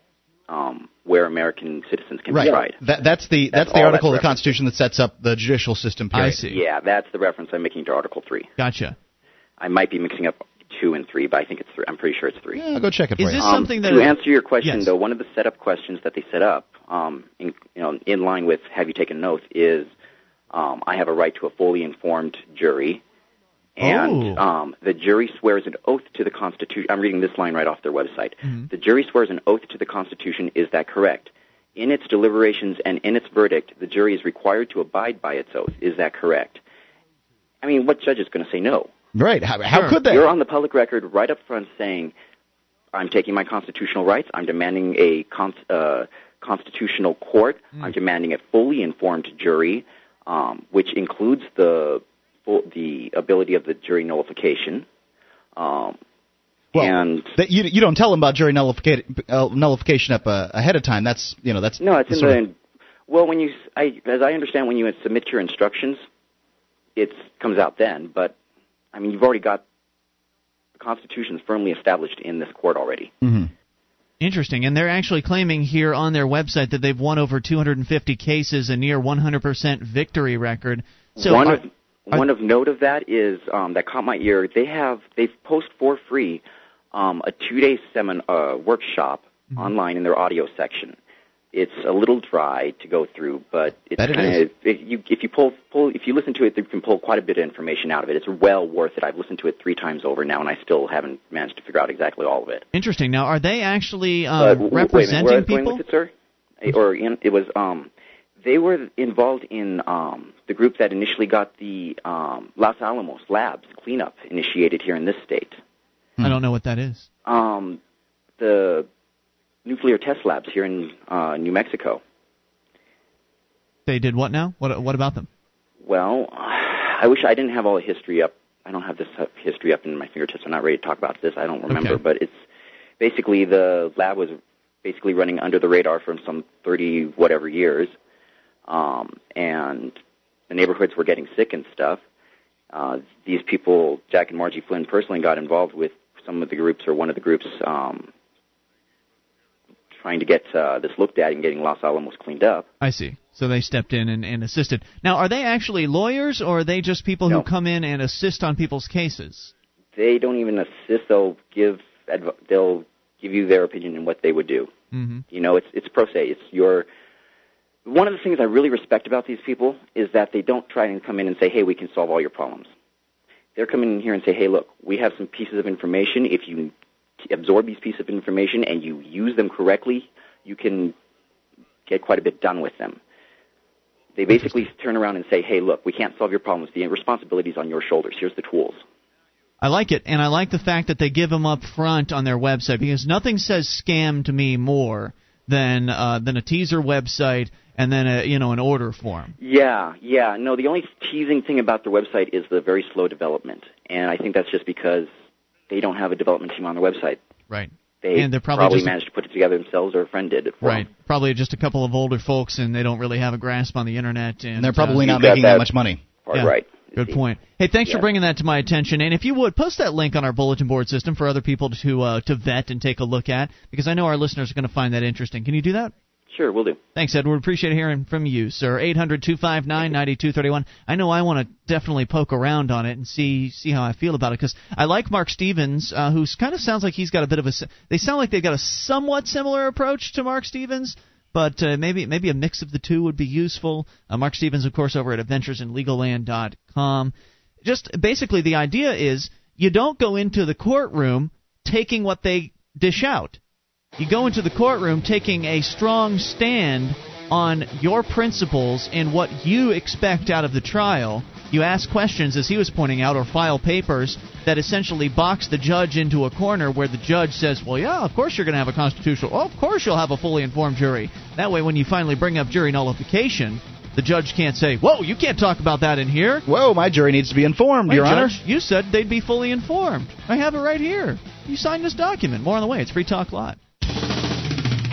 S9: um, where American citizens can
S2: right.
S9: be tried.
S2: That, that's the
S9: That's
S2: that's, the
S9: all
S2: article of the Constitution that sets up the judicial system. Period.
S1: I see.
S9: Yeah, that's the reference I'm making to Article Three.
S1: Gotcha.
S9: I might be mixing up two and three, but I think it's three. I'm pretty sure it's three.
S2: Yeah, I'll go check it for
S1: Is
S2: you.
S1: this
S9: Um,
S1: something that
S9: to answer your question,
S1: Yes.
S9: though, one of the setup questions that they set up, um, in, you know, in line with "Have you taken an oath?" is um, I have a right to a fully informed jury, and
S1: Oh.
S9: um, the jury swears an oath to the Constitution. I'm reading this line right off their website.
S1: Mhm.
S9: The jury swears an oath to the Constitution. Is that correct? In its deliberations and in its verdict, the jury is required to abide by its oath. Is that correct? I mean, what judge is going to say no?
S2: Right? How, how
S1: Sure.
S2: could they?
S9: You're on the public record right up front saying, I'm taking my constitutional rights. I'm demanding a con- uh, constitutional court.
S2: Hmm.
S9: I'm demanding a fully informed jury, um, which includes the full, the ability of the jury nullification. Um,
S2: Well,
S9: and
S2: that you you don't tell them about jury nullification, uh, nullification up uh, ahead of time. That's you know that's
S9: no, it's in the
S2: of-
S9: well when you s- I, as I understand when you submit your instructions, it comes out then. But I mean, you've already got the Constitution firmly established in this court already.
S2: Mhm.
S1: Interesting, and they're actually claiming here on their website that they've won over 250 cases, a near 100% victory record. So
S9: one
S1: are-
S9: of one of note of that is um, that caught my ear. They have they've post for free um, a two day seminar uh, workshop
S2: Mm-hmm.
S9: online in their audio section. It's a little dry to go through, but it's
S2: it
S9: kind of if you if you pull pull if you listen to it, you can pull quite a bit of information out of it. It's well worth it. I've listened to it three times over now, and I still haven't managed to figure out exactly all of it.
S1: interesting. Now, are they actually
S9: But
S1: uh,
S9: w- wait a minute,
S1: representing
S9: where I was going with it, sir? Or in, it was um, they were involved in um, the group that initially got the um, Los Alamos labs cleanup initiated here in this state.
S1: I don't know what that is.
S9: Um, the nuclear test labs here in uh, New Mexico.
S1: They did what now? What what about them?
S9: Well, I wish I didn't have all the history up. I don't have this history up in my fingertips. I'm not ready to talk about this. I don't remember,
S1: Okay.
S9: but it's basically the lab was basically running under the radar for some 30 whatever years, um, and the neighborhoods were getting sick and stuff. Uh, these people, Jack and Margie Flynn personally, got involved with some of the groups or one of the groups um, trying to get uh, this looked at and getting Los Alamos cleaned up.
S1: I see. So they stepped in and, and assisted. Now, are they actually lawyers, or are they just people
S9: No.
S1: who come in and assist on people's cases?
S9: they don't even assist. They'll give adv- they'll give you their opinion in what they would do.
S1: Mm-hmm.
S9: You know, it's it's pro se. It's your one of the things I really respect about these people is that they don't try and come in and say, "Hey, we can solve all your problems." They're coming in here and say, "Hey, look, we have some pieces of information. If you absorb these pieces of information and you use them correctly, you can get quite a bit done with them." They basically turn around and say, "Hey, look, we can't solve your problems. The responsibility is on your shoulders. Here's the tools."
S1: I like it, and I like the fact that they give them up front on their website because nothing says scam to me more than uh, than a teaser website and then a you know an order form.
S9: Yeah, yeah. No, the only teasing thing about their website is the very slow development, and I think that's just because they don't have a development team on their website.
S1: Right.
S9: They
S1: And they're probably just-
S9: managed to put it together themselves, or a friend did it for
S1: Right. Probably just a couple of older folks, and they don't really have a grasp on the internet. And,
S2: and they're probably
S1: uh,
S2: not making that
S9: that.
S2: much money.
S9: Part
S1: Yeah.
S9: right.
S1: Good point. Hey, thanks for bringing that to my attention. And if you would post that link on our bulletin board system for other people to uh, to vet and take a look at, because I know our listeners are going to find that interesting. Can you do that?
S9: Sure, we'll do.
S1: Thanks, Edward. Appreciate hearing from you, sir. Eight hundred two five nine ninety two thirty one. I know I want to definitely poke around on it and see see how I feel about it because I like Marc Stevens, uh, who kind of sounds like he's got a bit of a. They sound like they've got a somewhat similar approach to Marc Stevens, but uh, maybe maybe a mix of the two would be useful. Uh, Marc Stevens, of course, over at AdventuresInLegalLand.com. Just basically, the idea is you don't go into the courtroom taking what they dish out. You go into the courtroom taking a strong stand on your principles and what you expect out of the trial. You ask questions, as he was pointing out, or file papers that essentially box the judge into a corner where the judge says, Well, yeah, of course you're going to have a constitutional, oh, of course you'll have a fully informed jury. That way, when you finally bring up jury nullification, the judge can't say, Whoa, you can't talk about that in here.
S2: Whoa, my jury needs to be informed,
S1: Wait,
S2: Your Honor.
S1: Judge, you said they'd be fully informed. I have it right here. You signed this document. More on the way. It's Free Talk Live.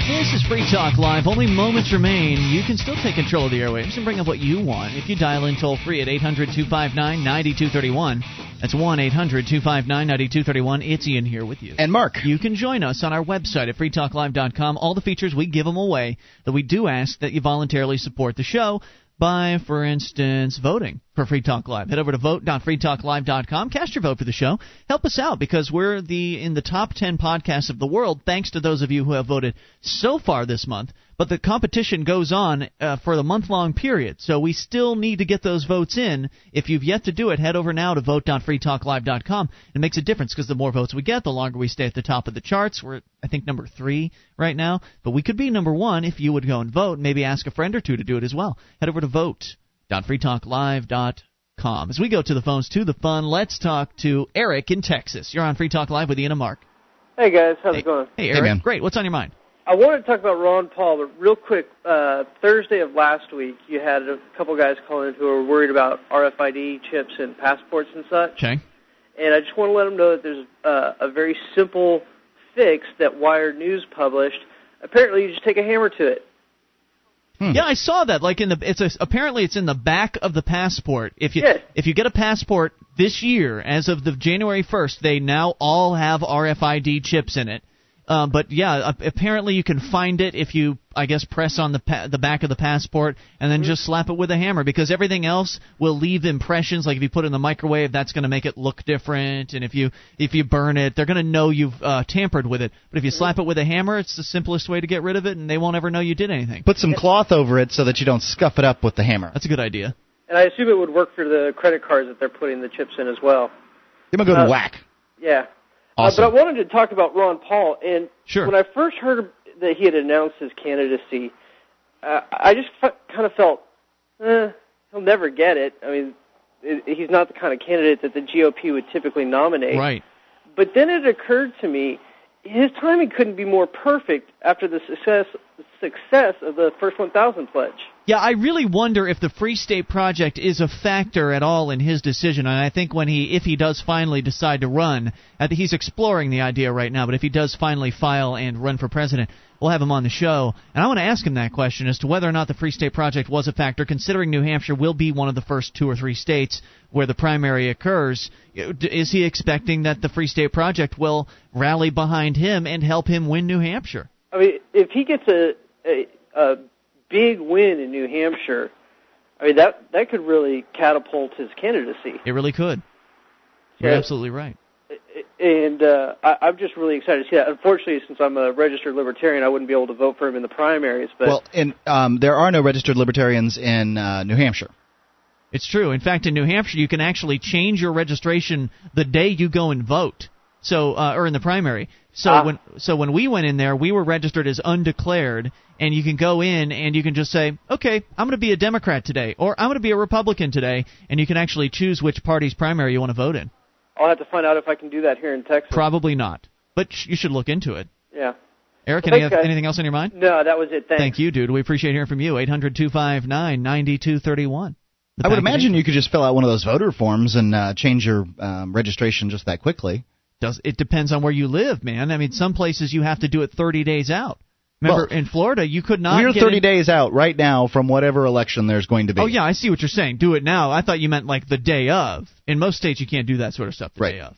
S1: This is Free Talk Live. Only moments remain. You can still take control of the airwaves and bring up what you want if you dial in toll free at 800 259 9231. That's 1 800 259 9231. It's Ian here with you.
S2: And Mark.
S1: You can join us on our website at freetalklive.com. All the features, we give them away, that we do ask that you voluntarily support the show by, for instance, voting for Free Talk Live. Head over to vote.freetalklive.com. Cast your vote for the show. Help us out because we're the in the top 10 podcasts of the world thanks to those of you who have voted so far this month. But the competition goes on uh, for the month long period, so we still need to get those votes in. If you've yet to do it, head over now to vote.freetalklive.com. It makes a difference because the more votes we get, the longer we stay at the top of the charts. We're, I think, number three right now, but we could be number one if you would go and vote. Maybe ask a friend or two to do it as well. Head over to vote.freetalklive.com. As we go to the phones to the fun, let's talk to Eric in Texas. You're on Free Talk Live with Ian and Mark.
S10: Hey guys, how's
S1: hey,
S10: it going?
S1: Hey Eric,
S2: hey, man.
S1: great. What's on your mind?
S10: I wanted to talk about Ron Paul, but real quick, uh, Thursday of last week, you had a couple guys call in who were worried about RFID chips and passports and such.
S1: Okay.
S10: And I just want to let them know that there's uh, a very simple fix that Wired News published. Apparently, you just take a hammer to it.
S1: Hmm. Yeah, I saw that. Like in the, it's a, apparently it's in the back of the passport. If you
S10: yeah.
S1: if you get a passport this year, as of the January first, they now all have RFID chips in it. Um, but yeah, apparently you can find it if you, I guess, press on the pa- the back of the passport and then mm-hmm. just slap it with a hammer because everything else will leave impressions. Like if you put it in the microwave, that's going to make it look different, and if you if you burn it, they're going to know you've uh, tampered with it. But if you slap it with a hammer, it's the simplest way to get rid of it, and they won't ever know you did anything.
S2: Put some cloth over it so that you don't scuff it up with the hammer.
S1: That's a good idea.
S10: And I assume it would work for the credit cards that they're putting the chips in as well.
S2: Give them a good uh, whack.
S10: Yeah.
S2: Awesome.
S10: Uh, but I wanted to talk about Ron Paul, and
S1: sure.
S10: when I first heard that he had announced his candidacy, uh, I just f- kind of felt, eh, he'll never get it. I mean, it, he's not the kind of candidate that the GOP would typically nominate.
S1: Right.
S10: But then it occurred to me, his timing couldn't be more perfect after the success success of the first 1,000 pledge.
S1: Yeah, I really wonder if the Free State Project is a factor at all in his decision. And I think when he, if he does finally decide to run, he's exploring the idea right now. But if he does finally file and run for president, we'll have him on the show. And I want to ask him that question as to whether or not the Free State Project was a factor, considering New Hampshire will be one of the first two or three states where the primary occurs. Is he expecting that the Free State Project will rally behind him and help him win New Hampshire?
S10: I mean, if he gets a, a, a big win in New Hampshire, I mean that that could really catapult his candidacy.
S1: It really could. You're yeah. absolutely right.
S10: And uh, I, I'm just really excited to see that. Unfortunately, since I'm a registered libertarian, I wouldn't be able to vote for him in the primaries. But
S2: well, and um, there are no registered libertarians in uh, New Hampshire.
S1: It's true. In fact, in New Hampshire, you can actually change your registration the day you go and vote. So, uh, or in the primary. So ah. when so when we went in there, we were registered as undeclared, and you can go in and you can just say, okay, I'm going to be a Democrat today, or I'm going to be a Republican today, and you can actually choose which party's primary you want to vote in.
S10: I'll have to find out if I can do that here in Texas.
S1: Probably not, but sh- you should look into it.
S10: Yeah.
S1: Eric,
S10: well,
S1: any,
S10: thanks,
S1: anything else on your mind?
S10: No, that was it. Thanks.
S1: Thank you, dude. We appreciate hearing from you. Eight hundred two five nine ninety two thirty one.
S2: I would imagine you could just fill out one of those voter forms and uh, change your um, registration just that quickly.
S1: Does it depends on where you live, man? I mean, some places you have to do it 30 days out. Remember,
S2: well,
S1: in Florida, you could not.
S2: We're 30
S1: in,
S2: days out right now from whatever election there's going to be.
S1: Oh yeah, I see what you're saying. Do it now. I thought you meant like the day of. In most states, you can't do that sort of stuff the
S2: right.
S1: day of.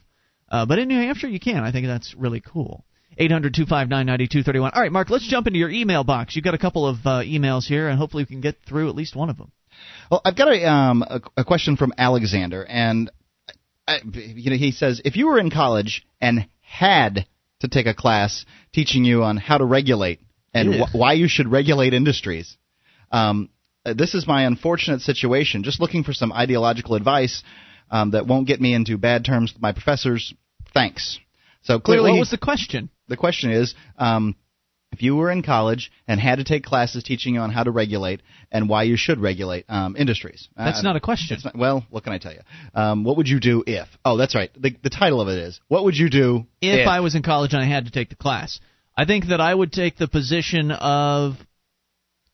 S1: Uh, but in New Hampshire, you can. I think that's really cool. 800 259 9231. All right, Mark, let's jump into your email box. You've got a couple of uh, emails here, and hopefully we can get through at least one of them.
S2: Well, I've got a, um, a, a question from Alexander, and I, you know, he says if you were in college and had to take a class teaching you on how to regulate and wh- why you should regulate industries. Um, this is my unfortunate situation. Just looking for some ideological advice um, that won't get me into bad terms with my professors. Thanks. So clearly,
S1: Wait, what was the question?
S2: The question is, um, if you were in college and had to take classes teaching you on how to regulate and why you should regulate um, industries.
S1: That's
S2: Uh,
S1: not a question.
S2: not- well, what can I tell you? Um, what would you do if? Oh, that's right. The, the title of it is What would you do
S1: if I was in college and I had to take the class. I think that I would take the position of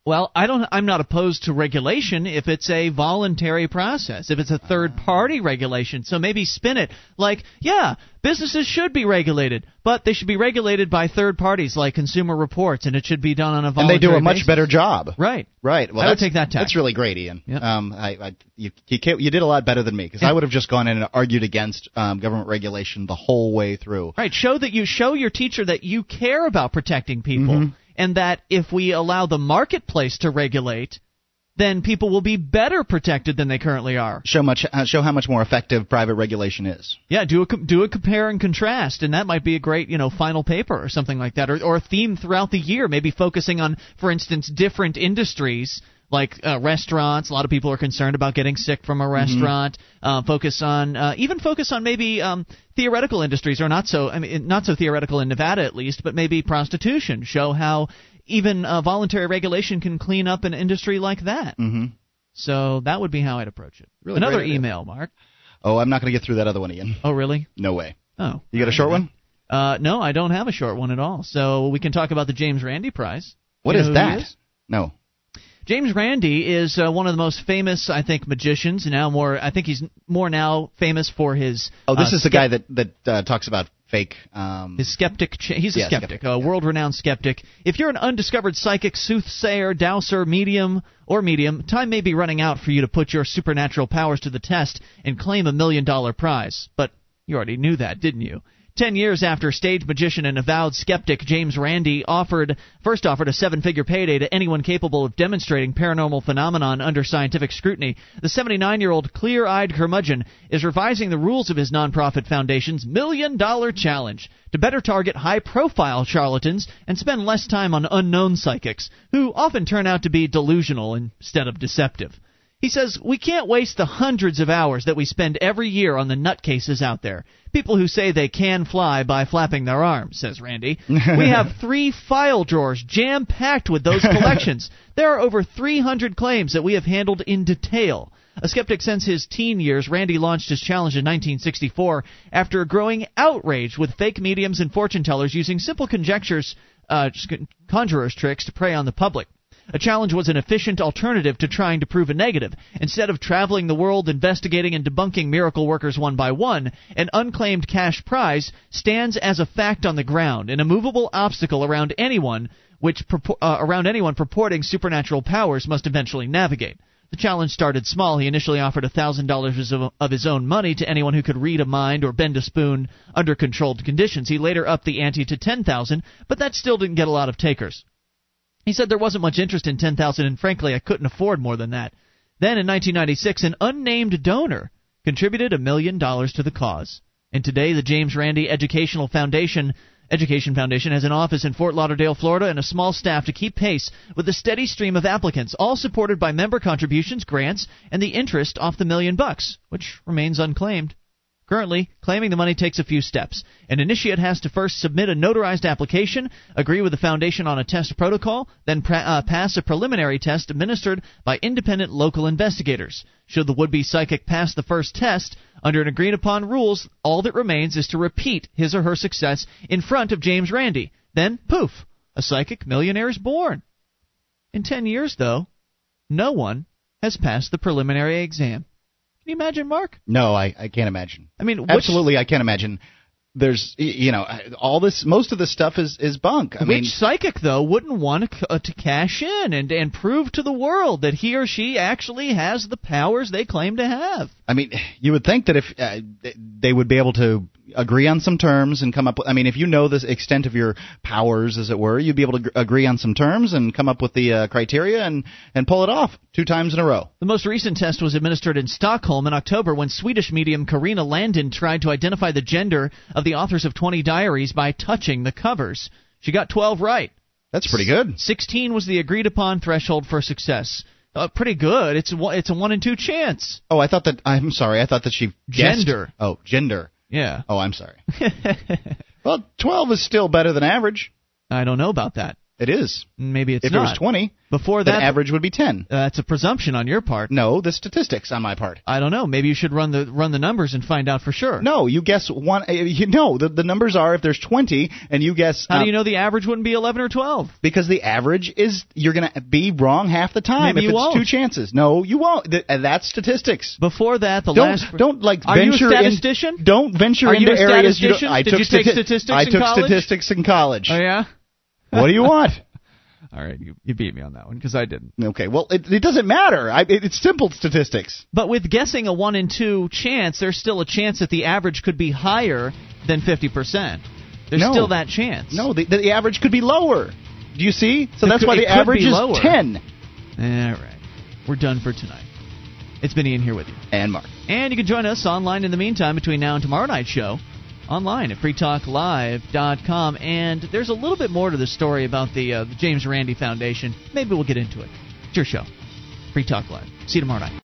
S1: well, I don't I'm not opposed to regulation if it's a voluntary process, if it's a third party regulation. So maybe spin it like, yeah, businesses should be regulated, but they should be regulated by third parties like consumer reports and it should be done on a voluntary.
S2: and they do a much
S1: basis.
S2: better job.
S1: Right.
S2: Right. Well,
S1: I would take that tack.
S2: That's really great, Ian.
S1: Yep.
S2: Um, I, I, you, you, you did a lot better than me because I would have just gone in and argued against um, government regulation the whole way through.
S1: Right. Show that you show your teacher that you care about protecting people,
S2: Mhm.
S1: And that if we allow the marketplace to regulate, then people will be better protected than they currently are.
S2: Show much. Uh, show how much more effective private regulation is.
S1: Yeah, do a do a compare and contrast, and that might be a great you know final paper or something like that, or or a theme throughout the year, maybe focusing on, for instance, different industries like uh, restaurants. A lot of people are concerned about getting sick from a restaurant. Uh, focus on uh, even focus on maybe um, theoretical industries, or not so. I mean, not so theoretical in Nevada at least, but maybe prostitution. Show how even uh, voluntary regulation can clean up an industry like that.
S2: Mm-hmm.
S1: So that would be how I'd approach it.
S2: Really
S1: Another email, Mark.
S2: Oh, I'm not going to get through that other one, Ian.
S1: Oh, really?
S2: No way.
S1: Oh.
S2: You got a short one?
S1: Uh, no, I don't have a short one at all. So we can talk about the James Randi Prize.
S2: What
S1: You
S2: is that?
S1: is?
S2: No.
S1: James Randi is uh, one of the most famous, I think, magicians. Now more, I think he's more now famous for his.
S2: Oh, this
S1: uh,
S2: is the guy that that uh, talks about fake. Um,
S1: His skeptic. Ch- he's a
S2: Yeah,
S1: skeptic,
S2: skeptic,
S1: a world-renowned skeptic. If you're an undiscovered psychic, soothsayer, dowser, medium, or medium, time may be running out for you to put your supernatural powers to the test and claim a million-dollar prize. But you already knew that, didn't you? Ten years after stage magician and avowed skeptic James Randi offered first offered a seven-figure payday to anyone capable of demonstrating paranormal phenomenon under scientific scrutiny, the 79-year-old clear-eyed curmudgeon is revising the rules of his nonprofit foundation's million-dollar challenge to better target high-profile charlatans and spend less time on unknown psychics, who often turn out to be delusional instead of deceptive. He says, We can't waste the hundreds of hours that we spend every year on the nutcases out there. People who say they can fly by flapping their arms, says Randi. we have three file drawers jam packed with those collections. There are over 300 claims that we have handled in detail. A skeptic since his teen years, Randi launched his challenge in 1964 after a growing outrage with fake mediums and fortune tellers using simple conjectures, uh, conjurers' tricks to prey on the public. A challenge was an efficient alternative to trying to prove a negative. Instead of traveling the world investigating and debunking miracle workers one by one, an unclaimed cash prize stands as a fact on the ground, an immovable obstacle around anyone which uh, around anyone purporting supernatural powers must eventually navigate. The challenge started small. He initially offered $1,000 of- of his own money to anyone who could read a mind or bend a spoon under controlled conditions. He later upped the ante to 10000 but that still didn't get a lot of takers. He said there wasn't much interest in 10,000 and frankly I couldn't afford more than that. Then in 1996 an unnamed donor contributed a million dollars to the cause. And today the James Randi Educational Foundation Education Foundation has an office in Fort Lauderdale, Florida and a small staff to keep pace with the steady stream of applicants, all supported by member contributions, grants, and the interest off the million bucks, which remains unclaimed. Currently, claiming the money takes a few steps. An initiate has to first submit a notarized application, agree with the foundation on a test protocol, then uh, pass a preliminary test administered by independent local investigators. Should the would-be psychic pass the first test, under an agreed upon rules, all that remains is to repeat his or her success in front of James Randi. Then, poof, a psychic millionaire is born. In 10 years, though, no one has passed the preliminary exam. Can you imagine, Mark?
S2: No, I, I can't imagine.
S1: I mean, which-
S2: absolutely, I can't imagine. There's, you know, all this. Most of this stuff is is bunk. I
S1: Which
S2: mean,
S1: psychic though wouldn't want to, uh, to cash in and and prove to the world that he or she actually has the powers they claim to have?
S2: I mean, you would think that if uh, they would be able to agree on some terms and come up with. I mean, if you know the extent of your powers, as it were, you'd be able to gr- agree on some terms and come up with the uh, criteria and and pull it off two times in a row.
S1: The most recent test was administered in Stockholm in October when Swedish medium Karina Landin tried to identify the gender of the authors of 20 diaries by touching the covers. She got 12 right.
S2: That's pretty good.
S1: 16 was the agreed upon threshold for success. Uh, pretty good. It's a one, it's a one in two chance.
S2: Oh, I thought that. I'm sorry. I thought that she guessed-
S1: Gender.
S2: Oh, gender.
S1: Yeah.
S2: Oh, I'm sorry. well, twelve is still better than average.
S1: I don't know about that.
S2: It is.
S1: Maybe it's
S2: if
S1: not.
S2: it was 20,
S1: Before that,
S2: average would be 10.
S1: uh, it's a presumption on your part.
S2: No, the statistics on my part.
S1: I don't know. Maybe you should run the run the numbers and find out for sure.
S2: No, you guess one. uh, You know, the, the numbers are if there's 20 and you guess.
S1: How do you know the average wouldn't be 11 or 12?
S2: Because the average is you're going to be wrong half the time
S1: Maybe
S2: if
S1: you
S2: it's
S1: won't.
S2: two chances. No, you won't. Th- uh, that's statistics.
S1: Before that, the
S2: don't
S1: last.
S2: don't like
S1: Are you a statistician?
S2: In, don't venture
S1: Are you
S2: into
S1: a
S2: areas you? I
S1: Did
S2: took
S1: you take
S2: stati-
S1: statistics
S2: I took
S1: college?
S2: statistics in college.
S1: Oh yeah.
S2: What do you want?
S1: All right, you, you beat me on that one because I didn't.
S2: Okay, well, it, it doesn't matter. I, it, it's simple statistics.
S1: But with guessing a one in two chance, there's still a chance that the average could be higher than 50 percent. There's
S2: No.
S1: still that chance.
S2: No, the, the average could be lower. Do you see? So
S1: It
S2: that's
S1: could-
S2: why the average is
S1: lower.
S2: 10.
S1: All right, we're done for tonight. It's been Ian here with you.
S2: And Mark.
S1: And you can join us online in the meantime between now and tomorrow night's show online at freetalklive.com. And there's a little bit more to the story about the, uh, the James Randi Foundation. Maybe we'll get into it. It's your show. Free Talk Live. See you tomorrow night.